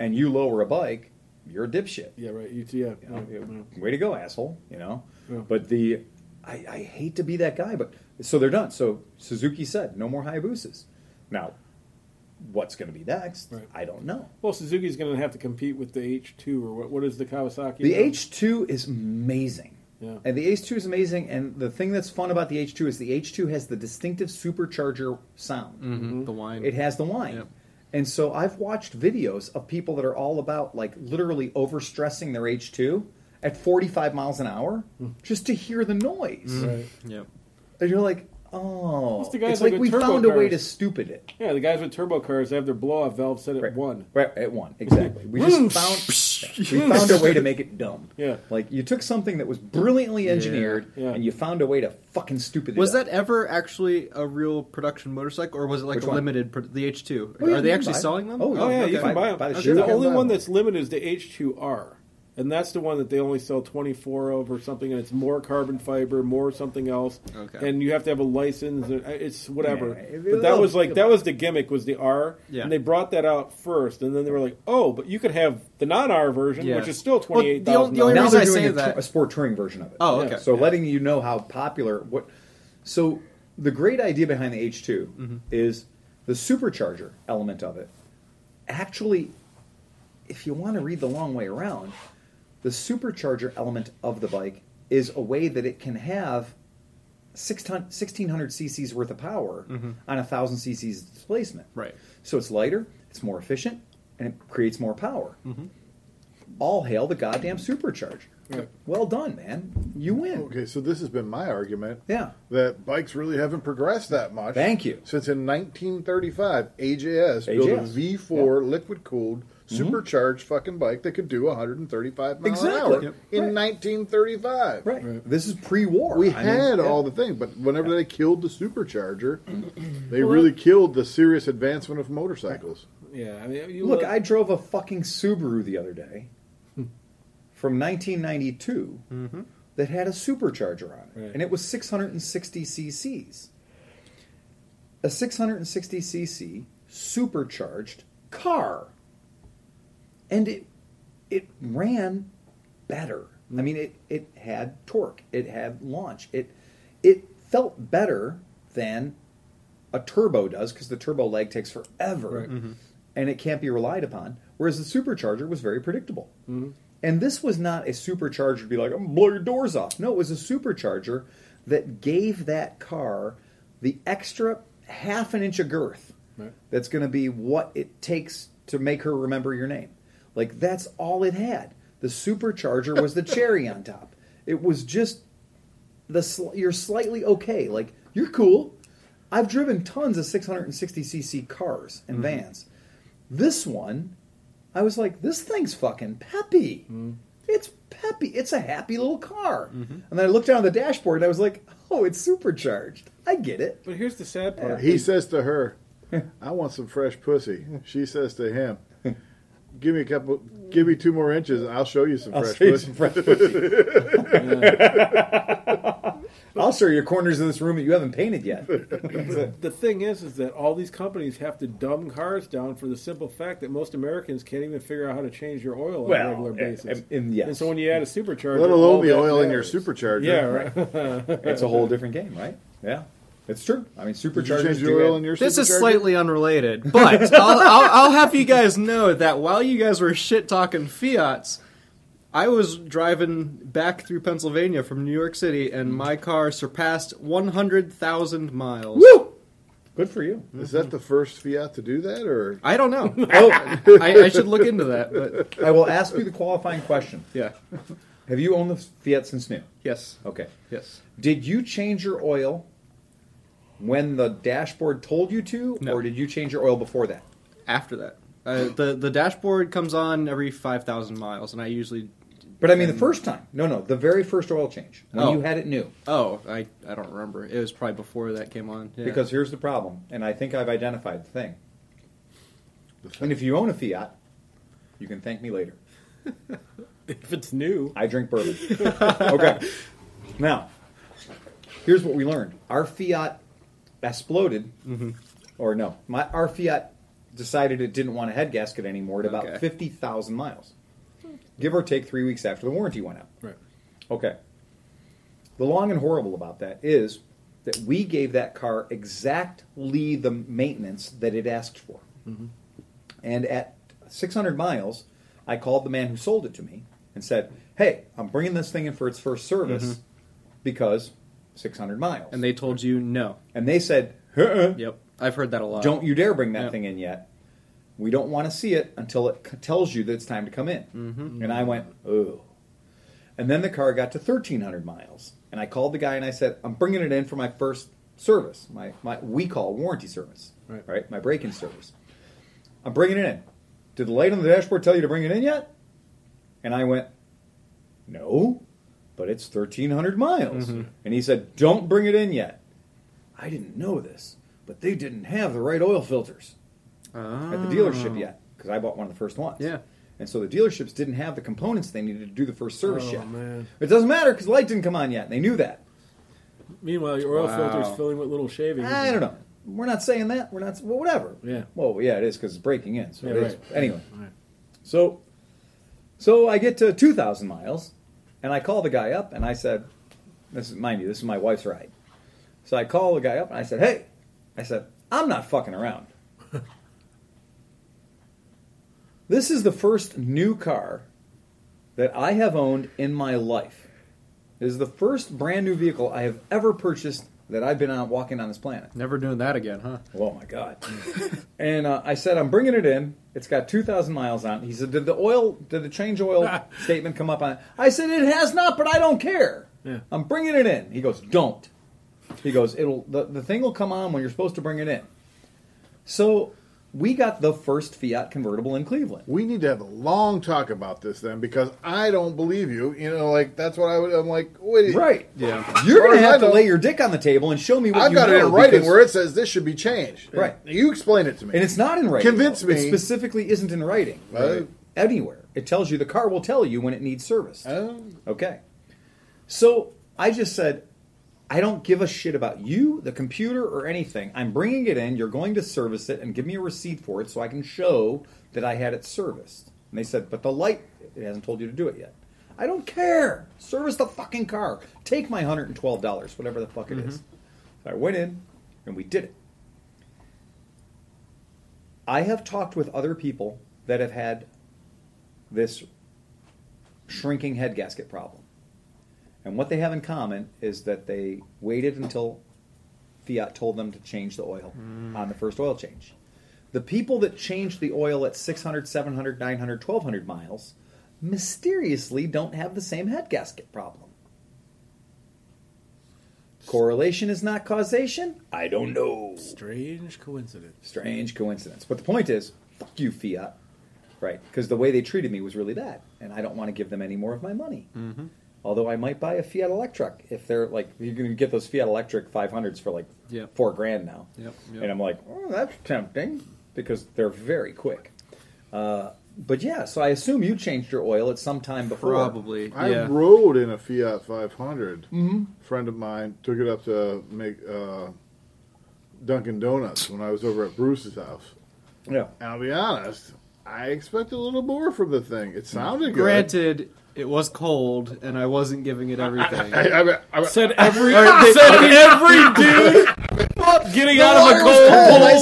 and you lower a bike, you're a dipshit. Yeah, right. You, yeah, You know, yeah, way to go, asshole. You know, Yeah. but the I, I hate to be that guy, but so they're done. So Suzuki said no more Hayabusas. Now, what's going to be next? Right. I don't know. Well, Suzuki's going to have to compete with the H2 or what? What is the Kawasaki? The? H2 is amazing. Yeah. And the H2 is amazing. And the thing that's fun about the H2 is the H2 has the distinctive supercharger sound. Mm-hmm. mm-hmm. The whine. It has the whine. Yep. And so I've watched videos of people that are all about like literally overstressing their H2 at 45 miles an hour hmm. just to hear the noise. Mm-hmm. Right. Yep. And you're like, oh. What's the guys it's like like we turbo found a way to stupid it. Yeah, the guys with turbo cars they have their blow off valve set at Right. one. Right, at one, exactly. We just found (laughs) we found a way to make it dumb. Yeah. Like you took something that was brilliantly engineered Yeah. and you found a way to fucking stupid it Was up. that ever actually a real production motorcycle, or was it like Which a one? limited? Pro- the H two? Oh, yeah, Are they actually selling them? Oh, Oh yeah, okay. you can buy them. Buy the the shit out of only one that's limited is the H2R, and that's the one that they only sell 24 of or something, and it's more carbon fiber, more something else, Okay. and you have to have a license. and It's whatever. Yeah, but that was like that was the gimmick was the R, Yeah. and they brought that out first, and then they were like, oh, but you could have the non-R version, Yeah. which is still Well, twenty eight the only- the only now reason they're I doing say a, that- a sport touring version of it. Oh, Yeah. okay. So Yeah. letting you know how popular what. So the great idea behind the H 2 Mm-hmm. is the supercharger element of it. Actually, if you want to read the long way around, the supercharger element of the bike is a way that it can have 1600 cc's worth of power on a 1000 cc's displacement. Mm-hmm. Right. So it's lighter, it's more efficient, and it creates more power. Mm-hmm. All hail the goddamn supercharger. Right. Well done, man. You win. Okay, so this has been my argument. Yeah. That bikes really haven't progressed that much. Thank you. Since in 1935, AJS, built a AJS, V4 liquid cooled Mm-hmm. supercharged fucking bike that could do 135 miles Exactly. an hour Yep. in Right. 1935. Right. This is pre-war. We I mean, had yeah. all the things, but whenever they killed the supercharger, (clears throat) they really killed the serious advancement of motorcycles. Yeah, I mean, you Look, look- I drove a fucking Subaru the other day hmm. from 1992 mm-hmm. that had a supercharger on it, Right. and it was 660 cc's. A 660 cc supercharged car, and it it ran better. I mean, it it had torque, it had launch, it it felt better than a turbo does because the turbo lag takes forever Right. Mm-hmm. and it can't be relied upon. Whereas the supercharger was very predictable. Mm-hmm. And this was not a supercharger to be like, I'm gonna blow your doors off. No, it was a supercharger that gave that car the extra half an inch of girth Right. that's going to be what it takes to make her remember your name. Like, that's all it had. The supercharger was the cherry on top. It was just the sl- you're slightly okay. Like you're cool. I've driven tons of 660cc cars and mm-hmm. vans. This one, I was like, this thing's fucking peppy. Mm-hmm. It's peppy. It's a happy little car. Mm-hmm. And then I looked down the dashboard and I was like, oh, it's supercharged. I get it. But here's the sad part. He says to her, (laughs) "I want some fresh pussy." She says to him, "Give me a couple, give me two more inches, and I'll show you some I'll fresh say pussy." some fresh pussy. (laughs) I'll show you corners of this room that you haven't painted yet. the thing is, is that all these companies have to dumb cars down for the simple fact that most Americans can't even figure out how to change your oil on a regular eh, basis. and, and yes, And so when you add a supercharger, Let all alone the that oil in your matters. supercharger. Yeah, right. (laughs) it's a whole different game, right? Yeah, it's true. I mean, Did you superchargers do the oil add- in your This is slightly unrelated, (laughs) but I'll, I'll, I'll have you guys know that while you guys were shit talking Fiats, I was driving back through Pennsylvania from New York City, and my car surpassed 100,000 miles. Woo! Good for you. Is that mm-hmm. the first Fiat to do that, or I don't know. (laughs) Oh, I, I should look into that, but I will ask you the qualifying question. yeah. Have you owned the Fiat since new? Yes. Okay. Yes. Did you change your oil when the dashboard told you to, No. or did you change your oil before that? After that. Uh, the the dashboard comes on every five thousand miles, and I usually But I mean, the first time. No, no, the very first oil change when Oh. you had it new. oh I I don't remember. It was probably before that came on. Yeah. Because here's the problem, and I think I've identified the thing. And if you own a Fiat, you can thank me later. (laughs) if it's new, I drink bourbon. (laughs) okay. Now, here's what we learned. Our Fiat exploded, mm-hmm. or no, my our Fiat decided it didn't want a head gasket anymore at about Okay. 50,000 miles. Give or take three weeks after the warranty went out. right? Okay. The long and horrible about that is that we gave that car exactly the maintenance that it asked for. Mm-hmm. And at 600 miles, I called the man who sold it to me and said, Hey, I'm bringing this thing in for its first service mm-hmm. because 600 miles. and they told you no. and they said, "Uh-uh, Yep. I've heard that a lot. Don't you dare bring that Yeah. thing in yet. We don't want to see it until it c- tells you that it's time to come in. Mm-hmm. And I went, oh. And then the car got to 1,300 miles. And I called the guy and I said, I'm bringing it in for my first service, my, my we call warranty service, Right. My break-in service. I'm bringing it in. Did the light on the dashboard tell you to bring it in yet? And I went, no, but it's 1,300 miles. Mm-hmm. And he said, don't bring it in yet. I didn't know this, but they didn't have the right oil filters Ah. at the dealership yet because I bought one of the first ones. Yeah. And so the dealerships didn't have the components they needed to do the first service Oh, yet. man. It doesn't matter because light didn't come on yet. and They knew that. Meanwhile, your oil Wow. filter's filling with little shavings. I don't know. We're not saying that. We're not. Well, whatever. Yeah. Well, yeah, it is because it's breaking in. So Yeah, right. Anyway. Right. So, so I get to two thousand miles, and I call the guy up, and I said, "This is mind you, this is my wife's ride." So I call the guy up, and I said, "Hey," I said, "I'm not fucking around." (laughs) this is the first new car that I have owned in my life. It is the first brand new vehicle I have ever purchased that I've been on walking on this planet. Never doing that again, huh? Oh my god! (laughs) and uh, I said, I'm bringing it in. It's got 2,000 miles on. it. He said, Did the oil, did the change oil (laughs) statement come up on it? I said, It has not, but I don't care. Yeah. I'm bringing it in. He goes, Don't. He goes, It'll the, the thing will come on when you're supposed to bring it in. So we got the first Fiat convertible in Cleveland. we need to have a long talk about this then? Because I don't believe you. You know, like that's what I would. I'm like, wait, Right. Yeah. You're going to have to lay your dick on the table and show me what I've you got it know, in writing because- where it says this should be changed. Right. You explain it to me. And it's not in writing. Convince though. me. It specifically isn't in writing. Right. Anywhere. It tells you the car will tell you when it needs service. Oh. Okay. So I just said, I don't give a shit about you, the computer, or anything. I'm bringing it in. You're going to service it and give me a receipt for it so I can show that I had it serviced. And they said, but the light, it hasn't told you to do it yet. I don't care. Service the fucking car. Take my $112, whatever the fuck it is. Mm-hmm. So I went in and we did it. I have talked with other people that have had this shrinking head gasket problem. And what they have in common is that they waited until Fiat told them to change the oil on the first oil change. The people that changed the oil at 600, 700, 900, 1200 miles mysteriously don't have the same head gasket problem. Correlation is not causation? I don't know. Strange coincidence. Strange coincidence. But the point is, fuck you, Fiat. Right? Because the way they treated me was really bad, and I don't want to give them any more of my money. Mm-hmm. Although I might buy a Fiat Electric if they're like you're going to get those Fiat Electric 500s for like Yep. four grand now. Yep, yep. And I'm like, oh, that's tempting because they're very quick. Uh, but yeah, so I assume you changed your oil at some time before. Probably. I yeah. rode in a Fiat 500. Mm-hmm. friend of mine took it up to make uh, Dunkin' Donuts when I was over at Bruce's house. Yeah. And I'll be honest, I expected a little more from the thing. It sounded good. Granted, it was cold, and I wasn't giving it everything. I, I, I, I, Said every said every dude getting out of a cold cold, I pool.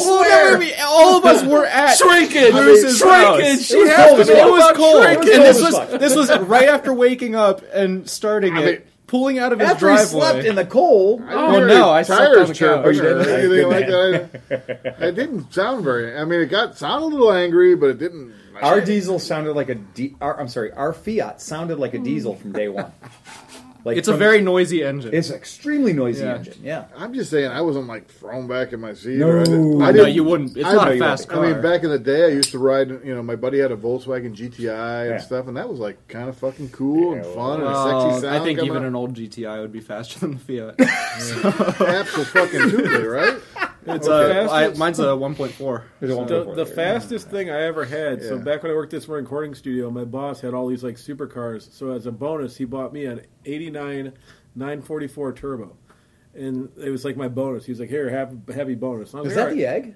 swear. All of us were at Shrinkage, Bruce's shrinkage. house. She It was cold to as be. fuck. It was cold, Shrinkage. and this was this was right after waking up and starting I it, mean- pulling out of his After he driveway. slept in the cold. I didn't Oh, hear no, I slept on the couch. chirping Oh, you or anything like that. It didn't sound very. I mean, it got sounded a little angry, but it didn't. Our diesel sounded like a di- our, I'm sorry, our Fiat sounded like a diesel from day one. (laughs) Like it's a from- very noisy engine. it's an extremely noisy Yeah. engine. Yeah. I'm just saying, I wasn't like thrown back in my seat. No. or I didn't, I no, didn't, you wouldn't. It's I not know a you fast I mean, back in the day, I used to ride. You know, my buddy had a Volkswagen GTI and Yeah. stuff, and that was like kind of fucking cool and Yeah, fun and a Well, sexy uh, sound. I think even out. an old GTI would be faster than the Fiat. (laughs) absolutely right. It's Okay. a, I, mine's a 1.4. There's a one The, before the there. fastest thing I ever had. So Yeah. back when I worked at this recording studio, my boss had all these like supercars. So as a bonus, he bought me an '89 944 turbo, and it was like my bonus. He was like, "Here, have a heavy bonus." And I was Is like, that "All the egg?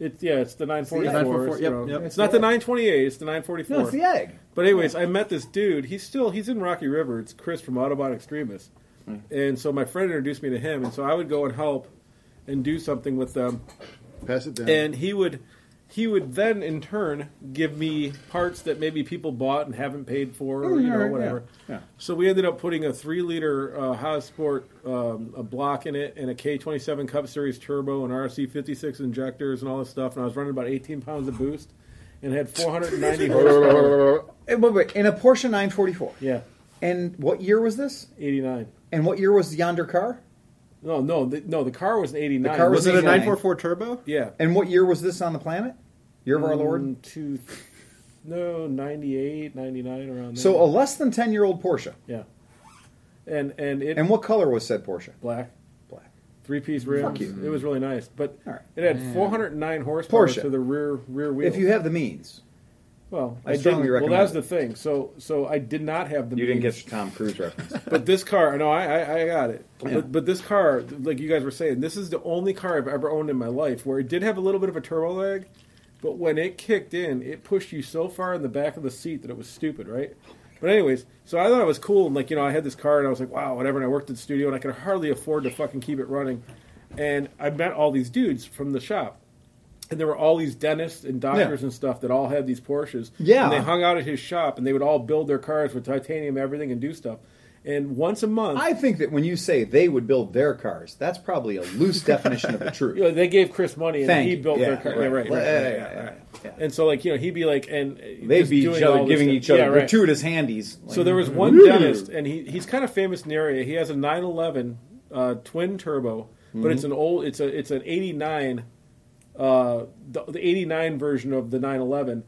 It's yeah, it's the 944. 944, yep, so yep. It's not the 928. It's the 944. No, it's the egg. But anyways, I met this dude. He's still he's in Rocky River. It's Chris from Autobot Extremist, Hmm. and so my friend introduced me to him, and so I would go and help and do something with them, Pass it down. and he would he would then in turn give me parts that maybe people bought and haven't paid for, or you know whatever. yeah, yeah. So we ended up putting a three liter uh, Haas Sport um, a block in it, and a K twenty seven Cup Series turbo, and RC fifty six injectors, and all this stuff. And I was running about eighteen pounds of boost, and had four hundred and ninety (laughs) horsepower. Wait, wait, in a Porsche 944. Yeah, And what year was this? eighty nine. And what year was yonder car? No, no, the, no. The car was an eighty nine. The car Was it a 944 turbo? Yeah. And what year was this on the planet? Year of our Lord? Two, no, 98, 99, around there. So a less than 10 year old Porsche. yeah, and and it And what color was said Porsche? black Black. three piece rims. Fuck you. It was really nice, but All right. it had four hundred and nine horsepower Porsche. to the rear rear wheel. If you have the means. well, I I, strongly didn't. Well, that's it. the thing. So so I did not have the. You didn't get your Tom Cruise reference. (laughs) But this car, no, I, I, I got it. Yeah. But, but this car, like you guys were saying, this is the only car I've ever owned in my life where it did have a little bit of a turbo lag, but when it kicked in, it pushed you so far in the back of the seat that it was stupid, right? But anyways, so I thought it was cool, and like you know, I had this car, and I was like, wow, whatever. And I worked at the studio, and I could hardly afford to fucking keep it running. And I met all these dudes from the shop, and there were all these dentists and doctors Yeah. and stuff that all had these Porsches. Yeah. and they hung out at his shop, and they would all build their cars with titanium, everything, and do stuff. And once a month, I think that when you say they would build their cars, that's probably a loose (laughs) definition of the truth. you know, they gave Chris money, and Thank he built Yeah, their car. right. Yeah, right, right, Yeah, right, yeah, right, yeah, yeah. And so, like you know, he'd be like, and They'd be each other, giving each other gratuitous handies. So there was one Ooh. dentist, and he he's kind of famous in the area. He has a 911 uh, twin turbo, but it's an old, it's a it's an 89, uh, the, the 89 version of the 911,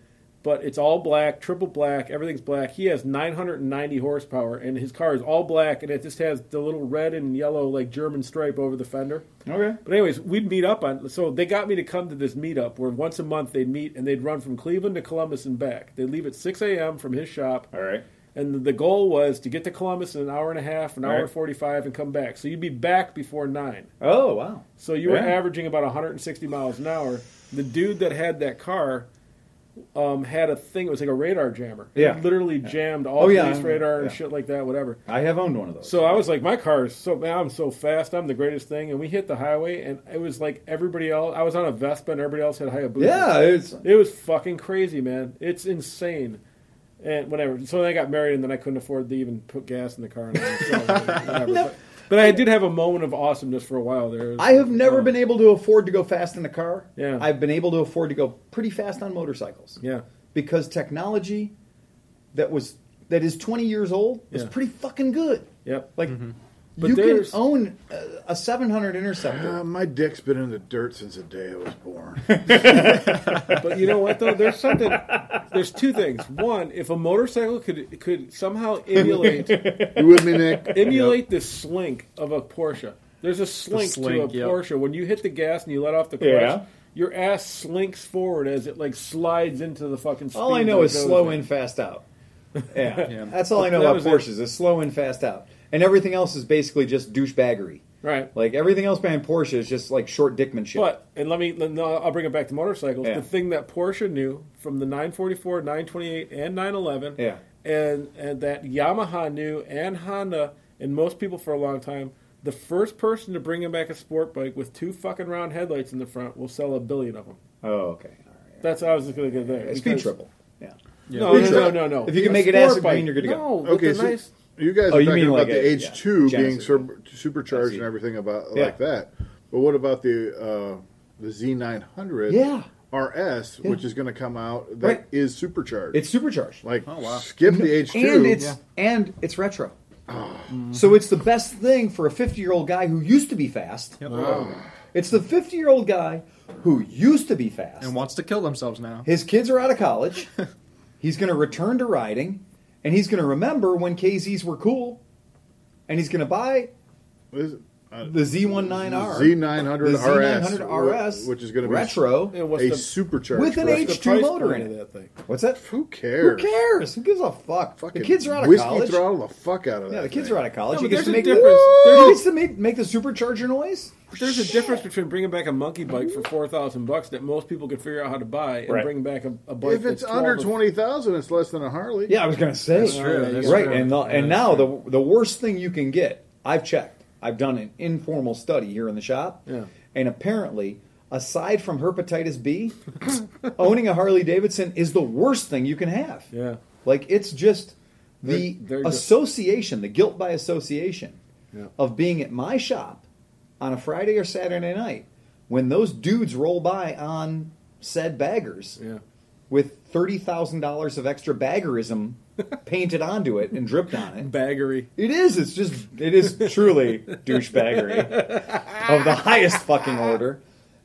but it's all black, triple black, everything's black. He has 990 horsepower, and his car is all black, and it just has the little red and yellow like German stripe over the fender. Okay. But anyways, we'd meet up on. So they got me to come to this meetup where once a month they'd meet and they'd run from Cleveland to Columbus and back. They'd leave at 6 a.m. from his shop. All right. And the goal was to get to Columbus in an hour and a half, an hour Right. and 45, and come back. So you'd be back before 9. Oh, wow. So you were averaging about 160 miles an hour. The dude that had that car um, had a thing, it was like a radar jammer. It Yeah. literally jammed all Oh, yeah. police radar and shit like that, whatever. I have owned one of those. So I was like, my car is so man, I'm so fast. I'm the greatest thing. And we hit the highway, and it was like everybody else. I was on a Vespa, and everybody else had Hayabusa. yeah, it's it was fucking crazy, man. It's insane. And whatever. So then I got married, and then I couldn't afford to even put gas in the car. And so, (laughs) whatever. but, but I did have a moment of awesomeness for a while there. I have never oh, been able to afford to go fast in a car. Yeah. I've been able to afford to go pretty fast on motorcycles. Yeah. Because technology that was that is 20 years old was Yeah. pretty fucking good. Yep. Like mm-hmm. But you can own a, a 700 Interceptor. Uh, my dick's been in the dirt since the day I was born. (laughs) But you know what though? There's something. There's two things. One, if a motorcycle could could somehow emulate (laughs) you with me, Nick? emulate the slink of a Porsche. There's a slink, slink, to a yep. Porsche. When you hit the gas and you let off the clutch, Yeah. your ass slinks forward as it like slides into the fucking. All I know is slow in, fast out. Yeah, (laughs) Yeah. that's all I know That about. Porsches. Is slow in, fast out, and everything else is basically just douchebaggery. Right. Like everything else behind Porsche is just like short dickmanship. But and let me let- no, I'll bring it back to motorcycles. Yeah. The thing that Porsche knew from the 944, 928, and 911, Yeah. and and that Yamaha knew and Honda and most people for a long time. The first person to bring him back a sport bike with two fucking round headlights in the front will sell a billion of them. oh, okay, all right. That's how I was just going to get there. Speed because- triple. Yeah. No, no, no, no, no. If you can A make it sport acid bike. green, you're good to go. No, with Okay, the so nice. You guys Oh, are you talking mean about like the a- H yeah, two being Genesis. sur- supercharged and everything about Yeah. like that. But what about the uh, the Z nine hundred? Yeah. RS, Yeah. which is going to come out that is Right. supercharged. It's supercharged. like Oh, wow. skip the H two. and it's and it's retro. So it's the best thing for a 50 year old guy who used to be fast. It's the 50 year old guy who used to be fast. and wants to kill themselves now. His kids are out of college. (laughs) he's going to return to riding, and he's going to remember when KZs were cool, and he's going to buy uh, Uh, the Z19R, Z nine hundred the RS, Z900 RS, which is going to be retro Yeah, what's a the, supercharged with an H2 motor point in it. that thing? What's that? Who cares? Who cares? Who gives a fuck? Fucking the kids are out of college. whiskey college. throttle the fuck out of that. Yeah, the kids thing. are out of college. No, he gets to make the, he gets to make, make the supercharger noise. There's a difference between bringing back a monkey bike for four thousand bucks that most people could figure out how to buy, and Right. bring back a, a bike. If it's that's under 12 or- twenty thousand, it's less than a Harley. Yeah, I was going to say. That's true, that's right, true. and the, and now the the worst thing you can get. I've checked. I've done an informal study here in the shop, Yeah. and apparently, aside from hepatitis B, (laughs) owning a Harley Davidson is the worst thing you can have. Yeah. Like it's just the They're- they're association, the guilt by association Yeah. of being at my shop on a Friday or Saturday night when those dudes roll by on said baggers Yeah. with thirty thousand dollars of extra baggerism painted onto it and dripped on it. Baggery. It is. It's just. It is truly douchebaggery of the highest fucking order,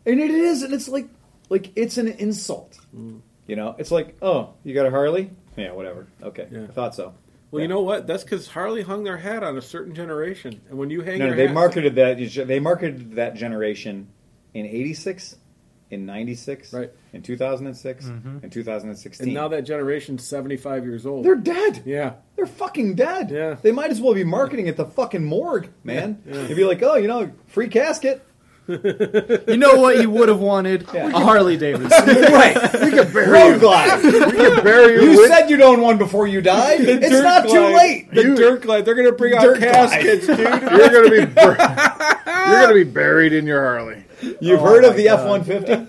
and it is. And it's like, like it's an insult. Mm. You know, it's like, oh, you got a Harley? Yeah, whatever. Okay, Yeah. I thought so. Well, Yeah. you know what? That's because Harley hung their hat on a certain generation, and when you hang No, your they hat, marketed that. They marketed that generation in '86, in '96, Right. in 2006, mm-hmm. in 2016. and now that generation's seventy five years old. they're dead. yeah. They're fucking dead. Yeah. They might as well be marketing at the fucking morgue, man. You'd be like, oh, you know, free casket. You know what you would have wanted? (laughs) Yeah. A Harley Davidson. (laughs) right. We could road glide. You can bury your You said you'd own one before you died. It's Dirt not too late. The You- dirt glide. They're going to bring out Dirt glide. caskets, dude. (laughs) You're gonna be bur- you're gonna be buried in your Harley. You've Oh heard of the F one fifty?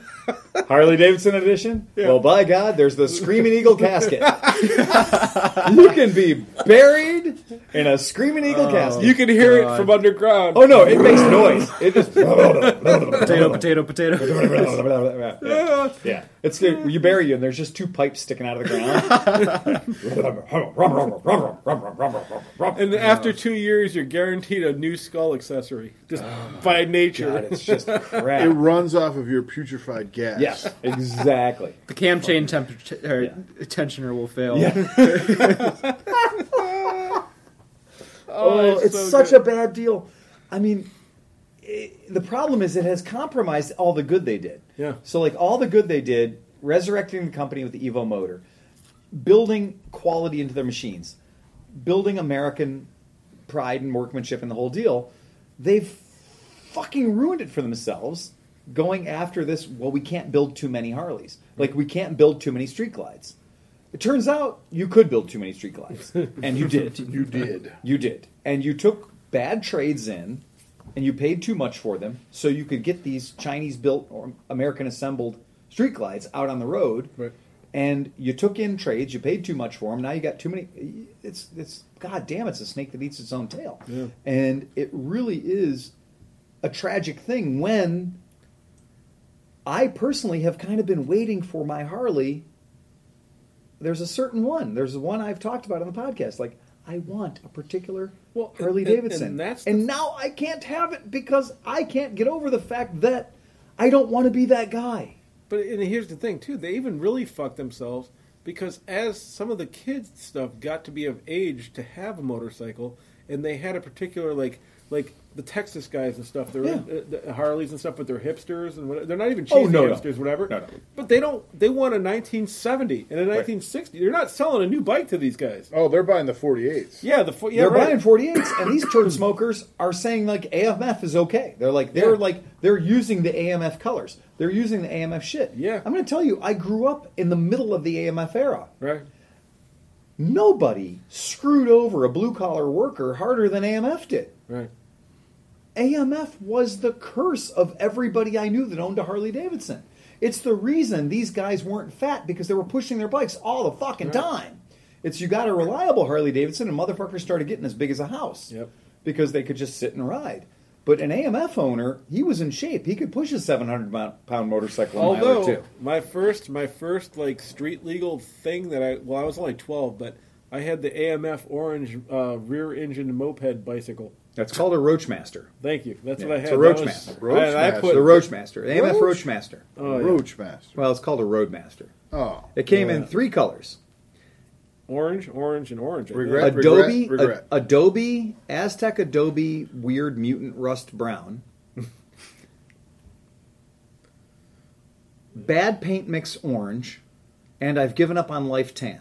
(laughs) Harley Davidson edition? Well, by God, there's the Screaming Eagle casket. (laughs) you can be buried in a Screaming Eagle oh casket. You can hear it from underground. oh no, it makes noise. It just (laughs) potato, potato, potato. yeah. (laughs) yeah. It's good. You bury you, and there's just two pipes sticking out of the ground. (laughs) And after two years, you're guaranteed a new skull accessory, just oh by nature. God, it's just (laughs) crap. It runs off of your putrefied gas. Yes, exactly. The cam chain temperature or tensioner will fail. Oh, it's oh, it's, so such good. a bad deal. I mean, it, the problem is it has compromised all the good they did. Yeah. So, like, all the good they did, resurrecting the company with the Evo motor, building quality into their machines, building American pride and workmanship and the whole deal, they've fucking ruined it for themselves going after this. Well, we can't build too many Harleys. Like, we can't build too many street glides. It turns out you could build too many street glides, (laughs) and you did. You did. You did. And you took bad trades in and you paid too much for them so you could get these Chinese built or American assembled street glides out on the road. Right. And you took in trades, you paid too much for them. Now you got too many. It's it's god damn, it's a snake that eats its own tail. Yeah. And it really is a tragic thing when I personally have kind of been waiting for my Harley there's a certain one. There's one I've talked about on the podcast. Like, I want a particular Well, Harley and- and- Davidson. and that's the- and now I can't have it because I can't get over the fact that I don't want to be that guy. But and here's the thing too: they even really fucked themselves because as some of the kids stuff got to be of age to have a motorcycle, and they had a particular like like the Texas guys and stuff. They're Yeah. uh, the Harleys and stuff, but they're hipsters and what, they're not even cheesy Oh, no, no. hipsters, whatever. No, no. But they don't. They want a 1970 and a 1960. They're not selling a new bike to these guys. Oh, they're buying the 48s. Yeah, the yeah, they're right. buying 48s, and these turd (laughs) smokers are saying like AMF is okay. They're like they're Yeah. like they're using the AMF colors. They're using the AMF shit. Yeah. I'm going to tell you, I grew up in the middle of the AMF era. right. Nobody screwed over a blue collar worker harder than AMF did. Right. AMF was the curse of everybody I knew that owned a Harley Davidson. It's the reason these guys weren't fat because they were pushing their bikes all the fucking Right. time. It's you got a reliable Harley Davidson and motherfuckers started getting as big as a house. Yep. Because they could just sit and ride. But an AMF owner, he was in shape. He could push a 700 pound motorcycle a mile or Although two. my first my first like street legal thing that I well I was only 12, but I had the AMF orange uh, rear engine moped bicycle. That's called a Roachmaster. Thank you. That's Yeah, what I had. it's had. a That Roachmaster. was- I, I Roachmaster. put the Roachmaster. AMF Roach? Roachmaster. Oh, yeah. Roachmaster. Well, it's called a Roadmaster. Oh. It came Yeah. in three colors. orange, orange, and orange. I think. Regret? Adobe, regret. A- Adobe, Aztec Adobe, weird mutant rust brown. (laughs) Bad paint mix orange, and I've given up on life tan.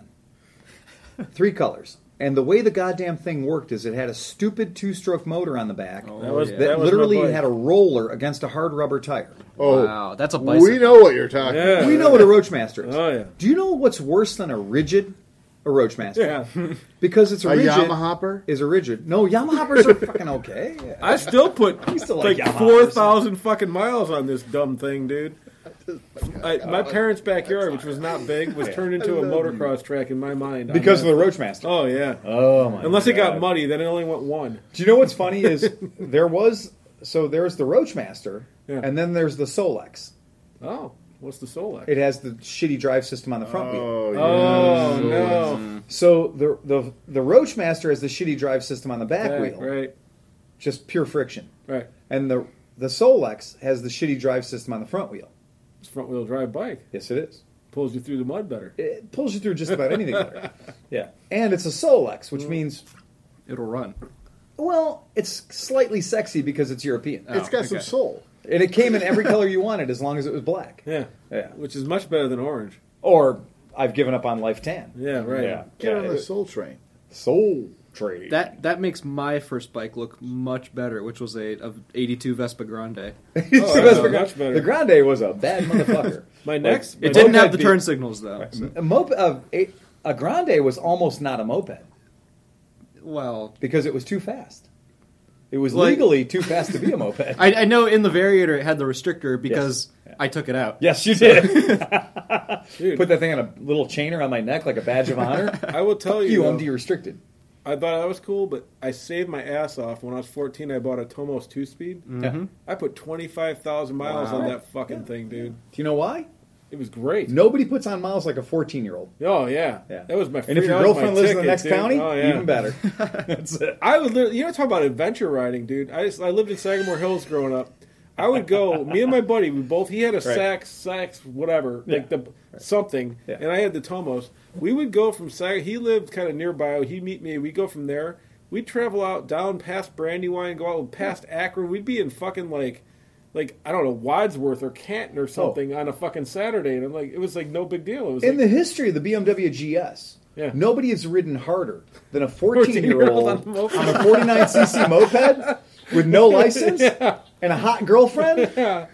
Three colors. And the way the goddamn thing worked is it had a stupid two-stroke motor on the back Oh, That was- that, that was literally bike. had a roller against a hard rubber tire. Oh. Wow, that's a bicycle. We know what you're talking Yeah. about. We know what a Roachmaster is. Oh, yeah. Do you know what's worse than a rigid? A Roachmaster. Yeah. (laughs) Because it's a, A rigid. Yamahopper? is a rigid. No, Yamaha hoppers are fucking okay. (laughs) I still put (laughs) still like like four thousand fucking miles on this dumb thing, dude. I, my parents' backyard, which was not big, was turned into a motocross track in my mind. because of that. the Roachmaster. Oh yeah. Oh my! Unless it got muddy, then it only went one. Do you know what's funny is there was so there's the Roachmaster, Yeah. and then there's the Solex. Oh, what's the Solex? It has the shitty drive system on the front wheel. Oh, oh yes. no! Mm-hmm. So the the the Roachmaster has the shitty drive system on the back Right, wheel, right, just pure friction, right. and the the Solex has the shitty drive system on the front wheel. It's front wheel drive bike. Yes, it is. Pulls you through the mud better. It pulls you through just about anything better. (laughs) Yeah, and it's a Solex, which mm. means It'll run. well, it's slightly sexy because it's European. Oh, it's got some soul. And it came in every (laughs) color you wanted as long as it was black. Yeah, Yeah. which is much better than orange. Or I've given up on life tan. Yeah, right. Yeah. Get on Yeah, the soul train. Soul Train. That that makes my first bike look much better, which was a, a 82 Vespa Grande. It's (laughs) Oh, the best much better. The Grande was a bad motherfucker. (laughs) My next, It my didn't have the beat- turn signals though. so- a, moped, uh, a, a Grande was almost not a moped Well, because it was too fast. It was Like- legally too fast to be a moped. (laughs) I, I know in the Variator it had the restrictor because Yes. I took it out. yes, you did. Dude, (laughs) (laughs) Put that thing on a little chainer on my neck like a badge of honor. I will tell Fuck you, you, though, I'm de-restricted. I thought that was cool, but I saved my ass off when I was 14. I bought a Tomos two speed. Yeah. Mm-hmm. I put 25,000 miles Wow. on that fucking Yeah. thing, dude. Do you know why? It was great. Nobody puts on miles like a 14 year old. Oh yeah, Yeah. that was my. And if your that was my girlfriend lives in the next dude. county, oh, yeah. even better. (laughs) (laughs) That's it. I would, literally, you know, talk about adventure riding, dude. I just, I lived in Sagamore Hills growing up. I would go. me and my buddy, we both. He had a Sachs, Sachs, whatever, like Yeah. the something, Yeah. and I had the Tomos. We would go from Sag. He lived kind of nearby. He'd meet me. We go from there. We'd travel out down past Brandywine, go out past Akron. We'd be in fucking like, like I don't know Wadsworth or Canton or oh. something on a fucking Saturday, and I'm like, it was like no big deal. It was In like, the history of the BMW GS, Yeah. nobody has ridden harder than a (laughs) 14 year 14-year-old on a on a 49cc moped with no (laughs) license and a hot girlfriend. (laughs) yeah.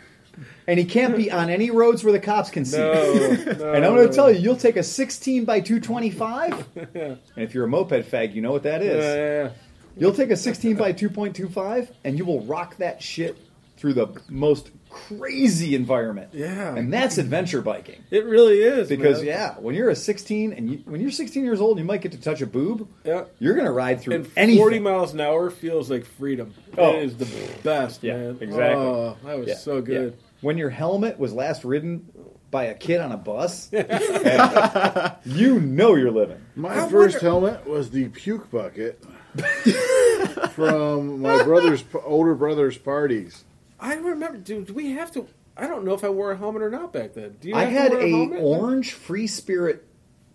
And he can't be on any roads where the cops can see. No, him. no, And I'm going to tell you, you'll take a 16 by 225. And if you're a moped fag, you know what that is. Yeah, yeah, yeah. You'll take a 16 by 2.25 and you will rock that shit through the most crazy environment. Yeah. And that's adventure biking. It really is Because man. yeah, when you're a 16 and you, when you're 16 years old, you might get to touch a boob. yeah. You're gonna ride through And anything. 40 miles an hour feels like freedom. Oh. It is the best, Yeah, man. exactly. Oh, that was Yeah, so good. yeah. When your helmet was last ridden by a kid on a bus, (laughs) you know you're living. My I first wonder- helmet was the puke bucket (laughs) from my brother's older brother's parties. I remember, dude, do we have to. I don't know if I wore a helmet or not back then. Do you I had wear a orange Free Spirit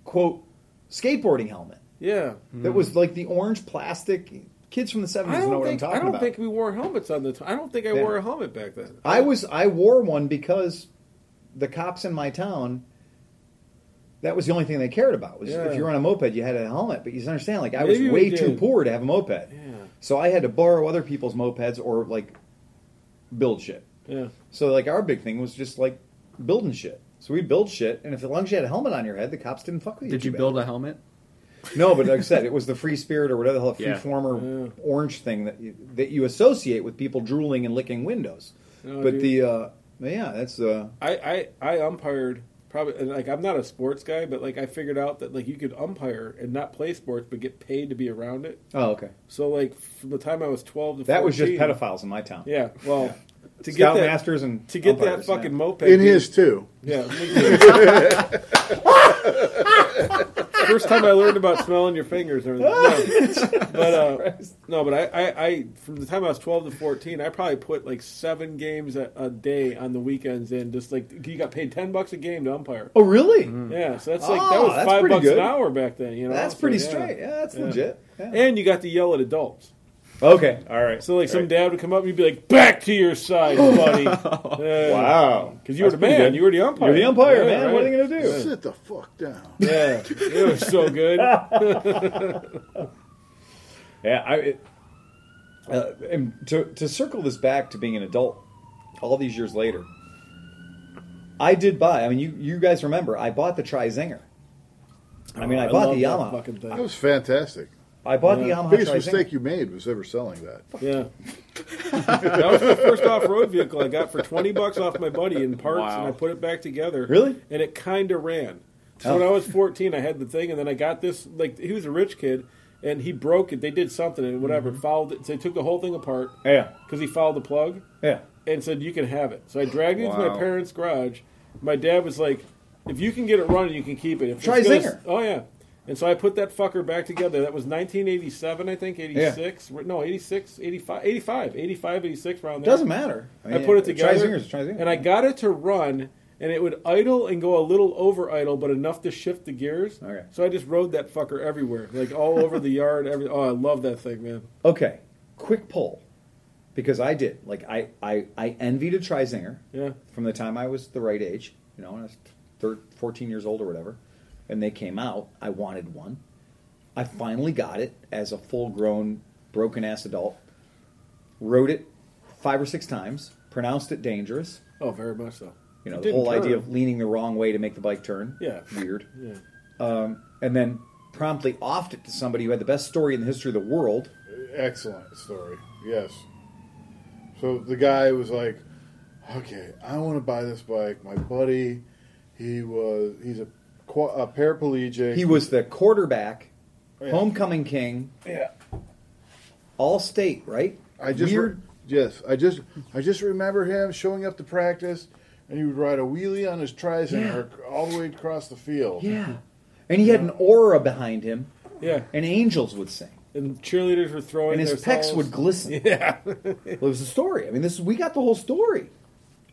quote skateboarding helmet Yeah. that was like the orange plastic Kids from the seventies know what think I'm talking about. I don't about. think we wore helmets on the. T- I don't think I Yeah. wore a helmet back then. I was I wore one because the cops in my town. That was the only thing they cared about. Was Yeah. if you were on a moped, you had a helmet. But you understand, like I Maybe was way too poor to have a moped, Yeah. so I had to borrow other people's mopeds or like build shit. Yeah. So like our big thing was just like building shit. So we'd build shit, and if as long as you had a helmet on your head, the cops didn't fuck with you. Did you too bad. build a helmet? No, but like I said, it was the free spirit or whatever the hell free Yeah. former Yeah. orange thing that you, that you associate with people drooling and licking windows. No, but dude. the uh, yeah, that's uh, I, I, I umpired probably and like I'm not a sports guy, but like I figured out that like you could umpire and not play sports but get paid to be around it. oh okay. So like from the time I was 12 to That was just pedophiles in my town. Yeah, well, to get Scout that masters and to get that fucking yeah. moped In dude- his too. Yeah. (laughs) First time I learned about smelling your fingers. and (laughs) everything. No. But uh, no, but I, I, I, from the time I was twelve to fourteen, I probably put like seven games a, a day on the weekends in. Just like you got paid ten bucks a game to umpire. Oh really? Yeah, so that's like that Oh, was five bucks good. an hour back then. You know, That's So, pretty yeah. straight. Yeah, that's Yeah. legit. Yeah. And you got to yell at adults. Okay, all right. So like some Right. dad would come up and you'd be like, "Back to your side, (laughs) buddy." Wow, Because you were That's the pretty man. good. You were the umpire. You're the umpire, Yeah, man. What are right. they gonna do? Sit the fuck down. Yeah, it was so good. (laughs) (laughs) Yeah, I. It, uh, and to to circle this back to being an adult, all these years later, I did buy. I mean, you you guys remember? I bought the Tri Zinger. I mean, I, bought love the that Yamaha. fucking thing. That was fantastic. I bought Yeah. the Yamaha Biggest Tri mistake you made was ever selling that. Yeah. (laughs) that was the first off road vehicle I got for 20 bucks off my buddy in parts, Wow. and I put it back together. Really? And it kind of ran. So Oh. when I was 14, I had the thing, and then I got this. Like, he was a rich kid, and he broke it. They did something, and whatever, Mm-hmm. fouled it. So they took the whole thing apart Yeah, because he fouled the plug yeah. and said, You can have it. So I dragged it into my Wow. parents' garage. My dad was like, If you can get it running, you can keep it. If it's Try gonna- Zinger. Oh, yeah. And so I put that fucker back together. That was 1987, I think, 86. No, 86, 85, 85, 85, 86, around there. doesn't matter. I put it together, Zinger's a Tri and I got it to run, and it would idle and go a little over idle, but enough to shift the gears. Okay. So I just rode that fucker everywhere, like all over the yard. Every oh, I love that thing, man. Okay, quick poll, because I did. Like I, I, I envied a Tri Zinger Yeah, from the time I was the right age. You know, when I was thir 14 years old or whatever, and they came out. I wanted one. I finally got it as a full-grown, broken-ass adult. Rode it five or six times. Pronounced it dangerous. oh, very much so. You know, It the didn't whole idea of leaning the wrong way to make the bike turn. Yeah. Weird. (laughs) Yeah, Um, and then promptly offed it to somebody who had the best story in the history of the world. Excellent story. Yes. So the guy was like, "Okay, I want to buy this bike." My buddy, he was he's a, qua- a paraplegic. He was the quarterback, Yeah. homecoming king, Yeah. all state, right? I just Weird. re- yes, I just I just remember him showing up to practice, and he would ride a wheelie on his tricycle all the way across the field. Yeah. And he had an aura behind him, yeah. and angels would sing, And cheerleaders were throwing and his their pecs sauce. would glisten. (laughs) Yeah, It was the story. I mean, this we got the whole story.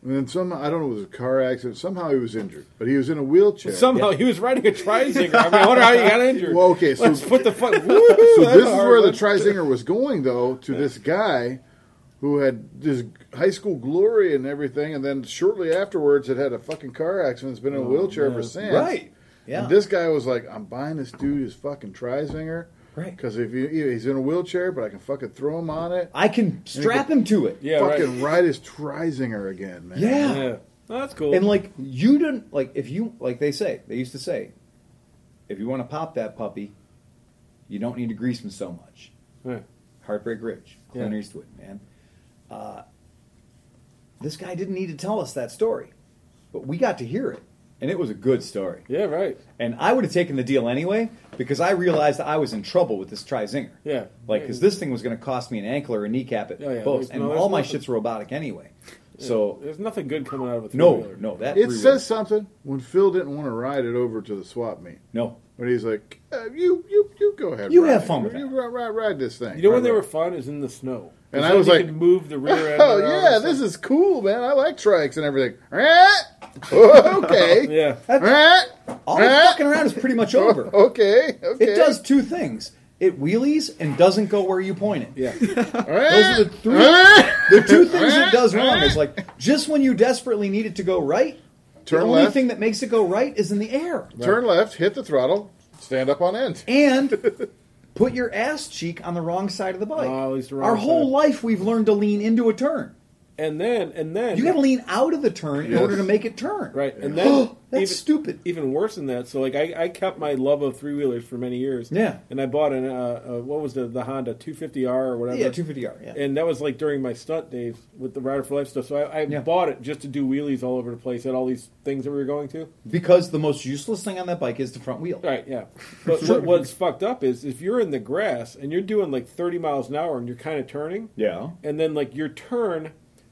And then some I don't know it was a car accident. Somehow he was injured, but he was in a wheelchair. somehow he was riding a trizinger. I mean, I wonder how he got injured. Well, okay, so- let's put the fuck. (laughs) so this is where the Trizinger was going, though, to this guy who had this high school glory and everything, and then shortly afterwards had had a fucking car accident. Has been in a oh, wheelchair ever since. Right. Yeah. And this guy was like, "I'm buying this dude his fucking Trizinger, Right. Because if he, he's in a wheelchair, but I can fucking throw him on it, I can strap him to it. Yeah, right. fucking ride his Trizinger again, man. Yeah. Yeah, Oh, that's cool. And like you didn't like if you like they say they used to say, if you want to pop that puppy, you don't need to grease him so much. Right. Heartbreak Ridge, Clint Yeah. Eastwood, man. Uh, this guy didn't need to tell us that story, but we got to hear it, and it was a good story. Yeah, right. And I would have taken the deal anyway because I realized that I was in trouble with this Trizinger. Yeah. Like, because this thing was going to cost me an ankle or a kneecap at Yeah, yeah, both, there's- and no, all my nothing- shit's robotic anyway. So There's nothing good coming out of a no, three-wheeler. no, that It says something when Phil didn't want to ride it over to the swap meet. no. But he's like, uh, "You, you, you go ahead. You ride. have fun with you that. Ride, ride, ride this thing." You know when they ride. were fun is in the snow. And 'Cause I was you like- could move the rear end. (laughs) Oh yeah, this is cool, man. I like trikes and everything. (laughs) okay. (laughs) yeah. All the fucking around is pretty much over. Okay. Okay. It does two things. it wheelies and doesn't go where you point it. Yeah. Those Those are the three. the two things it does wrong is like just when you desperately need it to go right, Turn the only left. thing that makes it go right is in the air. Turn left, hit the throttle, stand up on end. And put your ass cheek on the wrong side of the bike. Oh, at least the wrong Our whole life we've learned to lean into a turn. And then and then You got to lean out of the turn in Yes. order to make it turn. right. And then (gasps) That's even, stupid. even worse than that. So like I, I kept my love of three wheelers for many years. Yeah. And I bought an uh, uh, what was the the Honda 250R or whatever. Yeah, 250R. Yeah. And that was like during my stunt days with the Rider for Life stuff. So I, I Yeah. bought it just to do wheelies all over the place at all these things that we were going to. because the most useless thing on that bike is the front wheel. Right, yeah. (laughs) But what, what's fucked up is if you're in the grass and you're doing like 30 miles an hour and you're kind of turning, Yeah. and then like your turn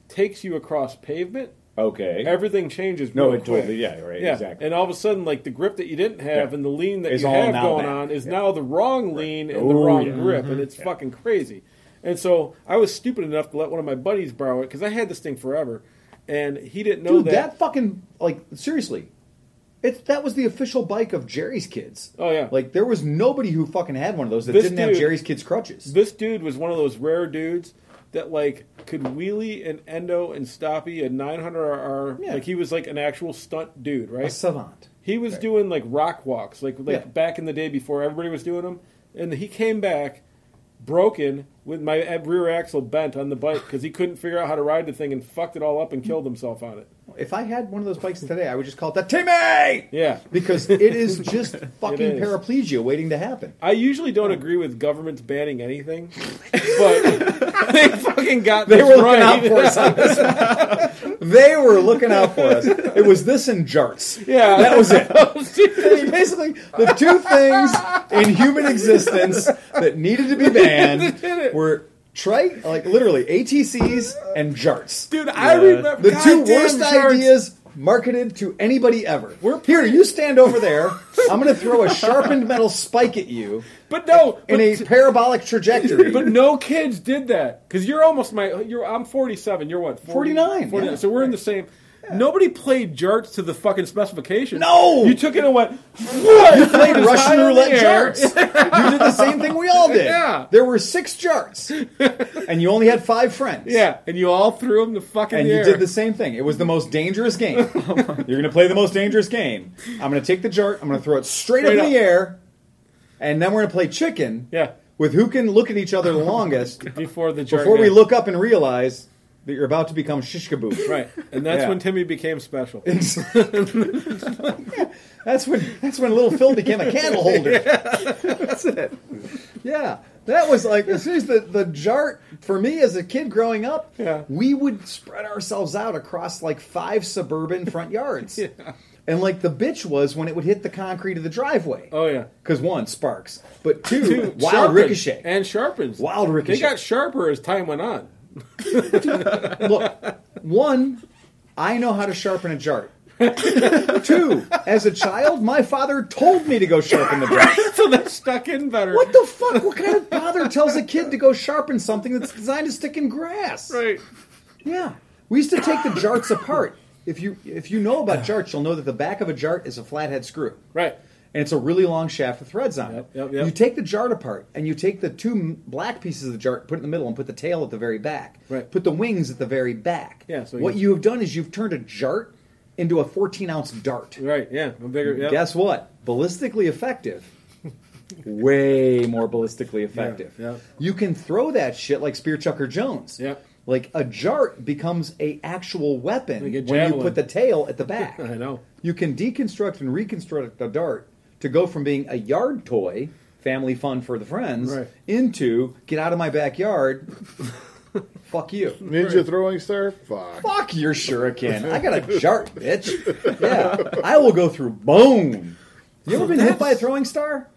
takes you across pavement, Okay. everything changes. no, it quick. totally. Yeah. Right. Yeah, Exactly. and all of a sudden, like the grip that you didn't have Yeah. and the lean that Is you all have going back. on is Yeah. now the wrong lean and the Oh, wrong yeah. grip, and mm-hmm. it's fucking crazy. And so I was stupid enough to let one of my buddies borrow it because I had this thing forever, and he didn't know Dude, that. that. fucking like seriously, it that was the official bike of Jerry's kids. Oh, yeah. like there was nobody who fucking had one of those that This didn't have Jerry's kids crutches. This dude was one of those rare dudes that like could wheelie and endo and stoppy a 900RR. Yeah. Like he was like an actual stunt dude, right? A right? savant. He was doing like rock walks, like like Yeah. back in the day before everybody was doing them, and he came back broken with my rear axle bent on the bike because he couldn't figure out how to ride the thing and fucked it all up and killed himself on it. If I had one of those bikes today, I would just call it the Timmy. Yeah. because it is just (laughs) fucking is. paraplegia waiting to happen. I usually don't agree with governments banning anything, (laughs) but (laughs) they fucking got They were looking right. out for us on this one. They were looking out for us. It was this and jarts. Yeah, That was it. (laughs) Basically the two things in human existence that needed to be banned were trite, like literally ATCs and jarts. Dude, I remember the two worst jarts. ideas marketed to anybody ever. We're Here, you stand over there. I'm going to throw a sharpened metal spike at you But no, in but, a parabolic trajectory. (laughs) but no kids did that because you're almost my. You're I'm 47. You're what? 40, 49, 49. yeah. So we're in the same. Nobody played jarts to the fucking specification. No! you took it and went. You played Russian High in the roulette jarts. You did the same thing we all did. Yeah. There were six jarts, and you only had five friends. Yeah, and you all threw them the fucking And you air. did the same thing. It was the most dangerous game. (laughs) Oh You're going to play the most dangerous game. I'm going to take the jart. I'm going to throw it straight, Straight up in up. the air, and then we're going to play chicken. Yeah. With who can look at each other the longest (laughs) before the jart. before we look up and realize that you're about to become shish kaboo. Right, and that's Yeah. when Timmy became special. (laughs) That's when that's when little Phil became a candle holder. (laughs) That's it. Yeah, that was like as soon as the the jart for me as a kid growing up. Yeah. we would spread ourselves out across like five suburban front yards. (laughs) And like the bitch was when it would hit the concrete of the driveway. Oh yeah, Because one, sparks, but two, Two, wild sharpens ricochet. and sharpens. Wild ricochet. They got sharper as time went on. (laughs) Look, one, I know how to sharpen a jart. (laughs) Two, as a child, my father told me to go sharpen the jart. (laughs) so they're stuck in better. What the fuck? What kind of father tells a kid to go sharpen something that's designed to stick in grass? Right. Yeah. We used to take the jarts apart. If you if you know about (sighs) jarts, you'll know that the back of a jart is a flathead screw. Right. And it's a really long shaft with threads on Yep, it. yep, yep. You take the jart apart and you take the two black pieces of the jart, put it in the middle, and put the tail at the very back. Right. Put the wings at the very back. Yeah, so what you- have done is you've turned a jart into a 14 ounce dart. Right. Yeah. A bigger. Yeah. Guess what? Ballistically effective. (laughs) Way more ballistically effective. yeah. You can throw that shit like Spear Chucker Jones. Yeah. Like a jart becomes a actual weapon Like a when you put the tail at the (laughs) back. I know. You can deconstruct and reconstruct a dart to go from being a yard toy, family fun for the friends, Right. into get out of my backyard. (laughs) Fuck you. Ninja throwing star? Fuck. Fuck your shuriken. I got a (laughs) jart, bitch. Yeah. I will go through bone. You ever been hit by a throwing star?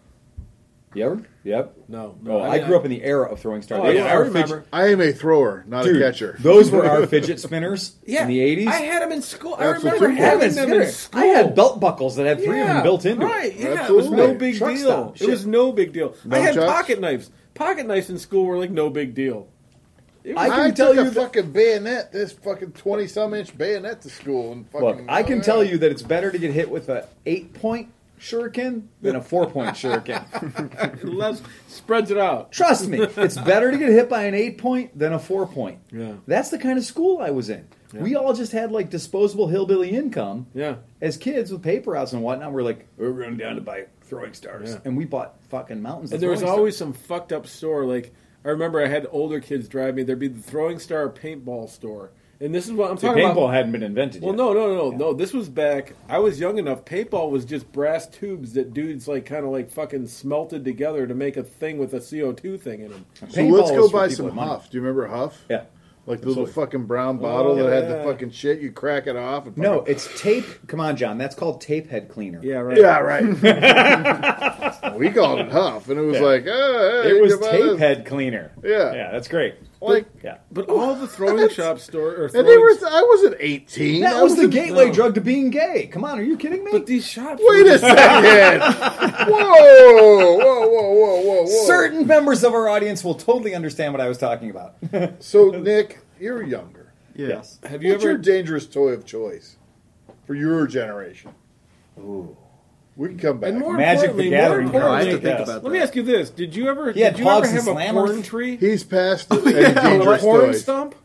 You ever? Yep. No. Oh, I, grew up in the era of throwing stars. Oh, yeah, I remember. fidget- I am a thrower, not Dude, a catcher. those (laughs) were our fidget spinners Yeah. in the 80s. I had them in school. I Absolutely. remember having them get in school. I had belt buckles that had three of them built into right, it. Yeah, it was no big Truck deal. stop It was no big deal. I had Nunchucks? pocket knives. Pocket knives in school were like no big deal. Was- I can I tell took you a that- fucking bayonet, this fucking twenty some inch bayonet to school, and fucking. Look, I can uh, tell you that it's better to get hit with a eight point shuriken than a four point shuriken. (laughs) Less spreads it out. Trust me, it's better to get hit by an eight point than a four point. Yeah. That's the kind of school I was in. We all just had like disposable hillbilly income Yeah. as kids with paper routes and whatnot. We're like, oh, we're going down to buy throwing stars, Yeah. and we bought fucking mountains. of And there was always stars. some fucked up store. Like I remember, I had older kids drive me. There'd be the Throwing Star paintball store, and this is what I'm the talking paintball about. Paintball hadn't been invented Well, yet. no, no, no, no. This was back. I was young enough. Paintball was just brass tubes that dudes like kind of like fucking smelted together to make a thing with a CO2 thing in them. So Paintball let's go buy some. Huff. Do you remember Huff? Yeah. Like the little fucking brown bottle yeah, that had the fucking shit. You crack it off. And No, fucking- it's tape. Come on, John. That's called tape head cleaner. Yeah, right. Yeah, right. (laughs) we called it Huff, and it was Yeah. like, oh, hey, It was tape this. head cleaner. Yeah. Yeah, that's great. Like, Yeah. But all the throwing shop store or and they were. I wasn't eighteen. That I was the gateway no. drug to being gay. Come on, are you kidding me? but these shops. Wait were- a second! (laughs) whoa, whoa, whoa, whoa, whoa, whoa! Certain members of our audience will totally understand what I was talking about. (laughs) So, Nick, you're younger. yes. Have you What's ever? your dangerous toy of choice for your generation? Ooh. We can come back. And more Magic the importantly, Gathering more card. I have to importantly, think Yes. about let me ask you this: Did you ever? He had did you ever Pogs and have a Slammers? porn tree? He's past it. (laughs) Any dangerous porn toys? stump?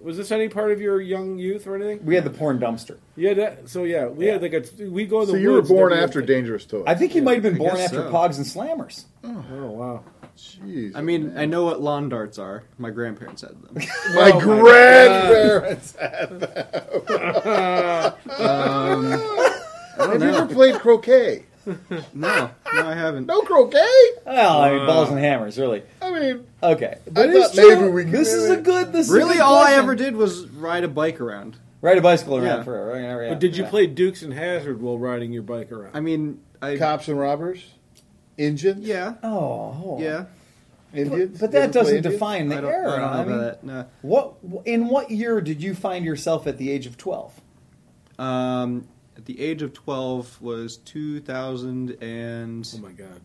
Was this any part of your young youth or anything? We had the porn dumpster. Yeah, that. So yeah, we had like a. We go in the So you were woods born every- after dangerous toys. I think he might have been I born guess after so. Pogs and Slammers. Oh wow! Jeez. I mean, I know what lawn darts are. My grandparents had them. my Oh, my grandparents. I (laughs) (laughs) Have don't you ever played croquet? No, no, I haven't. No croquet. Well, I mean, balls and hammers, really. I mean, Okay, I but it's thought maybe we could- This is a good. This is a Really, good all I question. ever did was ride a bike around. ride a bicycle around Yeah. for. Right, yeah, But did you yeah. play Dukes and Hazzard while riding your bike around? I mean, I cops and robbers, Indians. yeah, Oh, yeah. Indians. But You that ever play doesn't Indians? define the I don't, era. I don't know I mean, about that. No. what in what year did you find yourself at the age of twelve? Um, at the age of twelve was two thousand and oh my god!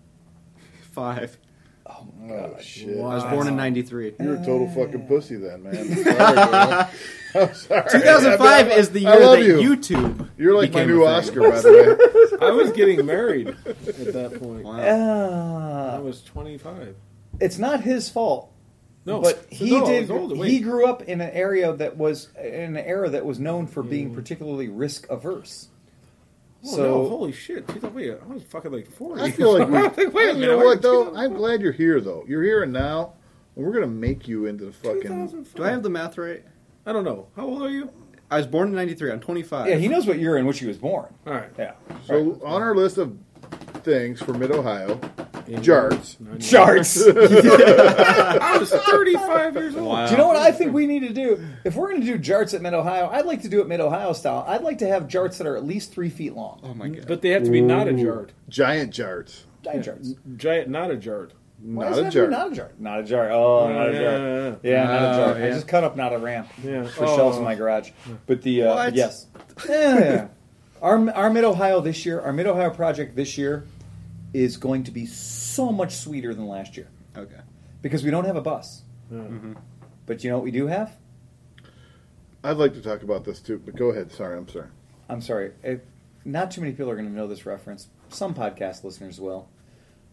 five. Oh my Oh gosh! shit! I was born in ninety three. You're a total fucking pussy then, man. (laughs) I'm sorry, man. I'm (laughs) sorry. Two thousand five is the I year love that you. YouTube. You're like my became new a thing. Oscar, by the way. (laughs) I was getting married at that point. Wow. I Uh, was twenty-five. it's not his fault. No, but he no, I did. older. Wait. He grew up in an area that was in an era that was known for Mm. being particularly risk averse. Oh, so no, holy shit! 2000 Wait, I was fucking like forty. I feel like (laughs) we. I'm like, wait a you minute. know what though? 2000 I'm glad you're here though. You're here and now, and we're gonna make you into the fucking. Do I have the math right? I don't know. How old are you? I was born in ninety three. I'm twenty five. yeah, he knows what year in which he was born. All right. Yeah, So on our list of things for Mid Ohio, jarts. charts. Do I was 35 years old. Wow. you know what I think we need to do? If we're going to do jarts at Mid Ohio, I'd like to do it Mid Ohio style. I'd like to have jarts that are at least three feet long. Oh my god. But they have to be not a jart. Giant jarts. Giant jarts. Giant, not a jart. Why Not does a it have to be jar. Not a jar. Not a jar. Oh, not a Yeah, jar. yeah, Yeah, not a Oh, jar. I just cut up not a ramp yeah. for Oh. shelves in my garage. But the uh, What? yes, yeah, yeah. Our our Mid Ohio this year, our Mid Ohio project this year, is going to be so much sweeter than last year okay. because we don't have a bus. Yeah. Mm-hmm. But you know what we do have? I'd like to talk about this too, but go ahead. Sorry, I'm sorry. I'm sorry, if, not too many people are going to know this reference. Some podcast listeners will.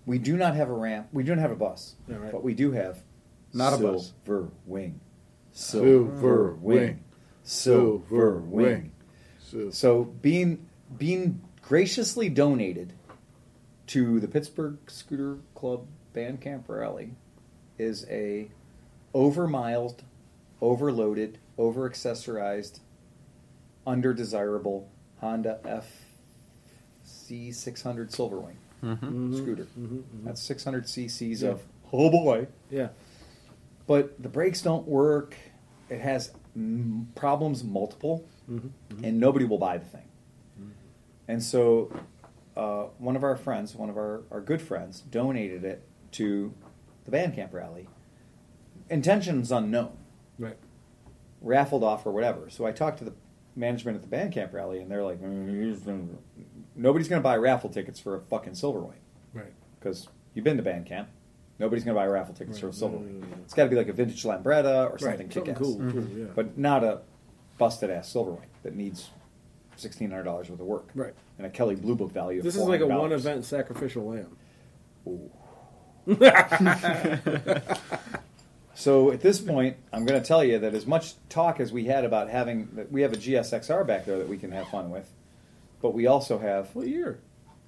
We do not have a ramp. We don't have a bus, Yeah, right. but we do have Not a bus. Silver wing. Silver wing. Silver wing. So, So being being graciously donated to the Pittsburgh Scooter Club Bandcamp Rally is a overmiled, overloaded, over accessorized, under desirable Honda FC 600 Silverwing mm-hmm. Mm-hmm. scooter. Mm-hmm. That's 600 cc's of oh boy. Yeah. But the brakes don't work. It has mm, problems multiple, and nobody will buy the thing. And so, uh, one of our friends, one of our, our good friends, donated it to the Bandcamp rally. Intentions unknown, Right. raffled off or whatever. So I talked to the management at the Bandcamp rally, and they're like, "Mm, "Nobody's going to buy raffle tickets for a fucking Silverwing Right. because you've been to Bandcamp. Nobody's going to buy raffle tickets for a Right. Silverwing. No, no, no, no. It's got to be like a vintage Lambretta or something Right. Something kick-ass cool. True. Yeah. but not a busted ass Silverwing that needs sixteen hundred dollars worth of work, Right. And a Kelley Blue Book value. This is like a one event sacrificial lamb. (laughs) So at this point, I'm going to tell you that as much talk as we had about having, we have a GSXR back there that we can have fun with, but we also have What year?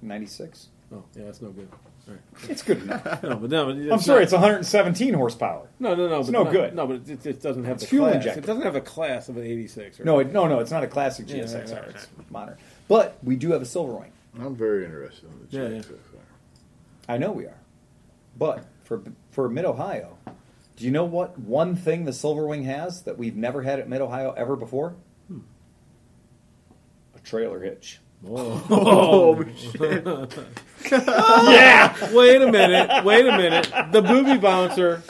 96. Oh, yeah, that's no good. All right. It's good enough. (laughs) No, but no, but I'm sorry, not- it's 117 horsepower. no, no, no. it's but no not- good. No, but it, it doesn't have It's the fuel class. injected. It doesn't have a class of an 86. Or No, it, no, no, it's not a classic Yeah, GSXR. yeah, yeah. It's modern. But we do have a Silverwing. I'm very interested in the Yeah, yeah. GSXR. I know we are. But for for Mid Ohio, do you know what one thing the Silverwing has that we've never had at Mid Ohio ever before? Hmm. A trailer hitch. Oh, oh shit! (laughs) yeah. Wait a minute. Wait a minute. The booby bouncer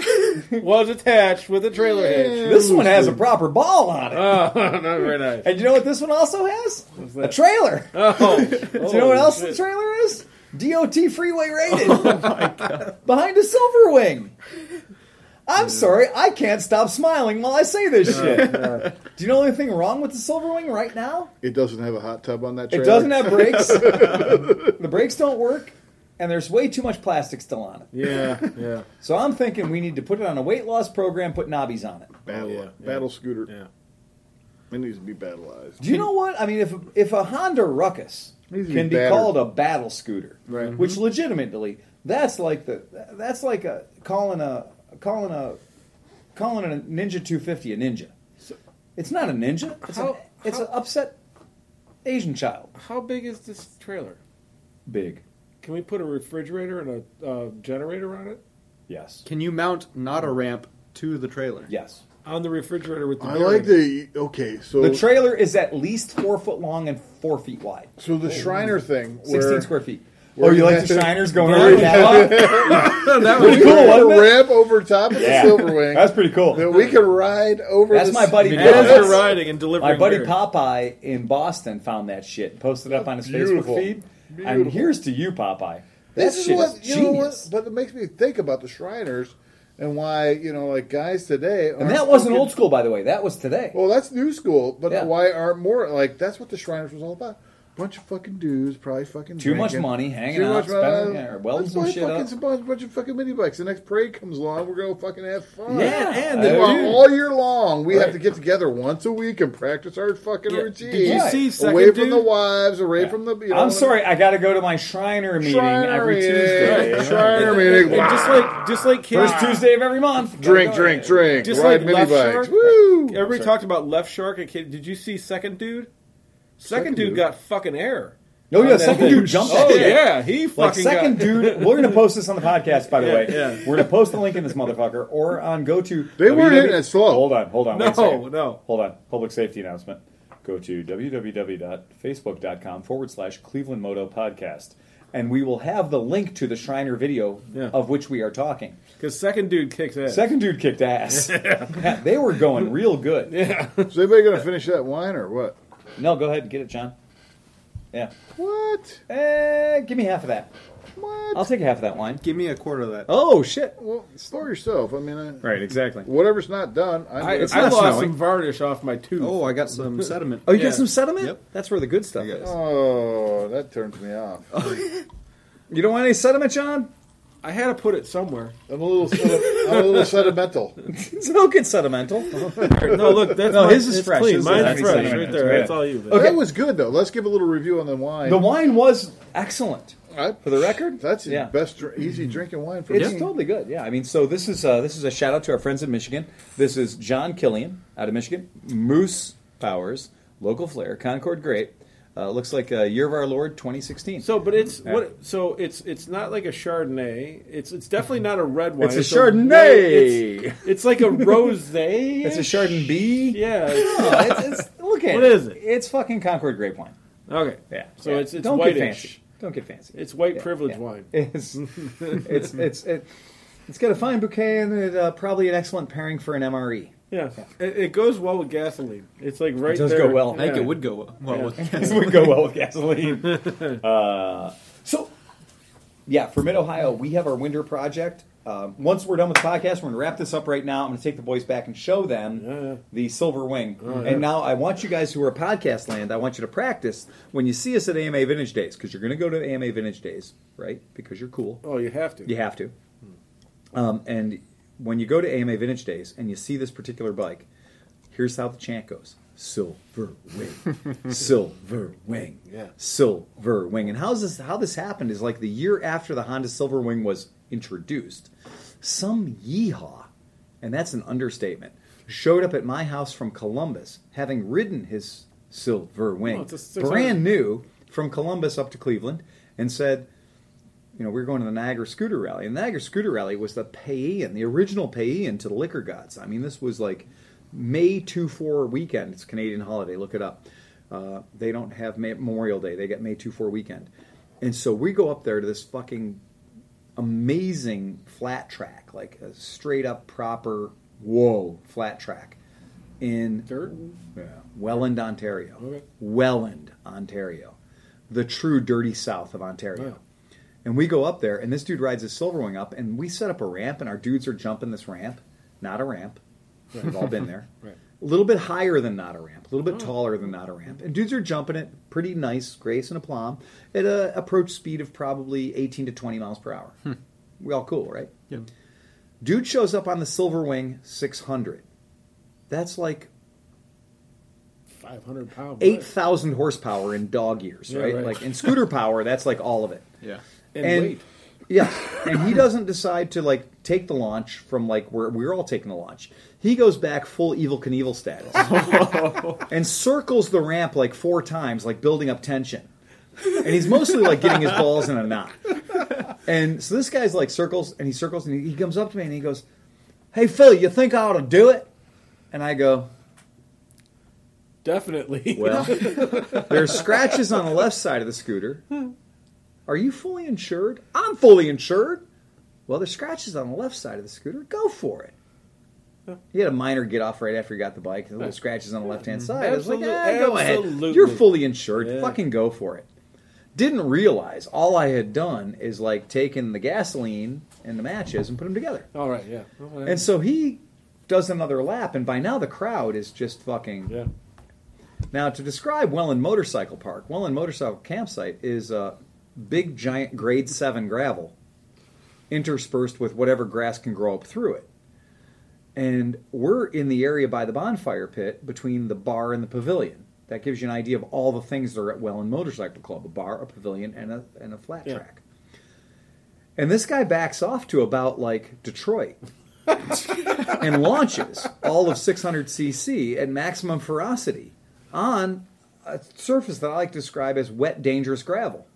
was attached with a trailer hitch. This one has a proper ball on it. Oh, (laughs) not very nice. And you know what this one also has? A trailer. (laughs) Oh, Do you know what else the trailer is? DOT freeway rated. Oh my god! Behind a Silverwing. I'm sorry, I can't stop smiling while I say this shit. Do you know anything wrong with the Silverwing right now? It doesn't have a hot tub on that It doesn't have brakes. (laughs) the brakes don't work, and there's way too much plastic still on it. Yeah, yeah, So I'm thinking we need to put it on a weight loss program, put knobbies on it. battle, yeah, yeah. battle scooter. yeah. It needs to be battleized. Do you know what? I mean, if if a Honda Ruckus Needs be can be battered. called a battle scooter, Right. which mm-hmm. legitimately that's like the that's like a calling a calling a calling a Ninja 250 a ninja. It's not a ninja. It's How- an it's how- an upset Asian child. How big is this trailer? Big, Can we put a refrigerator and a uh, generator on it? yes, Can you mount not a ramp to the trailer? yes. On the refrigerator with the I bearing. like the okay. So The trailer is at least four foot long and four feet wide, so the Shriner thing, sixteen where, square feet. Where oh, you you like the to- Shriners going where around you the have- catwalk? that Pretty was cool, Put a ramp over top of Yeah. the Silverwing. That's pretty cool. that we can ride over. That's the my buddy As you're riding and delivering. My buddy beer. Popeye in Boston found that shit, posted it up on his Beautiful. Facebook feed. And here's to you, Popeye. That This is shit what is you know what, genius. but it makes me think about the Shriners and why you know like guys today. And that wasn't old school, by the way. That was today. Well, that's new school, but Yeah. why aren't more like that's what the Shriners was all about? Bunch of fucking dudes, probably fucking Too much money, hanging Too out, much spending- money. or welding some shit fucking up. Some bunch, bunch of fucking mini bikes. The next parade comes along, we're gonna fucking have fun. Yeah, and And the all year long, we have to get together once a week and practice our fucking Yeah. routine. Did you Right. see second away from the wives, away Yeah. from the. You know, I'm sorry, I got to go to my Shriner meeting Shriner every meeting. Tuesday. Shriner And- meeting. and just like just like kids, First Tuesday of every month. Drink, drink, drink. Just ride like mini Left bikes. Shark. Woo! Everybody talked about left shark. Did you see second dude? Second, Second dude, dude. got fucking air. Oh, yeah, second dude jumped that Oh shit. yeah, he fucking Like second got, dude, (laughs) we're gonna post this on the podcast. By the Yeah, way, yeah. we're gonna post the link in this motherfucker or on go to. They weren't hitting it slow. Hold on, hold on. No, no. Hold on. Public safety announcement. Go to www.facebook.com forward slash Cleveland Moto Podcast, and we will have the link to the Shriner video Yeah. of which we are talking. because second dude kicked ass. Second dude kicked ass. (laughs) Yeah, they were going real good. yeah, Is anybody gonna finish that wine or what? No, go ahead and get it, John. Yeah. What? Eh, give me half of that. What? I'll take half of that wine. give me a quarter of that. Oh shit! well, store yourself. I mean, I, Right, exactly. whatever's not done. I, I, It's I not lost snowing. some varnish off my tooth. Oh, I got some (laughs) sediment. Oh, you Yeah. get some sediment? Yep. That's where the good stuff is. oh, that turns me off. (laughs) You don't want any sediment, John? I had to put it somewhere. I'm a little, sedi- I'm a little sedimental. (laughs) Don't get sedimental. (laughs) No, look, that's No, mine. his is fresh. Clean. Mine's fresh right there. It's That's all you. Okay. That was good though. Let's give a little review on the wine. The wine was excellent. I- For the record, that's the yeah. best, dr- easy drinking wine for me. It's me. totally good. Yeah, I mean, so this is uh, this is a shout out to our friends in Michigan. This is John Killian out of Michigan, Moose Powers, local flair, Concord Grape. Uh, looks like a Year of Our Lord 2016. So, but it's Yeah. what? So it's it's not like a Chardonnay. It's it's definitely not a red wine. It's a white- Chardonnay. it's, it's like a rosé. it's a Chardonnay. Yeah. it's- it's, it's, look at What it. is it? It's fucking Concord grape wine. okay. Yeah. So yeah. it's it's don't whitish. get fancy. Don't get fancy. It's white Yeah, privilege wine. It's (laughs) it's it's it, it's got a fine bouquet and it, uh, probably an excellent pairing for an MRE. Yeah. It, it goes well with gasoline. It's like right It does there. go well. I think Yeah. it would go well Yeah. with (laughs) This would go well with gasoline. (laughs) Uh, so, yeah, for Mid Ohio, we have our winter project. um, once we're done with the podcast, we're going to wrap this up right now. I'm going to take the boys back and show them Yeah, yeah. the Silver Wing. Oh, yeah. And now I want you guys who are podcast land, I want you to practice when you see us at AMA Vintage Days, because you're going to go to AMA Vintage Days, right? Because you're cool. Oh, you have to. You have to. Um, and when you go to AMA Vintage Days and you see this particular bike, here's how the chant goes: Silver Wing, (laughs) Silver Wing, Yeah. Silver Wing. And how's this? How this happened is like the year after the Honda Silver Wing was introduced, some yeehaw, and that's an understatement, showed up at my house from Columbus, having ridden his Silver Wing, Oh, it's a 600 brand new from Columbus up to Cleveland, and said you know, we were going to the Niagara Scooter Rally, and the Niagara Scooter Rally was the pay-in, the original pay-in to the liquor gods. I mean, this was like May 2-4 weekend. It's Canadian holiday. Look it up. Uh, they don't have May- Memorial Day. They get May 2-4 weekend. And so we go up there to this fucking amazing flat track, like a straight up proper, whoa, flat track in Dirt? yeah. Welland, Ontario. Okay. Welland, Ontario. The true dirty south of Ontario. Yeah. And we go up there, and this dude rides his Silverwing up, and we set up a ramp, and our dudes are jumping this ramp. Not a ramp. We've all been there. (laughs) Right. A little bit higher than not a ramp, a little Oh. bit taller than not a ramp. And dudes are jumping it pretty nice, grace and aplomb, at a approach speed of probably 18 to 20 miles per hour. Hmm. We all cool, right? Yep. Dude shows up on the Silverwing 600. That's like 500 pound. eight thousand horsepower in dog years, Yeah, right? right. Like in scooter power, that's like all of it. Yeah. And, and- weight. (laughs) Yeah, and he doesn't decide to like take the launch from like where we're all taking the launch. He goes back full Evel Knievel status (laughs) and circles the ramp like four times, like building up tension. And he's mostly like getting his balls in a knot. And so this guy's like circles and he circles and he, he comes up to me and he goes, "Hey Phil, you think I ought to do it?" And I go, Definitely. Well, (laughs) there's scratches on the left side of the scooter. Are you fully insured? I'm fully insured. Well, there's scratches on the left side of the scooter. Go for it. He had a minor get off right after he got the bike. The little scratches on the left hand side. I was like, eh, go ahead. You're fully insured. Yeah. Fucking go for it. Didn't realize all I had done is like taken the gasoline and the matches and put them together. All right, yeah. And so he does another lap, and by now the crowd is just fucking yeah. now, to describe Welland Motorcycle Park, Welland Motorcycle Campsite is a big, giant grade 7 gravel interspersed with whatever grass can grow up through it. And we're in the area by the bonfire pit between the bar and the pavilion. That gives you an idea of all the things that are at Welland Motorcycle Club a bar, a pavilion, and a, and a flat Yeah. track. And this guy backs off to about like Detroit (laughs) and launches all of 600cc at maximum ferocity on a surface that I like to describe as wet, dangerous gravel.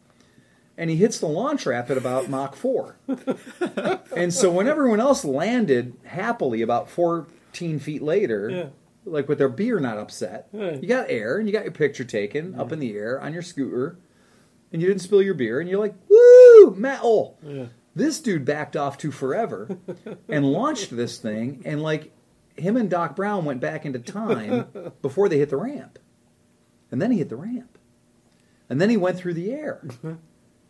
And he hits the launch ramp at about Mach 4. (laughs) and so when everyone else landed happily about 14 feet later, Yeah. like with their beer not upset, Right. you got air and you got your picture taken up in the air on your scooter, and you didn't spill your beer, and you're like, woo, metal. Yeah. This dude backed off to forever (laughs) and launched this thing, and like him and Doc Brown went back into time (laughs) before they hit the ramp. And then he hit the ramp. And then he went through the air. Uh-huh.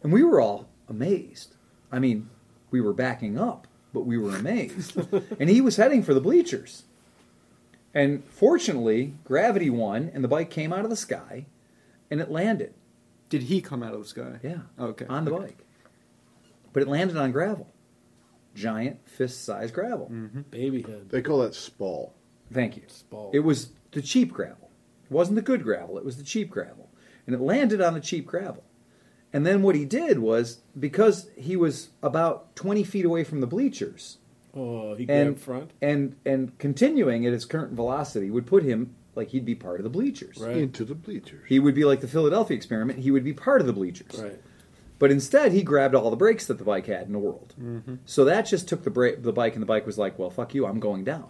And we were all amazed. I mean, we were backing up, but we were amazed. (laughs) and he was heading for the bleachers. And fortunately, gravity won, and the bike came out of the sky, and it landed. Did he come out of the sky? Yeah. Okay. On the Okay. bike. But it landed on gravel. Giant fist sized gravel. Mm-hmm. Baby head. They call that spall. Thank you. Spall. It was the cheap gravel. It wasn't the good gravel, it was the cheap gravel. And it landed on the cheap gravel. And then what he did was, because he was about 20 feet away from the bleachers, Oh, he and front. and and continuing at his current velocity would put him like he'd be part of the bleachers. Right. Into the bleachers. He would be like the Philadelphia experiment. He would be part of the bleachers. Right. But instead, he grabbed all the brakes that the bike had in the world. Mm-hmm. So that just took the brake, the bike, and the bike was like, "Well, fuck you, I'm going down."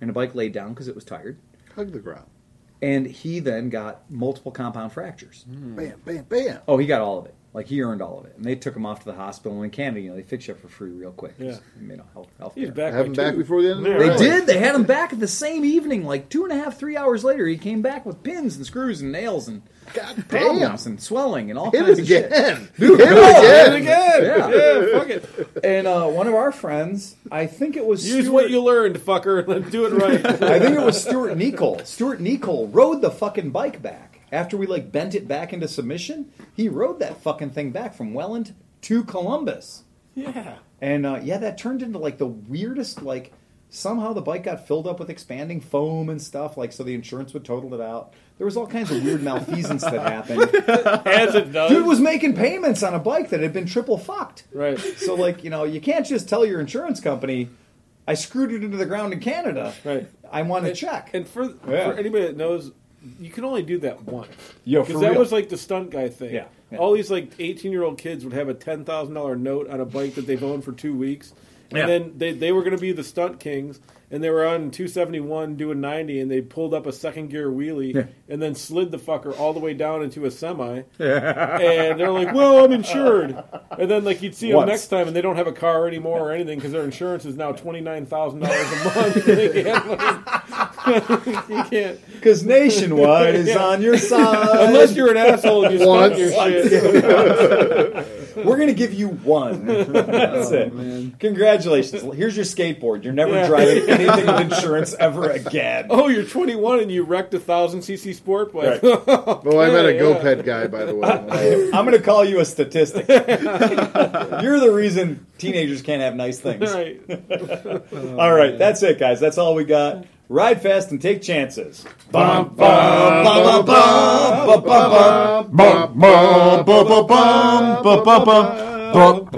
And the bike laid down because it was tired. Hug the ground. And he then got multiple compound fractures. Hmm. Bam, bam, bam. Oh, he got all of it. Like he earned all of it, and they took him off to the hospital And in Canada. You know, they fix you up for free real quick. Yeah. you know, health, health He's back. Have by him back before the end. of the Yeah, They right. did. They had him back at the same evening, like two and a half, three hours later. He came back with pins and screws and nails and God damn. problems and swelling and all Hit kinds it of shit. again. (laughs) Dude, Hit no, it hit again. Yeah. Yeah, fuck it. And uh, one of our friends, I think it was Use Stuart, what you learned, fucker. Let's (laughs) do it right. (laughs) I think it was Stuart Nicol. Stuart Nicol rode the fucking bike back after we like bent it back into submission. He rode that fucking thing back from Welland to Columbus. yeah. And uh, yeah, that turned into like the weirdest. Like somehow the bike got filled up with expanding foam and stuff. Like so the insurance would total it out. There was all kinds of weird malfeasance that happened. (laughs) As it does. Dude was making payments on a bike that had been triple fucked. right. So like you know you can't just tell your insurance company, I screwed it into the ground in Canada. Right. I want a check. And for Yeah. for anybody that knows, you can only do that once. Yo, Because that real. was like the stunt guy thing. Yeah, yeah. All these like eighteen year old kids would have a ten thousand dollar note on a bike that they've owned for two weeks, and Yeah. then they they were going to be the stunt kings, and they were on two seventy one doing ninety, and they pulled up a second gear wheelie, Yeah. and then slid the fucker all the way down into a semi, (laughs) and they're like, "Well, I'm insured," and then like you'd see them next time, and they don't have a car anymore or anything because their insurance is now twenty nine thousand dollars a month. (laughs) they can't, you can't. Because Nationwide (laughs) is Yeah. on your side. Unless you're an asshole and you Once. your shit. We're going to give you one. (laughs) That's it. Oh, man. Congratulations. Here's your skateboard. You're never Yeah. driving anything with insurance ever again. (laughs) Oh, you're 21 and you wrecked a thousand cc sport bike. (laughs) Oh, I met a Yeah, GoPed guy, by the way. I'm going to call you a statistic. You're the reason teenagers can't have nice things. right. All right, that's it, guys. That's all we got. Ride fast and take chances. Bum, bum, bum, bum, bum, bum, bum, bum. Bum, bum, bum, bum, bum, bum, bum, bum.